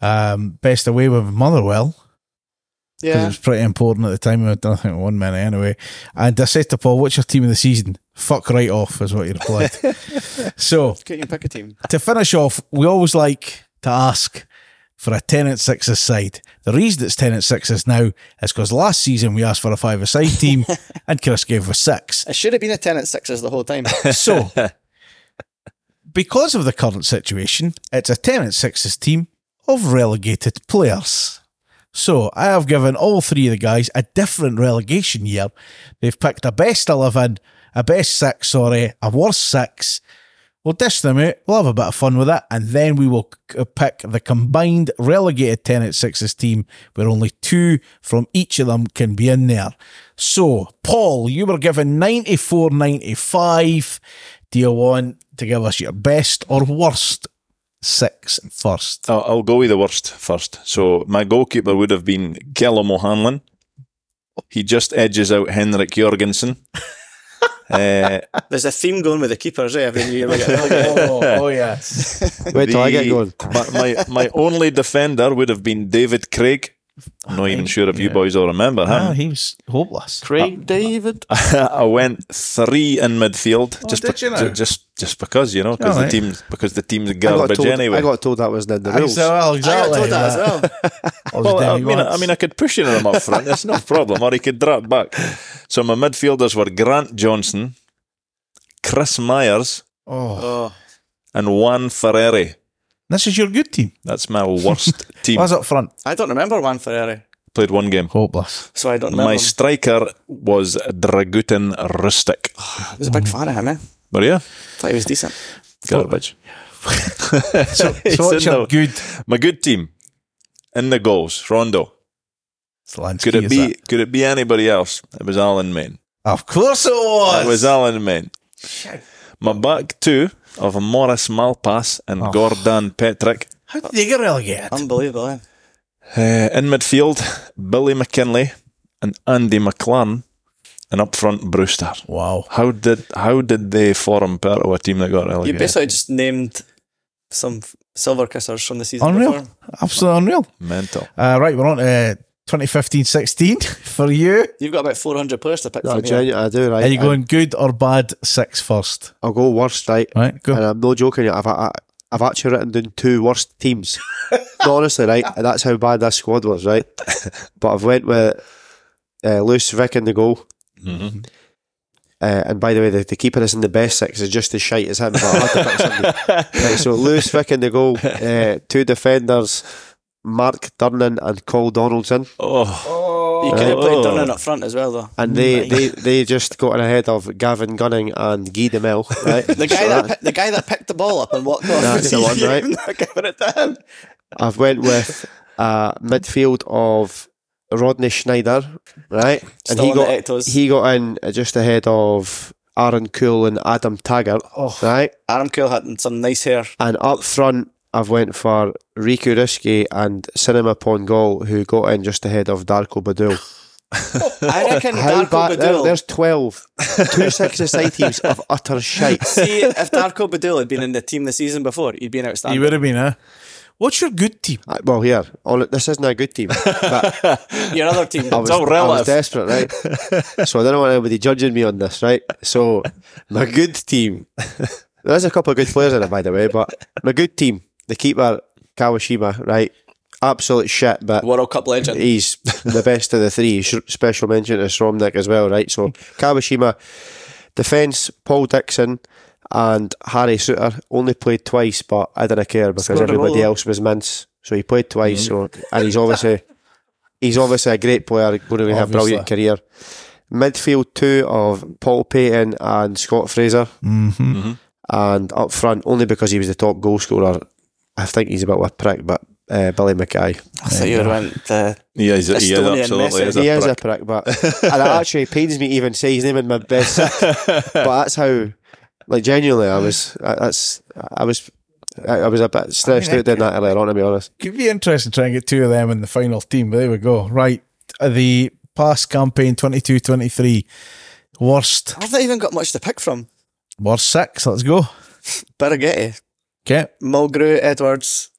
Um, best away with Motherwell. because it Yeah, was pretty important at the time. I don't think won many anyway. And I said to Paul, "What's your team of the season?" Fuck right off is what he replied. so couldn't you pick a team? to finish off, we always like to ask for a ten at sixes side. The reason it's ten at sixes now is because last season we asked for a five a side team, and Chris gave us six. It should have been a ten at sixes the whole time. So because of the current situation, it's a ten at sixes team of relegated players. So I have given all three of the guys a different relegation year. They've picked a best 11, a best six, sorry, a worst six. We'll dish them out. We'll have a bit of fun with it. And then we will pick the combined relegated 10 at 6s team where only two from each of them can be in there. So, Paul, you were given 94 95. Do you want to give us your best or worst six first? I'll, I'll go with the worst first. So my goalkeeper would have been Kelham O'Hanlon. He just edges out Henrik Jorgensen. uh, There's a theme going with the keepers. Eh? Every year we get oh, oh, yes. Wait till I get the- going. my, my my only defender would have been David Craig. I'm not even sure if you Yeah. boys all remember him. he was hopeless. Craig uh, David. I went three in midfield oh, just did you be- now? ju- just just because you know because Alright. the team because the team's I got, garbage told, anyway. I got told that wasn't in the I rules. said, well, I got told that as well. well. Well, I mean, I mean, I mean, I could push him up front. That's no problem, or he could drop back. So my midfielders were Grant Johnson, Chris Myers, oh, Oh, and Juan Ferreri. This is your good team. That's my worst team. Was up front? I don't remember Juan Ferreri, Played one game. Hopeless. so I don't remember. My him. striker was Dragutin Ristic. I was a big fan of him. Eh? But yeah, Thought he was decent. garbage. So, He's so what's in your the- good? my good team in the goals. Rondo. Slansky, Could it is be? it? Could it be anybody else? It was Alan Main. Of course it was. It was Alan Main. My back two of Maurice Malpas and Oh. Gordon Petric. How did they get relegated? Unbelievable. Eh? Uh, in midfield, Billy McKinlay and Andy McLaren, and up front, Brewster. wow. How did how did they form part of a team that got relegated? You basically just named some silver kissers from the season Unreal. before. Absolutely unreal. Mental. Uh, right, we're on to 2015-16 for you. You've got about 400 players to pick No, from here. genu- I do, right? Are you I- going good or bad six first? I'll go worst, right? Right, go. And I'm no joking. I've, I, I've actually written down two worst teams. no, honestly, right? And that's how bad this squad was, right? but I've went with uh, Lewis Vick in the goal. Mhm. Uh, and by the way, the, the keeper is in the best six is just as shite as him. But I had to pick somebody. right, so Lewis Vick in the goal, uh, two defenders, Mark Durnan and Coll Donaldson, Oh, oh. You uh, could have played Oh. Durnan up front as well, though. and they, they, they just got in ahead of Gavin Gunning and Guy Demel. Right, The guy So that pi- the guy that picked the ball up and walked off. That's the one, right? Not giving it to him. I've went with a midfield of Rodney Sneijder, right, and he got Ectos. he got in just ahead of Aaron Kuhl and Adam Taggart, oh, right, Adam Cool had some nice hair. and up front I've went for Riku Riski and Sinama Pongolle, who got in just ahead of Darko Bodul. I reckon How Darko bad? There, Bodul. there's twelve, two six-a-side teams of utter shite. See, if Darko Bodul had been in the team the season before, he'd been outstanding. He would have been, huh? What's your good team? Uh, Well, here, on, this isn't a good team, but Your other team. I was, all I was desperate, right? so I don't want anybody judging me on this, right? So my good team, there's a couple of good players in it, by the way, but my good team, the keeper Kawashima, right? Absolute shit, but World Cup legend. he's the best of the three. Special mention to Szromnik as well, right? So Kawashima, defence, Paul Dixon and Harry Souttar only played twice, but I didn't care because Scored everybody else was mince. So he played twice. So and he's obviously he's obviously a great player, going to have a brilliant career. Midfield two of Paul Paton and Scott Fraser, Mm-hmm. and up front only because he was the top goal scorer. I think he's a bit of a prick, but uh, Billy Mackay. I thought you would went uh, he is, he is Estonian absolutely Messi. is a he is a prick. prick, but and it actually pains me even say his name in my best but that's how, like, genuinely, I was. I- That's I was. I I was a bit stressed I mean, out doing that earlier on, to be honest. Could be interesting trying to get two of them in the final team, but there we go. Right. Uh, The past campaign 22 23. Worst. I've not even got much to pick from. Worst six. Let's go. Birighitti, Okay. Mulgrew, Edwards,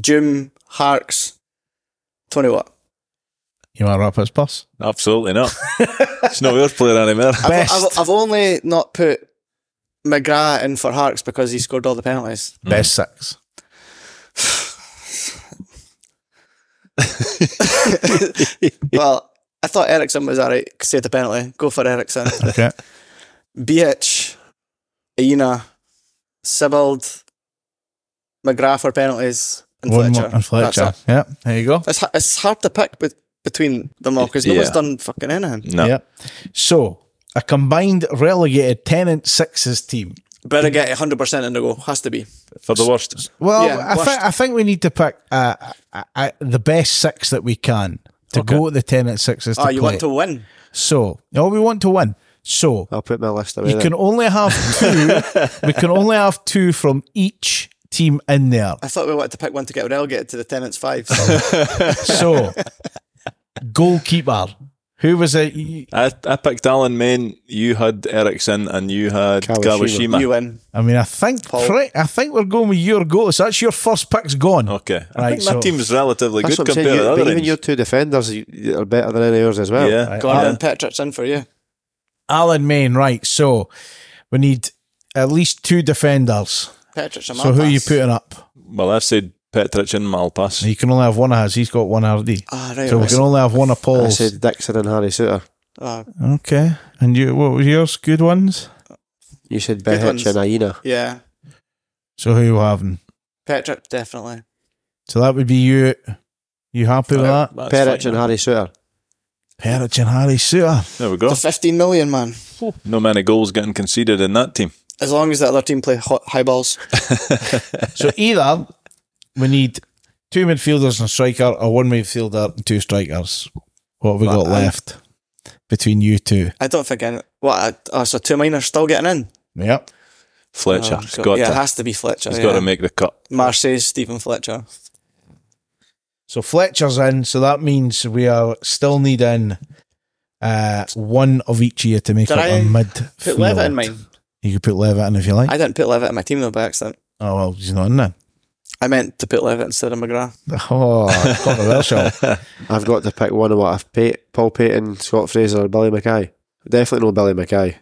Jim, Harkes, Tony Watt. You want to wrap his bus? Absolutely not. it's not your player anymore. I've, Best. I've, I've only not put McGrath in for Harkes because he scored all the penalties. Hmm. Best six. well, I thought Eriksson was alright. Saved the penalty. Go for Eriksson. Okay. BH, Ayina, Sibbald, McGrath for penalties, and One Fletcher. more. And Fletcher. Yeah. There you go. It's, it's hard to pick bet- between them all because no one's done fucking anything. No. Yeah. So, a combined relegated Tennent's Sixes team. Better get 100% in the goal. Has to be. For the worst. Well, Yeah, I, worst. think I think we need to pick uh, uh, uh, the best six that we can to go at the Tennent's Sixes to Oh, you play. want to win? So, no, we want to win. So, I'll put my list away. you then. can only have two. we can only have two from each team in there. I thought we wanted to pick one to get relegated to the Tenants 5. So, goalkeeper. Who was it? I, I picked Alan Main, you had Eriksson, and you had Kawashima. Kawashima. you win. I mean, I think Paul. pre- I think we're going with your goal. So that's your first pick's gone. Okay. I Right, think my so- team's relatively That's good what I'm compared saying. to You, the but even ends. your two defenders you- you are better than any of yours as well. Yeah. Right. Gordon Petric's in for you. Alan Main, right. So we need at least two defenders. Petric's a So who are you putting up? Well, I've said Petric and Malpas. You can only have one of his. He's got one RD. Ah, right. So we right. can only have one of I Paul's. said Dixon and Harry Souttar. Ah, Okay. And you, what was yours? Good ones. You said Good Behich ones. and Ayina. yeah. So who you having? Petric, definitely. So that would be you. You happy with that? That's Petric fine. and Harry Souttar. Petric and Harry Souttar. There we go. The 15 million, man. No many goals getting conceded in that team. As long as the other team play hot, high balls. So either we need two midfielders and a striker, or one midfielder and two strikers. What have we got I'm- left between you two? I don't think any. What? Oh, so two minors still getting in? Yep. Fletcher. Oh, He's God. got yeah, it has to be Fletcher. He's yeah. got to make the cut. Marseille's Steven Fletcher. So Fletcher's in, so that means we are still needing uh, one of each year to make Did up I a mid. Put Levitt in mine. You could put Levitt in if you like. I didn't put Levitt in my team though by accident. oh well, he's not in there. I meant to put Levitt instead of McGrath. Oh, controversial. I've got to pick one of what I've paid. Paul Paton, Scott Fraser, or Billy McKay. Definitely no Billy McKay.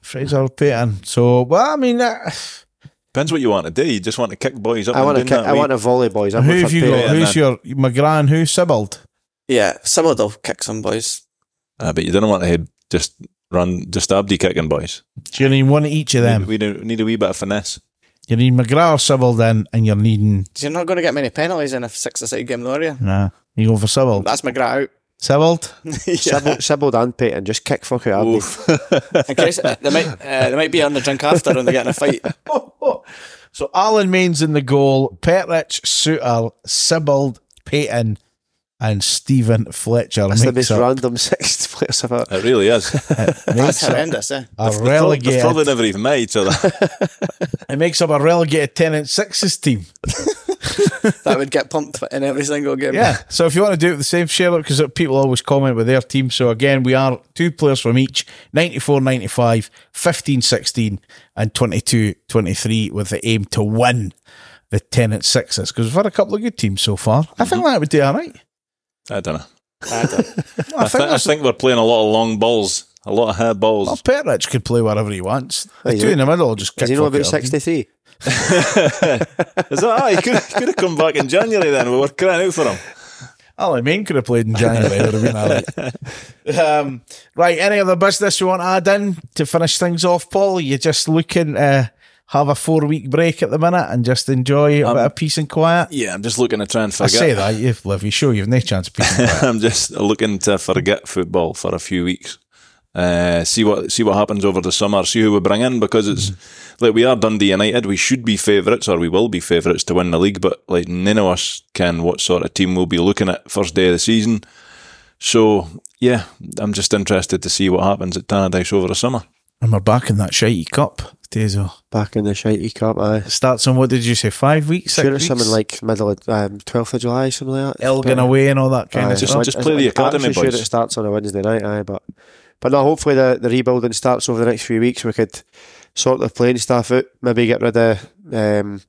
Fraser or Paton. So well, I mean, uh, Depends what you want to do. You just want to kick boys up. I and want to kick, that I wee- want to volley boys. I'm who have you got? Paton Who's your McGrath and who's Sibbald? Yeah, Sibbald will kick some boys. Ah, but you don't want to just run, just abdi kicking boys. Do you need one of each of them? We, we do- need a wee bit of finesse. You need McGrath or Sibbald in, and you're needing. You're not going to get many penalties in a six-a-side game, though, are you? Nah, you go for Sibbald. That's McGrath out. Sibbald? Sybil, Sybil and Paton just kick fuck out Abdi. In case uh, they might, uh, they might be on the drink after and they get in a fight. So Alan Main's in the goal, Petric, Souttar, Sibbald, Paton, and Steven Fletcher. That's the makes most up, random six players I've ever. It really is. That's horrendous, eh? a They've relegated. probably never even met each other. It makes up a relegated Tennent's Sixes team. That would get pumped in every single game. Yeah. So if you want to do it the same, share it because people always comment with their team. So again, we are two players from each 94 95, 15 16, and 22 23 with the aim to win the Tennent's Sixes because we've had a couple of good teams so far. I think that would do all right. I don't know. I don't- I, I, think, th- I think we're playing a lot of long balls, a lot of high balls. well, Petric can play wherever he wants. The two in the middle just kick Does he know fuck about out of him. 63? Is that? Ah, he could, could have come back in January then. We were crying out for him. Alan Main could have played in January. would have been all right. Um, right. Any other business you want to add in to finish things off, Paul? You're just looking to have a four week break at the minute and just enjoy a bit of peace and quiet. Yeah, I'm just looking to try and forget. I say that you've lived. You sure you've no chance of peace and quiet. I'm just looking to forget football for a few weeks. Uh, see what see what happens over the summer. See who we bring in because it's like we are Dundee United. We should be favourites or we will be favourites to win the league. But like none of us can what sort of team we'll be looking at first day of the season. So yeah, I'm just interested to see what happens at Tannadice over the summer. and we're back in that shitey cup, Tezo. Back in the shitey cup, aye. Starts on what did you say? Five weeks? Sure, it's weeks? something like middle of um, 12th of July, something like that. Elgin away and all that kind Aye, of Just- stuff. just play the I'm academy, actually boys. Sure, it starts on a Wednesday night, aye, but but no. Hopefully, the, the rebuilding starts over the next few weeks. We could sort the playing staff out, maybe get rid of um,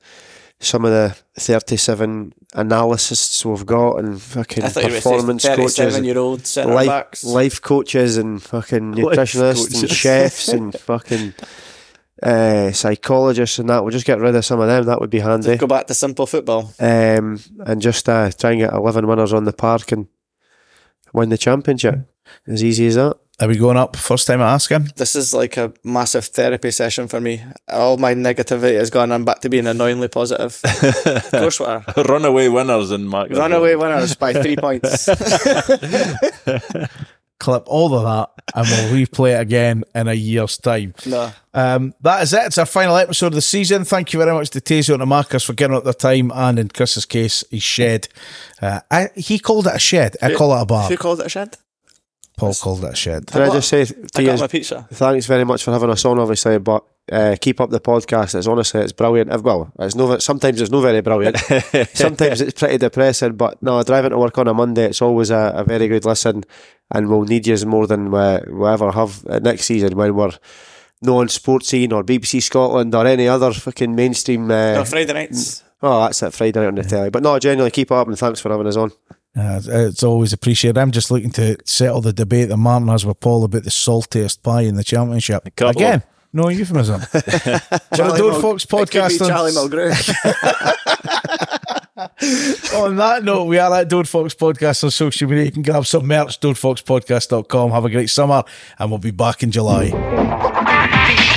some of the thirty-seven analysts we've got and fucking I thought you were performance coaches, and 37-year-old centre life, life coaches, and fucking nutritionists and chefs and fucking. Uh, psychologists and that we'll just get rid of some of them that would be handy Go back to simple football. um, and just uh, try and get 11 winners on the park and win the championship. As easy as that. Are we going up? First time I ask him. This is like a massive therapy session for me. All my negativity has gone. I'm back to being annoyingly positive. of course we are. Runaway winners in Mark. Runaway winners by three points. Clip all of that and we'll replay it again in a year's time. no. Um, that is it. It's our final episode of the season. Thank you very much to Tazo and to Marcus for giving up their time and in Chris's case, his shed. Uh, I, he called it a shed. I call it a bar. Who called it a shed? Paul called it a shed. Can I got- just say I to got you, my pizza. thanks very much for having us on, obviously, but uh, keep up the podcast. It's honestly, it's brilliant. Well, it's no, sometimes it's no very brilliant. sometimes it's pretty depressing, but no, driving to work on a Monday, it's always a, a very good listen, and we'll need you more than we, we ever have uh, next season when we're no on Sportscene or BBC Scotland or any other fucking mainstream. Uh, No, Friday nights. Oh, that's it, Friday night on the telly. But no, genuinely keep up and thanks for having us on. Uh, it's always appreciated. I'm just looking to settle the debate that Martin has with Paul about the saltiest pie in the championship. couple. Again, no euphemism. the Dode Fox podcast. Charlie On, Mulgrew. on that note, we are at Dode Fox Podcast on social media. You can grab some merch, dodefoxpodcast.com. Have a great summer, and we'll be back in July.